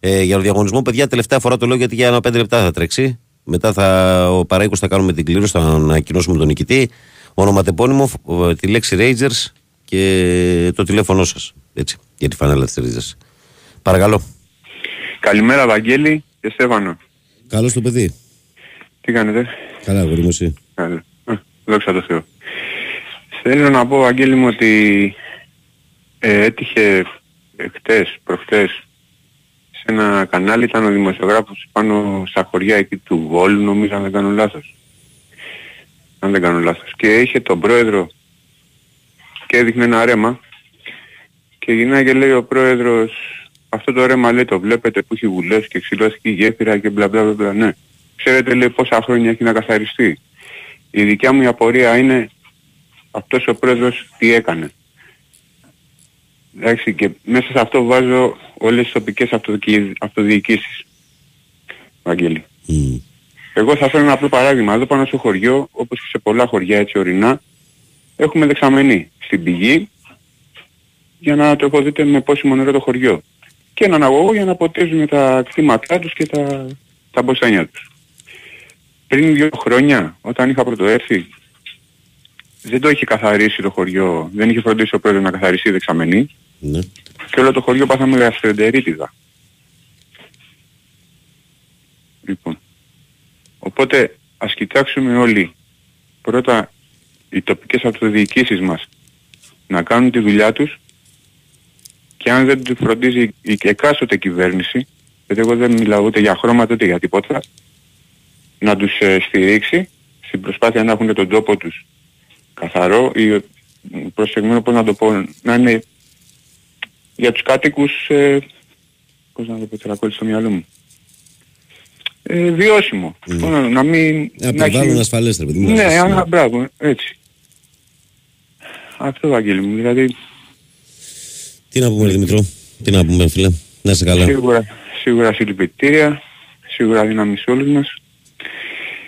Ε, για το διαγωνισμό, παιδιά, τελευταία φορά το λέω γιατί για ένα πέντε λεπτά θα τρέξει. Μετά θα, ο Παραίκος θα κάνουμε την κλήρωση, θα ανακοινώσουμε τον νικητή. Ονοματεπώνυμο, ε, τη λέξη Rangers και το τηλέφωνό σας. Έτσι, για τη φανέλα της Rangers. Παρακαλώ. Καλημέρα Βαγγέλη και Στέφανο. Καλώς το παιδί. Τι κάνετε; Καλά, γουρί μου εσύ. Καλά. Α, Δόξα τω Θεώ. Θέλω να πω Βαγγέλη μου ότι ε, έτυχε χτες, προχτές σε ένα κανάλι ήταν ο δημοσιογράφος πάνω στα χωριά εκεί του Βόλου νομίζω αν δεν κάνω λάθος. Αν δεν κάνω λάθος. Και είχε τον πρόεδρο και έδειχνε ένα ρέμα και γυρνάει και λέει ο πρόεδρος αυτό το ρέμα λέει το βλέπετε που έχει βουλές και ξυλώθηκε η γέφυρα και μπλα μπλα μπλα, μπλα. Ναι. Ξέρετε λέει πόσα χρόνια έχει να καθαριστεί. Η δικιά μου η απορία είναι αυτός ο πρόεδρος τι έκανε. Εντάξει και μέσα σε αυτό βάζω όλες τις τοπικές αυτοδικη- αυτοδιοικήσεις. Βαγγέλη. Εγώ θα φέρω ένα απλό παράδειγμα. Εδώ πάνω στο χωριό, όπως και σε πολλά χωριά έτσι ορεινά, έχουμε δεξαμενή στην πηγή για να τροφοδείτε με πόσιμο νερό το χωριό. Και έναν αγωγό για να ποτίζουν τα κτήματά τους και τα, τα μποστάνια τους. Πριν δύο χρόνια, όταν είχα πρωτοέρθει, δεν το είχε καθαρίσει το χωριό, δεν είχε φροντίσει ο πρόεδρος να καθαριστεί η δεξαμενή Ναι. και όλο το χωριό πάθαμε γαστρεντερίτιδα. Λοιπόν, οπότε ας κοιτάξουμε όλοι πρώτα οι τοπικές αυτοδιοικήσεις μας να κάνουν τη δουλειά τους και αν δεν τους φροντίζει η εκάστοτε κυβέρνηση, γιατί εγώ δεν μιλάω ούτε για χρώματα ούτε για τίποτα, να τους ε, στηρίξει στην προσπάθεια να έχουν τον τόπο τους καθαρό ή ε, προσεγμένο πώς να το πω, να είναι για τους κάτοικους, ε, πώς να το πω τώρα, κόλλησε στο μυαλό μου, ε, βιώσιμο. Πώς να, να μην... Ένα να έχει- περιβάλλον ασφαλές, ρε παιδί μου. ναι, ασφαλές, α, μπράβο, έτσι. Αυτό Βαγγέλη μου, δηλαδή Τι να πούμε, Δημητρό, τι να πούμε, φίλε. Να είσαι καλά. Σίγουρα, σίγουρα συλληπιτήρια, σίγουρα δύναμη σε όλους μας.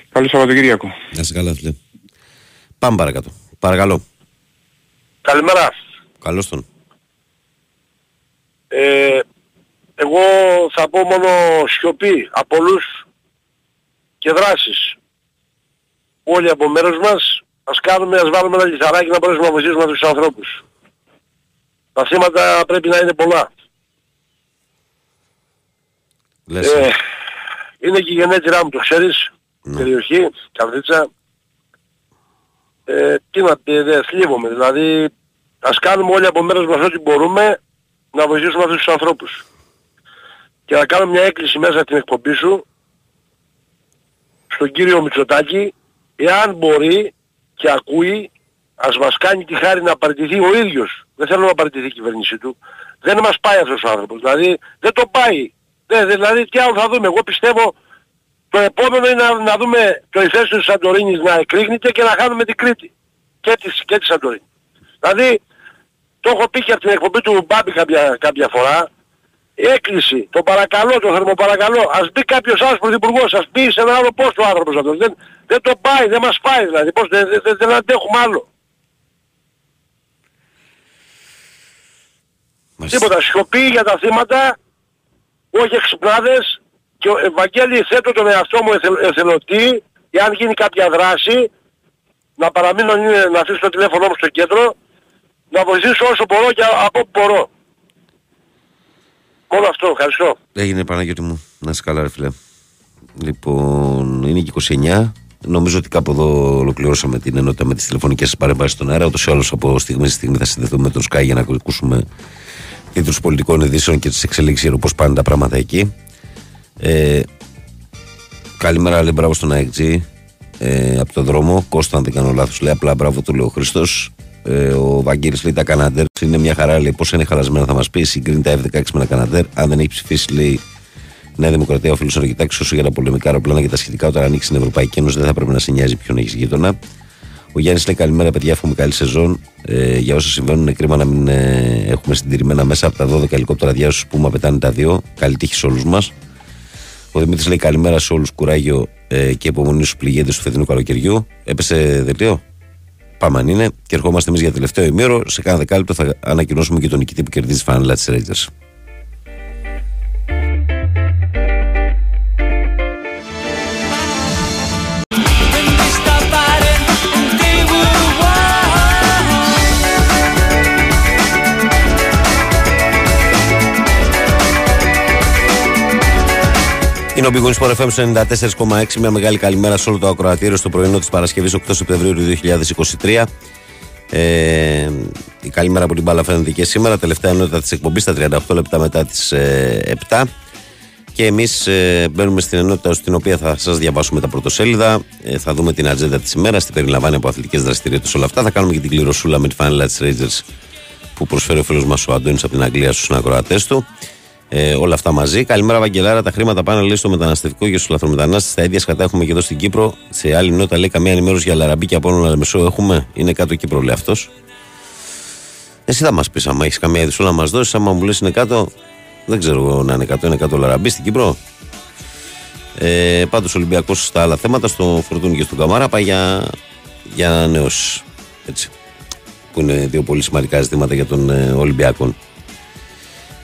Καλό Σαββατοκύριακο. Να είσαι καλά, φίλε. Πάμε παρακάτω. Παρακαλώ. Καλημέρα. Καλώς τον. Ε, εγώ θα πω μόνο σιωπή από όλους και δράσεις. Όλοι από μέρος μας ας κάνουμε, ας βάλουμε ένα λιθαράκι να μπορέσουμε να βοηθήσουμε τους ανθρώπους. Τα θύματα πρέπει να είναι πολλά. Λες. Ε, είναι και η γενέτειρά μου, το ξέρεις, Ναι. περιοχή, Καβρίτσα. Ε, τι να πει, δεν θλίβομαι. Δηλαδή, ας κάνουμε όλοι από μέρος μας ό,τι μπορούμε να βοηθήσουμε αυτούς τους ανθρώπους. Και να κάνω μια έκκληση μέσα στην εκπομπή σου στον κύριο Μητσοτάκη, εάν μπορεί και ακούει, ας μας κάνει τη χάρη να παραιτηθεί ο ίδιος. Δεν θέλω να παραιτηθεί η κυβέρνηση του. Δεν μας πάει αυτός ο άνθρωπος. Δηλαδή, δεν το πάει. Δεν, δηλαδή, τι άλλο θα δούμε. Εγώ πιστεύω το επόμενο είναι να, να δούμε το ηθέσιο της Σαντορίνης να εκρήγνεται και να χάνουμε την Κρήτη. Και της, και της Σαντορίνης. Δηλαδή, το έχω πει και από την εκπομπή του Μπάμπη κάποια, κάποια φορά, έκκληση, το παρακαλώ, το θερμοπαρακαλώ, ας μπει κάποιος άλλος πρωθυπουργός, ας μπει σε ένα άλλο πόστο ο άνθρωπος αυτός. Δεν, δεν το πάει, δεν μας πάει δηλαδή, πώς, δεν, δεν, δεν αντέχουμε άλλο. Μάλιστα. Τίποτα, σιωπή για τα θύματα, όχι εξυπνάδες και ο Ευαγγέλη θέτω τον εαυτό μου εθελ, εθελοντή, εάν γίνει κάποια δράση, να παραμείνω, είναι- να αφήσω το τηλέφωνο μου στο κέντρο, να βοηθήσω όσο μπορώ και από όπου μπορώ. Μόνο αυτό, ευχαριστώ. Έγινε Παναγιώτη μου. Να είσαι καλά, ρε φίλε. Λοιπόν, είναι και 29. Νομίζω ότι κάπου εδώ ολοκληρώσαμε την ενότητα με τις τηλεφωνικές παρεμβάσεις στον αέρα. Ούτως ή άλλως από στιγμή στη στιγμή θα συνδεθούμε με τον Sky για να ακούσουμε τίτλου πολιτικών ειδήσεων και τις εξελίξεις για το πώς πάνε τα πράγματα εκεί. Ε, καλημέρα, λέει μπράβο στον AXG ε, από τον δρόμο. Κώστα, αν δεν κάνω λάθος, λέει απλά μπράβο του λέει ο Χριστό. Ε, ο Βαγγέλης λέει τα Καναντέρ είναι μια χαρά. Λέει πώς είναι χαλασμένα, θα μας πει. Συγκρίνει τα F16 με τα Καναντέρ. Αν δεν έχει ψηφίσει, λέει Νέα Δημοκρατία, ο φίλο να κοιτάξει όσο για τα πολεμικά αεροπλάνα και τα σχετικά όταν ανοίξει την Ευρωπαϊκή Ένωση δεν θα πρέπει να σε νοιάζει ποιον έχεις γείτονα. Ο Γιάννης λέει καλημέρα, παιδιά, εύχομαι καλή σεζόν. Ε, για όσα συμβαίνουν, είναι κρίμα να μην ε, έχουμε συντηρημένα μέσα από τα 12 ελικόπτερα διάσωση που μα πετάνε τα δύο. Καλή τύχη σε όλους μας. Ο Δημήτρης λέει καλημέρα σε όλους. Κουράγιο ε, και υπομονή στους πληγέντες του φετινού καλοκαιριού. Έπεσε δελτίο. Πάμε αν είναι. Και ερχόμαστε εμείς για τελευταίο ημίωρο. Σε κάνα δεκάλεπτο θα ανακοινώσουμε και τον νικητή που κερδίζει τη φανέλα της Rangers. Είναι ο Big Wings FM στο 94,6. Μια μεγάλη καλημέρα σε όλο το ακροατήριο στο πρωινό της Παρασκευής 8 Σεπτεμβρίου του 2023. Ε, η καλημέρα από την μπάλα φαίνεται και σήμερα. Τελευταία ενότητα της εκπομπής στα 38 λεπτά μετά τις ε, 7. Και εμείς ε, μπαίνουμε στην ενότητα στην οποία θα σας διαβάσουμε τα πρωτοσέλιδα. Ε, θα δούμε την ατζέντα της ημέρας, τι περιλαμβάνει από αθλητικές δραστηριότητες όλα αυτά. Θα κάνουμε και την κληροσούλα με τη φάνελα τη Rangers που προσφέρει ο φίλος μας ο Αντώνης από την Αγγλία στους συνακροατέ του. Ε, όλα αυτά μαζί. Καλημέρα, Βαγγελάρα. Τα χρήματα πάνε λέει στο μεταναστευτικό και στους λαθρομετανάστες. Τα ίδια σκατά έχουμε και εδώ στην Κύπρο. Σε άλλη νότα λέει καμία ενημέρωση για Λαραμπή και από όλο Λεμεσό έχουμε. Είναι κάτω Κύπρο, λέει αυτός. Εσύ θα μας πεις, άμα έχεις καμία είδου να μας δώσεις. Άμα μου λες είναι κάτω, δεν ξέρω εγώ να είναι κάτω. Είναι κάτω Λαραμπή στην Κύπρο. Ε, Πάντως ο Ολυμπιακός στα άλλα θέματα, στο Φορτούνι και στον Καμάρα, πάει για, για ανανεώσει. Έτσι. Που είναι δύο πολύ σημαντικά ζητήματα για τον ε, Ολυμπιακό.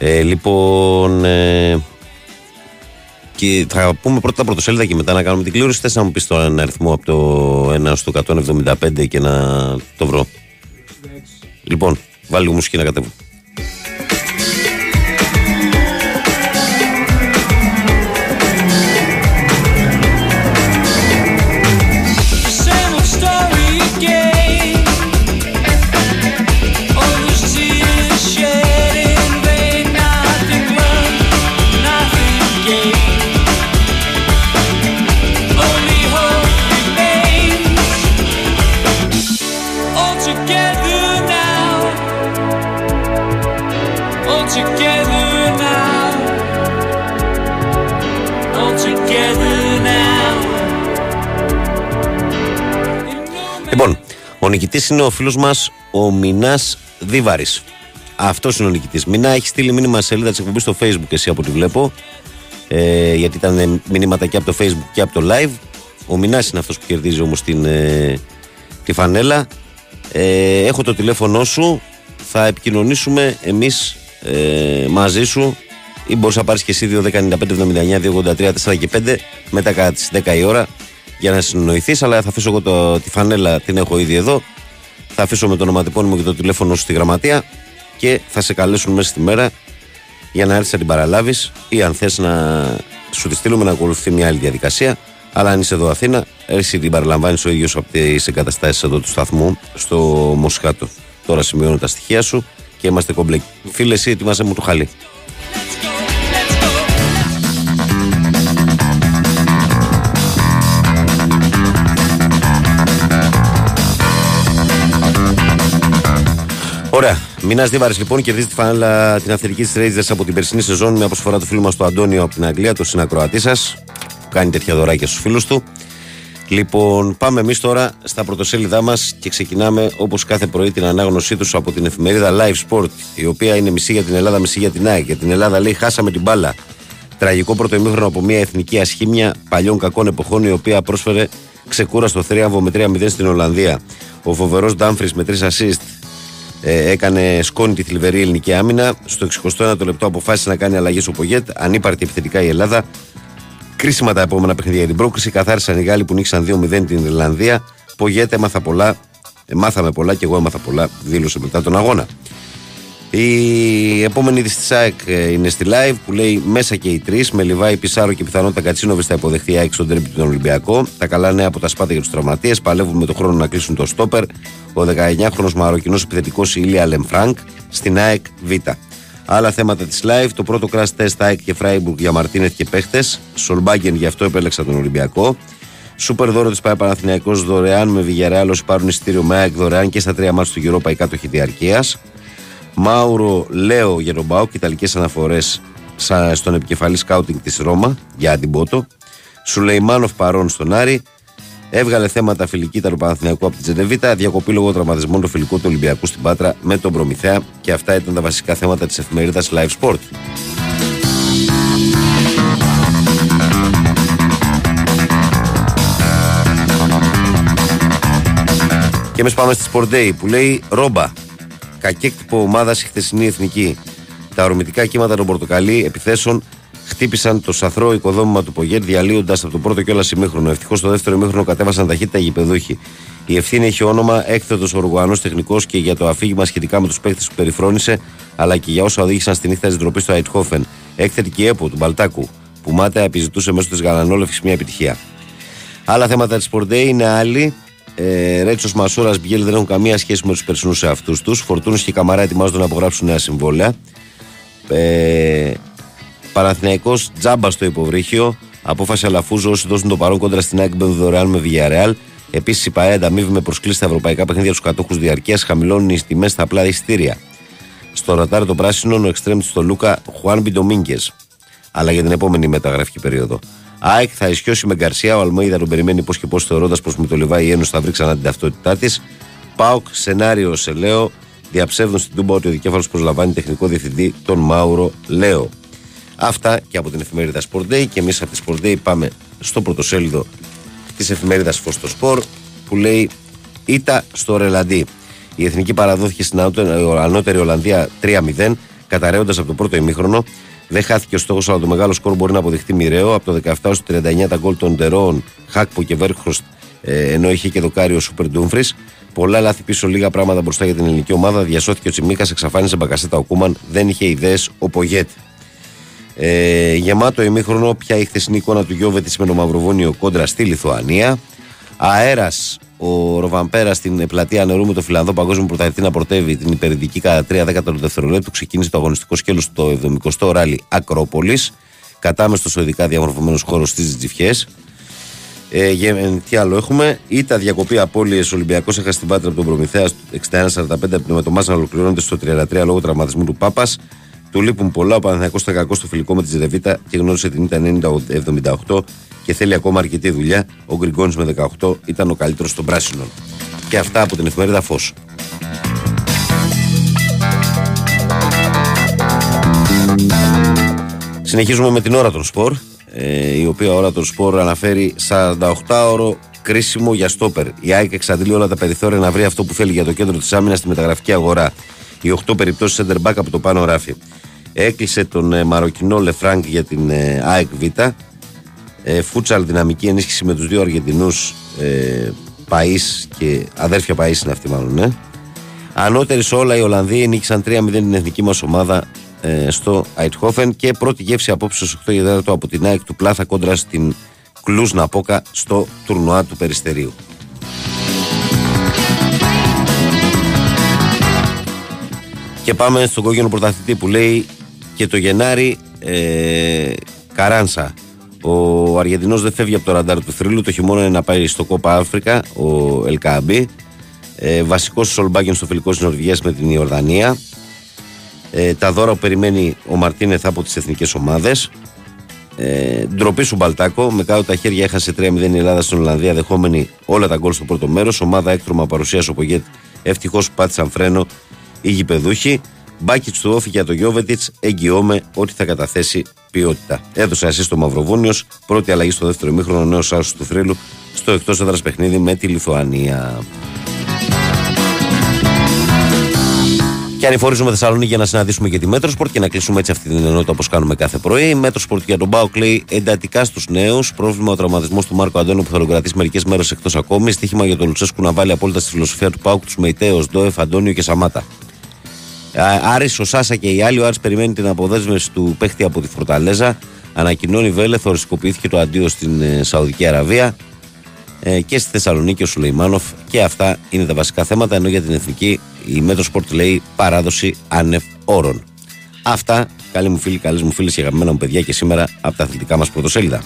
Ε, λοιπόν, ε, και θα πούμε πρώτα τα πρωτοσέλιδα και μετά να κάνουμε την κλήρωση. Θες να μου πεις τώρα ένα αριθμό από το 1 στο 175 και να το βρω. Λοιπόν, βάλει λίγο μουσική να κατέβω. Ο νικητής είναι ο φίλος μας ο Μινάς Δίβαρης. Αυτός είναι ο νικητής. Μινά έχεις στείλει μήνυμα σε σελίδα της εκπομπής στο Facebook, εσύ από ό,τι βλέπω. Ε, γιατί ήταν μηνύματα και από το Facebook και από το live. Ο Μινάς είναι αυτός που κερδίζει όμως ε, τη φανέλα. Ε, έχω το τηλέφωνό σου. Θα επικοινωνήσουμε εμείς ε, μαζί σου ή μπορείς να πάρεις και εσύ 2.195.79, 283, 4 και 5 μετά κατά τις 10 η ώρα για να συνοηθείς. Αλλά θα αφήσω εγώ το, τη φανέλα, την έχω ήδη εδώ. Θα αφήσω με το ονοματεπώνυμο και το τηλέφωνο σου στη γραμματεία και θα σε καλέσουν μέσα στη μέρα για να έρθεις να την παραλάβεις ή αν θες να σου τη στείλουμε να ακολουθεί μια άλλη διαδικασία. Αλλά αν είσαι εδώ Αθήνα, έρθει την παραλαμβάνεις ο ίδιος από τις εγκαταστάσεις εδώ του σταθμού στο Μοσχάτο. Τώρα σημειώνω τα στοιχεία σου και είμαστε κομπλέ. Φίλε, εσύ ετοιμάσαι μου το χαλί. Ωραία. Μινάς Δίβαρη λοιπόν κερδίζει τη φανέλα την αυθεντική της Rangers από την περσινή σεζόν με αποσφορά του φίλου μας του Αντώνιο από την Αγγλία, το συνακροατή σας. Που κάνει τέτοια δωράκια στους φίλους του. Λοιπόν, πάμε εμείς τώρα στα πρωτοσέλιδά μας και ξεκινάμε όπως κάθε πρωί την ανάγνωσή τους από την εφημερίδα Live Sport, η οποία είναι μισή για την Ελλάδα, μισή για την ΑΕΚ. Για την Ελλάδα λέει: Χάσαμε την μπάλα. Τραγικό πρώτο ημίχρονο από μια εθνική ασχήμια παλιών κακών εποχών, η οποία πρόσφερε ξεκούραστο θρίαμβο με 3-0 στην Ολλανδία. Ο φοβερός Ντάμφρις με 3 assist ε, έκανε σκόνη τη θλιβερή ελληνική άμυνα. Στο 61ο λεπτό αποφάσισε να κάνει αλλαγές ο Πογέτ. Ανύπαρτη επιθετικά η Ελλάδα. Κρίσιμα τα επόμενα παιχνίδια για την πρόκριση. Καθάρισαν οι Γάλλοι που νίξαν 2-0 την Ιρλανδία. Πογέτ έμαθα πολλά. Ε, μάθαμε πολλά και εγώ έμαθα πολλά, δήλωσε μετά τον αγώνα. Η επόμενη είδηση της ΑΕΚ ε, είναι στη live που λέει μέσα και οι τρεις με Λιβάη Πισάρο και πιθανότητα Κατσίνοβι θα υποδεχθεί η ΑΕΚ στον τρίπι του Ολυμπιακό. Τα καλά νέα από τα σπάτα για τους τραυματίες. Παλεύουν με το χρόνο να κλείσουν το στόπερ. Ο 19χρονο Μαροκινός επιθετικός Ηλία Λεμφράνκ στην ΑΕΚ Β. Άλλα θέματα της live. Το πρώτο crash test ΑΕΚ και Φράιμπουργκ για Μαρτίνεθ και παίχτες. Σολμπάγκεν γι' αυτό επέλεξα τον Ολυμπιακό. Σούπερ δώρο της ΠαΕ Παναθηναϊκός δωρεάν με Βηγιαρεάλ όσοι πάρουν εισιτήριο με ΑΕΚ δωρεάν και στα τρία μάτια του Europa η κάτοχη διαρκείας. Μάουρο Λέο για τον Μπάουκ, Ιταλικές αναφορές στον επικεφαλή σκάουτινγκ της Ρώμα για την Πότο. Σουλεϊμάνοφ παρόν στον Άρη. Έβγαλε θέματα φιλική τα Παναθηναϊκού από την Τζεντεβίτα. Διακοπή λόγω τραυματισμών του φιλικού του Ολυμπιακού στην Πάτρα με τον Προμηθέα. Και αυτά ήταν τα βασικά θέματα της εφημερίδας Live Sport. Και εμείς πάμε στη Sport Day που λέει Ρόμπα. Κακέκτυπο ομάδα η χθεσινή εθνική. Τα ορμητικά κύματα των Πορτοκαλί επιθέσεων χτύπησαν το σαθρό οικοδόμημα του Πογέτ, διαλύοντας από το πρώτο κιόλα ημίχρονο. Ευτυχώς το δεύτερο ημίχρονο κατέβασαν ταχύτητα οι γηπεδούχοι. Η ευθύνη έχει όνομα έκθετος Οργουανό τεχνικός και για το αφήγημα σχετικά με τους παίχτε που περιφρόνησε, αλλά και για όσα οδήγησαν στη νύχτα της ντροπής στο Αιτχόφεν. Έκθετη και η ΕΠΟ του Μπαλτάκου, που μάταια επιζητούσε μέσω της γαλανόλευξη μια επιτυχία. Άλλα θέματα της Sport Day είναι άλλοι. Ε, Ρέτσος Μασούρας Μπιέλ δεν έχουν καμία σχέση με τους περσινούς εαυτούς τους. Φορτούνης και Καμαρά ετοιμάζονται να απογράψουν νέα συμβόλαια. Ε, Παναθηναϊκός τζάμπα στο υποβρύχιο. Απόφαση Αλαφούζο όσοι δώσουν το παρόν κόντρα στην ΑΕΚ μπαίνουν δωρεάν με Villarreal. Επίσης η ΠαΕ ανταμείβει με προσκλήσεις στα ευρωπαϊκά παιχνίδια τους κατόχους διαρκείας, χαμηλώνουν οι τιμές στα απλά εισιτήρια. Στο ρατάρ το πράσινο, ο εξτρέμ στο Λούκα Χουάν Μπιντομίνγκε. Αλλά για την επόμενη μεταγραφική περίοδο. ΑΕΚ θα ισιώσει με Γκαρσία. Ο Αλμοίδα τον περιμένει πώς και πώς θεωρώντας πως με το Λιβάη η Ένωση θα βρει ξανά την ταυτότητά της. ΠΑΟΚ, σενάριο σε Λέο. Διαψεύδουν στην Τούμπα ότι ο δικέφαλος προσλαμβάνει τεχνικό διευθυντή τον Μάουρο Λέο. Αυτά και από την εφημερίδα Sport Day. Και εμείς από τη Sport Day πάμε στο πρωτοσέλιδο της εφημερίδας Φω στο Σπορ που λέει Ήτα στο Ρελαντί. Η εθνική παραδόθηκε στην ανώτερη Ολλανδία 3-0, καταραίοντας από το πρώτο ημίχρονο. Δεν χάθηκε ο στόχος, αλλά το μεγάλο σκορ μπορεί να αποδειχθεί μοιραίο. Από το 17 στο 39 τα γκολ των Ντερών, Χάκπο και Βέρχροστ, ε, ενώ είχε και δοκάριο Σούπερ Ντούμφρις. Πολλά λάθη πίσω, λίγα πράγματα μπροστά για την ελληνική ομάδα. Διασώθηκε ο Τσιμίκας, εξαφάνισε μπακασέτα ο Κούμαν, δεν είχε ιδέες ο Πογέτ. Ε, γεμάτο ημίχρονο, πια η χθεσινή εικόνα του Γιώβετη με το Μαυροβόνιο κόντρα στη Λιθουανία. Αέρας ο Ροβαμπέρα στην πλατεία νερού με το Φιλανδό Παγκόσμιο Πρωταθλητή να πρωτεύει την υπερδική κατά 3 δέκατα του δευτερολέπτου. Ξεκίνησε το αγωνιστικό σκέλος στο 70ο ράλι Ακρόπολης. Κατάμεστο ο ειδικά διαμορφωμένος χώρος στι Τζιφιές. Ε, για- ε, τι άλλο έχουμε; Ήτα διακοπή απώλειες. Ο Ολυμπιακός έχασε την πάτρα από τον Προμηθέας στο 61-45 με το Μάζα να ολοκληρώνεται στο 33 λόγω τραυματισμού του Πάπας. Του λείπουν πολλά. Ο Παναθηναϊκός ήταν κακός στο φιλικό με τη Ζερεβίτα και γνώρισε την ήττα 90-78 και θέλει ακόμα αρκετή δουλειά. Ο Γκριγκόνης με 18 ήταν ο καλύτερος των πράσινων. Και αυτά από την εφημερίδα Φως. Συνεχίζουμε με την ώρα των σπορ, ε, η οποία ώρα των σπορ αναφέρει 48ωρο κρίσιμο για στόπερ. Η ΑΕΚ εξαντλεί όλα τα περιθώρια να βρει αυτό που θέλει για το κέντρο της άμυνας στη μεταγραφική αγορά. Οι 8 περιπτώσεις center back από το πάνω ράφι. Έκλεισε τον ε, Μαροκινό Λεφράνκ για την ε, ΑΕΚ Β. Ε, φούτσαλ δυναμική ενίσχυση με τους δύο Αργεντινούς ε, Παΐς και αδέρφια Παΐς είναι αυτοί μάλλον. Ναι. Ανώτεροι σε όλα οι Ολλανδοί νίκησαν 3-0 την εθνική μας ομάδα ε, στο Αιτχόφεν και πρώτη γεύση απόψε στις 8 για 4 από την ΑΕΚ του Πλάθα κόντρα στην Κλούς Ναπόκα στο τουρνουά του Περιστερίου. Και πάμε στον κόκκινο πρωταθλητή που λέει και το Γενάρη ε, Καράνσα. Ο Αργεντινός δεν φεύγει από το ραντάρ του θρύλου. Το χειμώνα είναι να πάει στο Κόπα Αφρικα, ο Ελκαμπή. Ε, Βασικός του Σολμπάκιν στο φιλικό της Νορβηγίας με την Ιορδανία. Ε, τα δώρα που περιμένει ο Μαρτίνεθ από τις εθνικές ομάδες. Ε, ντροπή σου Μπαλτάκο. Με κάτω τα χέρια έχασε 3-0 η Ελλάδα στην Ολλανδία, δεχόμενη όλα τα γκολ στο πρώτο μέρος. Ομάδα έκτρωμα παρουσίας ο Πογέτ. Ευτυχώς που πάτησαν φρένο οι γηπεδούχοι. Μπάκιτ του όφη για το Γιώβετιτς. Εγγυώμαι ότι θα καταθέσει ποιότητα. Έδωσε ασύ στο Μαυροβούνιος. Πρώτη αλλαγή στο δεύτερο ημίχρονο. Νέος άσο του θρύλου στο εκτός έδρας παιχνίδι με τη Λιθουανία. Και ανηφορίζουμε Θεσσαλονίκη για να συναντήσουμε και τη Μέτροσπορτ και να κλείσουμε έτσι αυτή την ενότητα όπως κάνουμε κάθε πρωί. Η Μέτροσπορτ για τον ΠΑΟΚ λέει εντατικά στους νέους. Πρόβλημα ο τραυματισμός του Μάρκο Αντόνιο που θα τον κρατήσει μερικές μέρες εκτός ακόμη. Στίχημα για τον Λουτσέσκου να βάλει απόλυτα στη φιλοσοφία του ΠΑΟΚ τους Μεϊτέ, Οζντόεφ, Αντόνιο και Σαμάτα. Α- Άρης, ο Σάσα και οι άλλοι. Ο Άρης περιμένει την αποδέσμευση του παίχτη από τη Φορταλέζα. Ανακοινώνει Βέλεθ, οριστικοποιήθηκε το αντίο στην ε, Σαουδική Αραβία ε, και στη Θεσσαλονίκη ο Σουλεϊμάνοφ. Και αυτά είναι τα βασικά θέματα. Ενώ για την εθνική η Metrosport λέει παράδοση άνευ όρων. Αυτά, καλοί μου φίλοι, καλές μου φίλες και αγαπημένα μου παιδιά και σήμερα από τα αθλητικά μας πρωτοσέλιδα.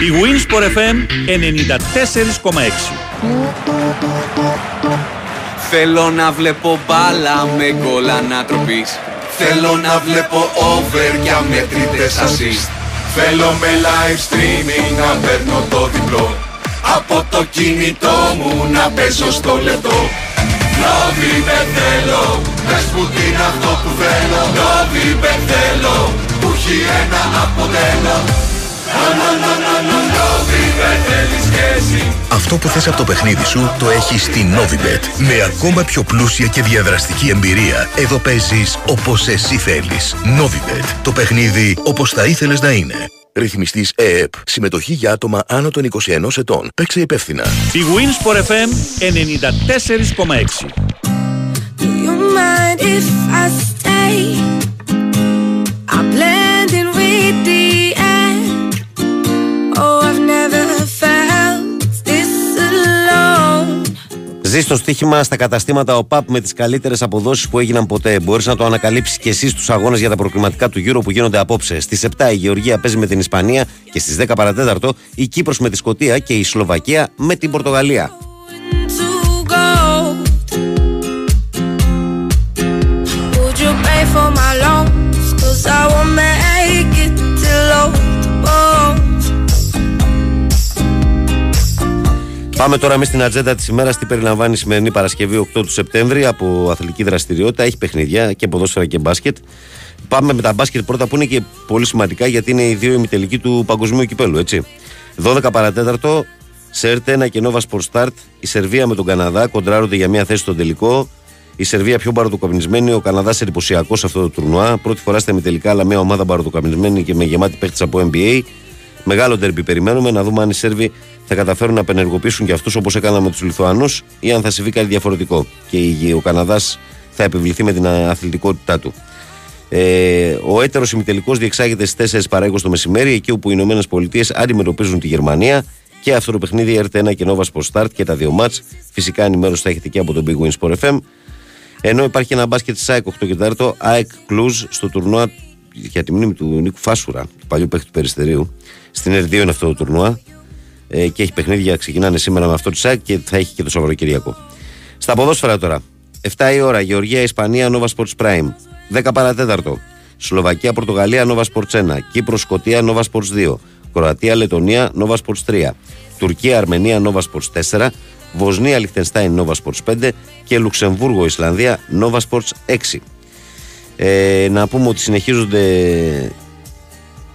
Η Winsport FM 94,6 Θέλω να βλέπω μπάλα με γκολ ανατροπής. Θέλω να βλέπω over για μετρητές assist. Θέλω με live streaming να παίρνω το διπλό. Από το κινητό μου να παίζω στο λεπτό. Νόβιμπε θέλω, πες που είναι αυτό που θέλω. Νόβιμπε θέλω, που έχει ένα αποτέλο Νόβιμπε θέλεις και εσύ Αυτό που θες από το παιχνίδι σου το έχεις στη Novibet. Με ακόμα πιο πλούσια και διαδραστική εμπειρία. Εδώ παίζεις όπως εσύ θέλεις. Novibet. Το παιχνίδι όπως θα ήθελες να είναι. Ρυθμιστής ΕΕΠ. Συμμετοχή για άτομα άνω των 21 ετών. Παίξε υπεύθυνα. Η Winsport FM 94,6 Do you mind if I stay? I blend Ζει στο στοίχημα στα καταστήματα ΟΠΑΠ με τις καλύτερες αποδόσεις που έγιναν ποτέ. Μπορείς να το ανακαλύψεις και εσύ στους αγώνες για τα προκριματικά του Euro που γίνονται απόψε. Στις 7 η Γεωργία παίζει με την Ισπανία και στις 10 παρατέταρτο η Κύπρος με τη Σκωτία και η Σλοβακία με την Πορτογαλία. to go. Πάμε τώρα εμείς στην ατζέντα της ημέρας. Τι περιλαμβάνει η σημερινή Παρασκευή 8 του Σεπτέμβρη από αθλητική δραστηριότητα. Έχει παιχνιδιά και ποδόσφαιρα και μπάσκετ. Πάμε με τα μπάσκετ πρώτα που είναι και πολύ σημαντικά γιατί είναι οι δύο ημιτελικοί του παγκοσμίου κυπέλου, έτσι. 12 παρατέταρτο, Σέρτε ένα και Nova Sport Start. Η Σερβία με τον Καναδά κοντράρονται για μια θέση στον τελικό. Η Σερβία πιο μπαροτοκαπνισμένη, ο Καναδάς εντυπωσιακός σε αυτό το τουρνουά. Πρώτη φορά στα ημιτελικά, αλλά μια ομάδα μπαροτοκαπνισμένη και με γεμάτη παίχτη από NBA. Μεγάλο ντερμπι περιμένουμε να δούμε αν οι Σέρβοι θα καταφέρουν να απενεργοποιήσουν και αυτούς όπως έκαναν με τους Λιθουανούς ή αν θα συμβεί κάτι διαφορετικό. Και η- ο Καναδάς θα επιβληθεί με την αθλητικότητά του. Ε, ο έτερος ημιτελικός διεξάγεται στις 4 παρά 20 το μεσημέρι, εκεί όπου οι Ηνωμένες Πολιτείες αντιμετωπίζουν τη Γερμανία. Και αυτό το παιχνίδι RT1 και Nova Sport Start και τα δύο μάτς. Φυσικά ενημέρωση θα έχετε και από τον Big Win Sport FM. Ενώ υπάρχει ένα μπάσκετ της ΑΕΚ 8 και 4, ΑΕΚ Cluj στο τουρνουά για τη μνήμη του Νίκου Φάσουρα, του παλιού παίκτη του Περιστερίου. Στην R2 είναι αυτό το τουρνουά. Ε, και έχει παιχνίδια, ξεκινάνε σήμερα με αυτό τη ΑΕΚ και θα έχει και το Σαββατοκύριακο. Στα ποδόσφαιρα τώρα. 7 η ώρα, Γεωργία, Ισπανία, Nova Sports Prime. 10 παρατέταρτο. Σλοβακία, Πορτογαλία, Nova Sports 1. Κύπρος, Σκοτία, Nova Sports 2. Κροατία, Λετωνία, Nova Sports 3. Τουρκία, Αρμενία, Nova Sports 4. Βοσνία Λιχτενστάιν Nova Sports 5 και Λουξεμβούργο Ισλανδία Nova Sports 6. Ε, να πούμε ότι συνεχίζονται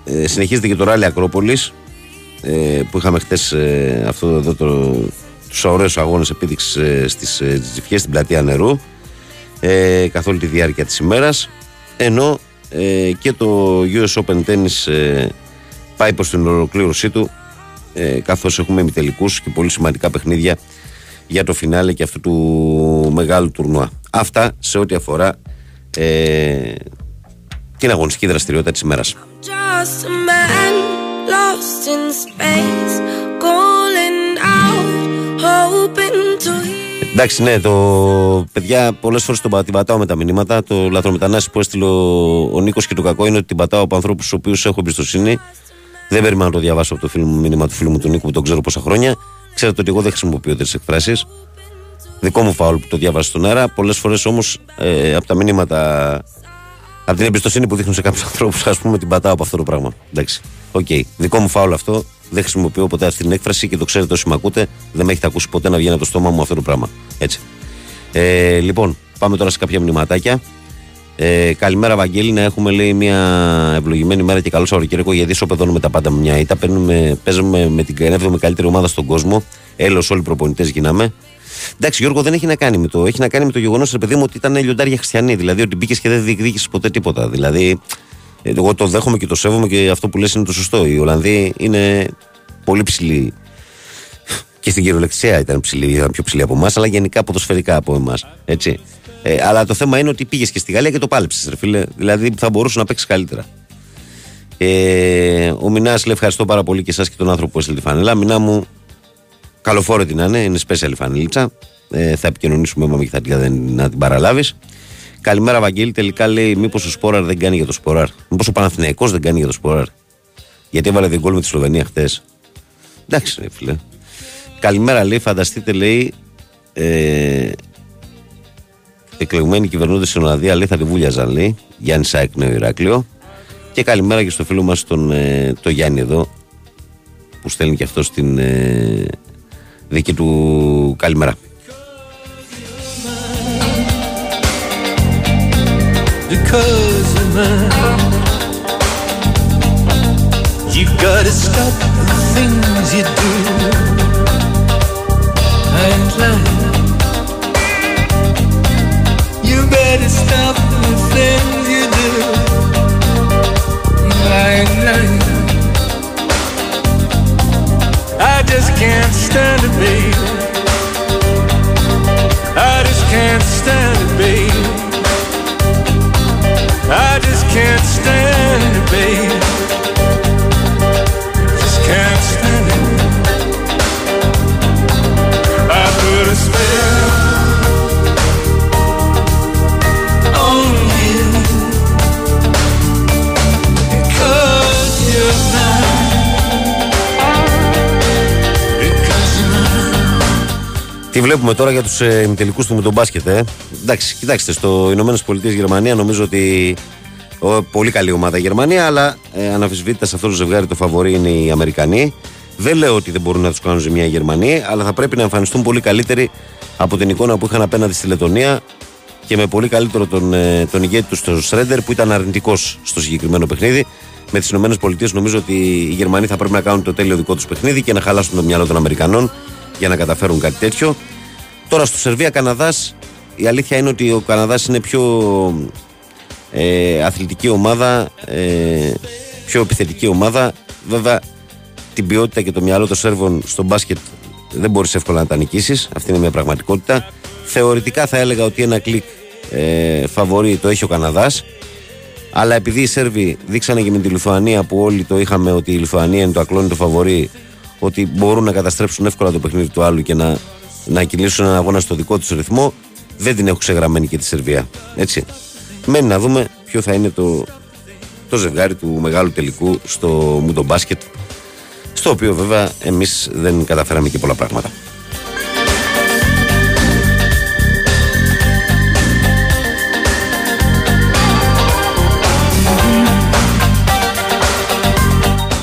ε, συνεχίζεται και το ράλι Ακρόπολης ε, που είχαμε χτες ε, αυτό εδώ το, τους ωραίους αγώνες επίδειξης ε, στις ε, Τζιφιές στην πλατεία νερού ε, καθ' όλη τη διάρκεια της ημέρας ενώ ε, και το US Open Tennis ε, πάει προς την ολοκλήρωσή του ε, καθώς έχουμε ημιτελικούς και πολύ σημαντικά παιχνίδια για το φινάλε και αυτού του μεγάλου τουρνουά. Αυτά σε ό,τι αφορά ε, την αγωνιστική δραστηριότητα της ημέρας. Εντάξει, ναι, το παιδιά πολλές φορές τον πα- την πατάω με τα μηνύματα. Το λαθρομετανάστη που έστειλε ο, ο Νίκος και το κακό είναι ότι την πατάω από ανθρώπους στους οποίους έχω εμπιστοσύνη. Δεν περιμένω να το διαβάσω από το φίλο μου μήνυμα του φίλου μου του Νίκου που τον ξέρω πόσα χρόνια. Ξέρετε ότι εγώ δεν χρησιμοποιώ τέτοιες εκφράσεις. Δικό μου φάουλ που το διάβασα στον αέρα. Πολλές φορές όμως ε, από τα μηνύματα, από την εμπιστοσύνη που δείχνουν σε κάποιους ανθρώπους, ας πούμε, την πατάω από αυτό το πράγμα. Εντάξει. Οκ. Δικό μου φάουλ αυτό. Δεν χρησιμοποιώ ποτέ αυτή την έκφραση και το ξέρετε όσοι με ακούτε. Δεν με έχετε ακούσει ποτέ να βγαίνει από το στόμα μου αυτό το πράγμα. Έτσι. Ε, λοιπόν, πάμε τώρα σε κάποια μηνυματάκια. Ε, καλημέρα, Βαγγέλη. Να έχουμε λέει μια ευλογημένη μέρα και καλό Σαββατοκύριακο. Γιατί ισοπεδώνουμε τα πάντα με μια ήττα. Παίρνουμε, παίζουμε με την 7η καλύτερη ομάδα στον κόσμο. Έλο, όλοι οι προπονητές γίναμε. Εντάξει, Γιώργο, δεν έχει να κάνει με το. Έχει να κάνει με το γεγονός, ρε παιδί μου, ότι ήταν λιοντάρια χριστιανοί. Δηλαδή ότι μπήκες και δεν διεκδίκησες ποτέ τίποτα. Δηλαδή, ε, εγώ το δέχομαι και το σέβομαι και αυτό που λες είναι το σωστό. Οι Ολλανδοί είναι πολύ ψηλοί. Και στην κυριολεξία ήταν ψηλή, ήταν πιο ψηλή από εμάς, αλλά γενικά ποδοσφαιρικά από εμάς. Έτσι. Ε, αλλά το θέμα είναι ότι πήγες και στη Γαλλία και το πάλεψες, ρε φίλε. Δηλαδή θα μπορούσε να παίξεις καλύτερα. Ε, ο Μινάς λέει ευχαριστώ πάρα πολύ και εσάς και τον άνθρωπο που έστειλε τη φανέλα. Μινά μου, καλοφόρετη την να είναι, είναι special η φανελίτσα. Ε, θα επικοινωνήσουμε με και θα την, να την παραλάβεις. Καλημέρα, Βαγγέλη. Τελικά λέει: Μήπως ο Σπόραρ δεν κάνει για το Σπόραρ; Μήπως ο Παναθηναϊκός δεν κάνει για το Σπόραρ; Γιατί έβαλε δύο γκολ με τη Σλοβενία χτε. Εντάξει, ρε φίλε. Καλημέρα, λέει. Φανταστείτε, λέει. Ε, εκλεγμένοι κυβερνώντε στην Ολλανδία, λέει, θα τη βούλιαζαν, λέει. Γιάννη Σάικ, Νέο Ηράκλειο. Και καλημέρα και στο φίλο μας τον ε, το Γιάννη εδώ, που στέλνει και αυτό στην ε, δική του καλημέρα. Because of mine. You gotta stop the things you do. Ain't lying. You better stop the things you do. I ain't lying. I just can't stand it, baby. I just can't stand it, baby. I just can't stand it, babe. Τι βλέπουμε τώρα για τους ε, ημιτελικούς του με τον μπάσκετ, ε; Εντάξει, κοιτάξτε, στο Ηνωμένες Πολιτείες Γερμανία νομίζω ότι ο, πολύ καλή ομάδα η Γερμανία, αλλά ε, αναφυσβήτητα σε αυτό το ζευγάρι το φαβορή είναι οι Αμερικανοί. Δεν λέω ότι δεν μπορούν να τους κάνουν ζημιά οι Γερμανοί, αλλά θα πρέπει να εμφανιστούν πολύ καλύτεροι από την εικόνα που είχαν απέναντι στη Λετωνία και με πολύ καλύτερο τον, ε, τον ηγέτη τους, τον Σρέντερ, που ήταν αρνητικός στο συγκεκριμένο παιχνίδι. Με τις ΗΠΑ νομίζω ότι οι Γερμανοί θα πρέπει να κάνουν το τέλειο δικό τους παιχνίδι και να χαλάσουν το μυαλό των Αμερικανών για να καταφέρουν κάτι τέτοιο. Τώρα στο Σερβία-Καναδάς, η αλήθεια είναι ότι ο Καναδάς είναι πιο ε, αθλητική ομάδα, ε, πιο επιθετική ομάδα. Βέβαια, την ποιότητα και το μυαλό των Σέρβων στο μπάσκετ δεν μπορείς εύκολα να τα νικήσεις. Αυτή είναι μια πραγματικότητα. Θεωρητικά θα έλεγα ότι ένα κλικ ε, φαβορή το έχει ο Καναδάς. Αλλά επειδή οι Σέρβοι δείξανε και με τη Λιθουανία που όλοι το είχαμε ότι η Λιθουανία είναι το ακλόνι το φαβορή, ότι μπορούν να καταστρέψουν εύκολα το παιχνίδι του άλλου και να, να κυλήσουν έναν αγώνα στο δικό τους ρυθμό, δεν την έχω ξεγραμμένη και τη Σερβία. Έτσι. Μένει να δούμε ποιο θα είναι το, το ζευγάρι του μεγάλου τελικού στο Μουντο Μπάσκετ, στο οποίο βέβαια εμείς δεν καταφέραμε και πολλά πράγματα.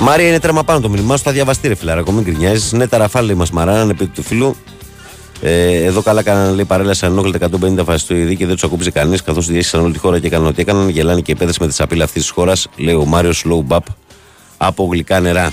Μάρια είναι τρέμα πάνω το μήνυμά σου. Θα διαβαστεί, ρε φιλάρα. Μην γκρινιάζεις. Ναι, τα ραφάλ λέει μας μαράναν επί του φίλου. Ε, εδώ καλά κάνανε λέει παρέλασαν ενόχλητα 150 φασιστοειδή και δεν τους ακούμπησε κανείς καθώς διέστησαν όλη τη χώρα και έκαναν ό,τι έκαναν. Γελάνε και επέδρε με τη σαπίλα αυτής της χώρας, λέει ο Μάριος Λόουμπαπ από γλυκά νερά.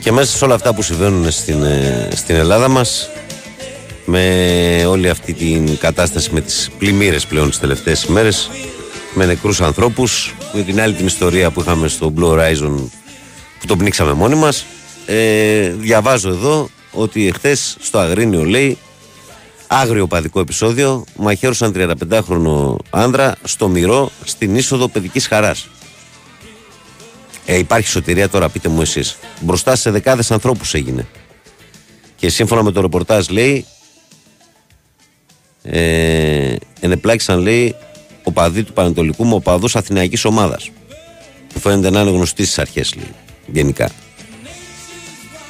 Και μέσα σε όλα αυτά που συμβαίνουν στην, ε, στην Ελλάδα μας με όλη αυτή την κατάσταση με τις πλημμύρες πλέον τις τελευταίες ημέρες με νεκρούς ανθρώπους με την άλλη την ιστορία που είχαμε στο Blue Horizon που τον πνίξαμε μόνοι μας. Ε, διαβάζω εδώ ότι εχθές στο Αγρίνιο λέει άγριο παδικό επεισόδιο μαχαίρωσαν 35χρονο άνδρα στο Μυρό στην είσοδο παιδικής χαράς ε, υπάρχει σωτηρία τώρα, πείτε μου εσείς. Μπροστά σε δεκάδες ανθρώπους έγινε. Και σύμφωνα με το ρεπορτάζ λέει. Ε, ενεπλάκησαν λέει οπαδοί του Πανετολικού με οπαδούς Αθηναϊκής ομάδας. Που φαίνεται να είναι γνωστοί στις αρχές, λέει. Γενικά.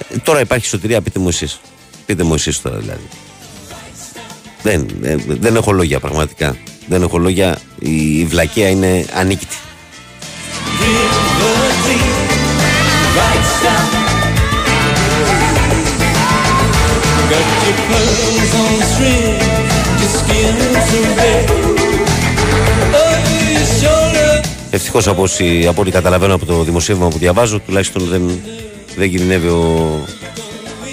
Ε, τώρα υπάρχει σωτηρία, πείτε μου εσείς. Πείτε μου εσείς τώρα δηλαδή. Δεν, δεν, δεν έχω λόγια πραγματικά. Δεν έχω λόγια. Η, η βλακεία είναι ανίκητη. River deep. Right stop. Got your pearls on string, your skin's so red. Oh, your shoulder. Ευτυχώς από, όσοι- από ό,τι καταλαβαίνω από το δημοσίευμα που διαβάζω, τουλάχιστον δεν, δεν κινδυνεύει ο,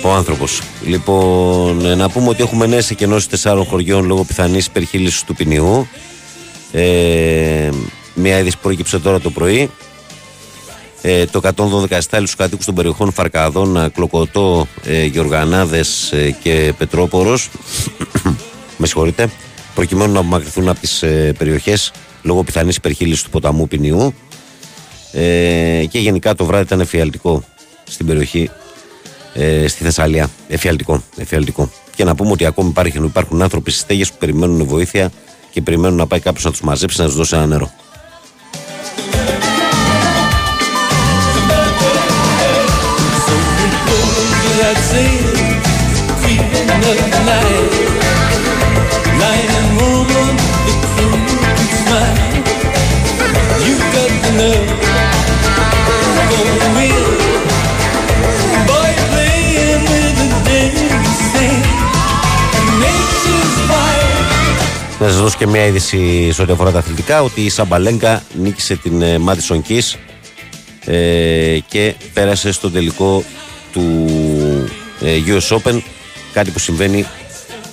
ο άνθρωπος. Λοιπόν, ε, να πούμε ότι έχουμε νέες εκενώσεις τεσσάρων χωριών λόγω πιθανής υπερχείλησης του ποινιού. Ε, μια είδηση που προέκυψε τώρα το πρωί. Ε, το 112 στάλει στου κατοίκους των περιοχών Φαρκαδών, Κλοκοτό, ε, Γιοργανάδε ε, και Πετρόπορος. με συγχωρείτε. Προκειμένου να απομακρυνθούν από τις ε, περιοχές λόγω πιθανής υπερχείλησης του ποταμού ποινιού. Ε, και γενικά το βράδυ ήταν εφιαλτικό στην περιοχή ε, στη Θεσσαλία. Εφιαλτικό, εφιαλτικό. Και να πούμε ότι ακόμη υπάρχουν, υπάρχουν άνθρωποι στις στέγες που περιμένουν βοήθεια και περιμένουν να πάει κάποιος να τους μαζέψει να τους δώσει ένα νερό. Να σας δώσω και μια είδηση σε ό,τι αφορά τα αθλητικά ότι η Σαμπαλέγκα νίκησε την ε, Madison Keys ε, και πέρασε στο τελικό του ε, US Open κάτι που συμβαίνει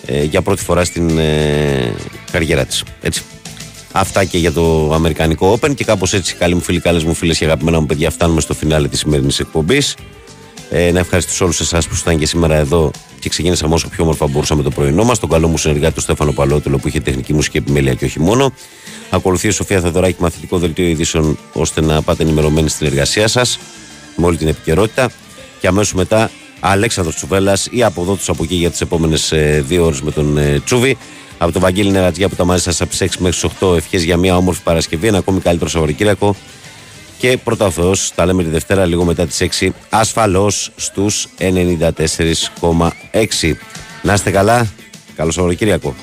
ε, για πρώτη φορά στην ε, καριέρα της έτσι. Αυτά και για το Αμερικανικό Open και κάπως έτσι καλοί μου φίλοι, καλές μου φίλες και αγαπημένα μου παιδιά φτάνουμε στο φινάλε της σημερινής εκπομπής ε, να ευχαριστήσω όλους εσάς που ήσασταν και σήμερα εδώ και ξεκίνησαμε όσο πιο όμορφα μπορούσαμε το πρωινό μας. Τον καλό μου συνεργάτη, τον Στέφανο Παλότουλο, που είχε τεχνική μουσική επιμέλεια και όχι μόνο. Ακολουθεί η Σοφία Θεοδωράκη, μαθητικό δελτίο ειδήσεων, ώστε να πάτε ενημερωμένοι στην εργασία σας με όλη την επικαιρότητα. Και αμέσως μετά Αλέξανδρος Τσουβέλλας ή από εδώ τους από εκεί για τις επόμενες δύο ώρες με τον ε, Τσούβι. Από τον Βαγγέλη Νερατζιά που τα μαζί σας από τι 6 μέχρι τις 8 ευχές για μια όμορφη Παρασκευή, ένα ακόμη καλύτερο Σαββατοκύριακο. Και πρώτα ο Θεός, τα λέμε τη Δευτέρα λίγο μετά τις 6, ασφαλώς στους 94,6. Να είστε καλά, καλό Σαββατοκύριακο.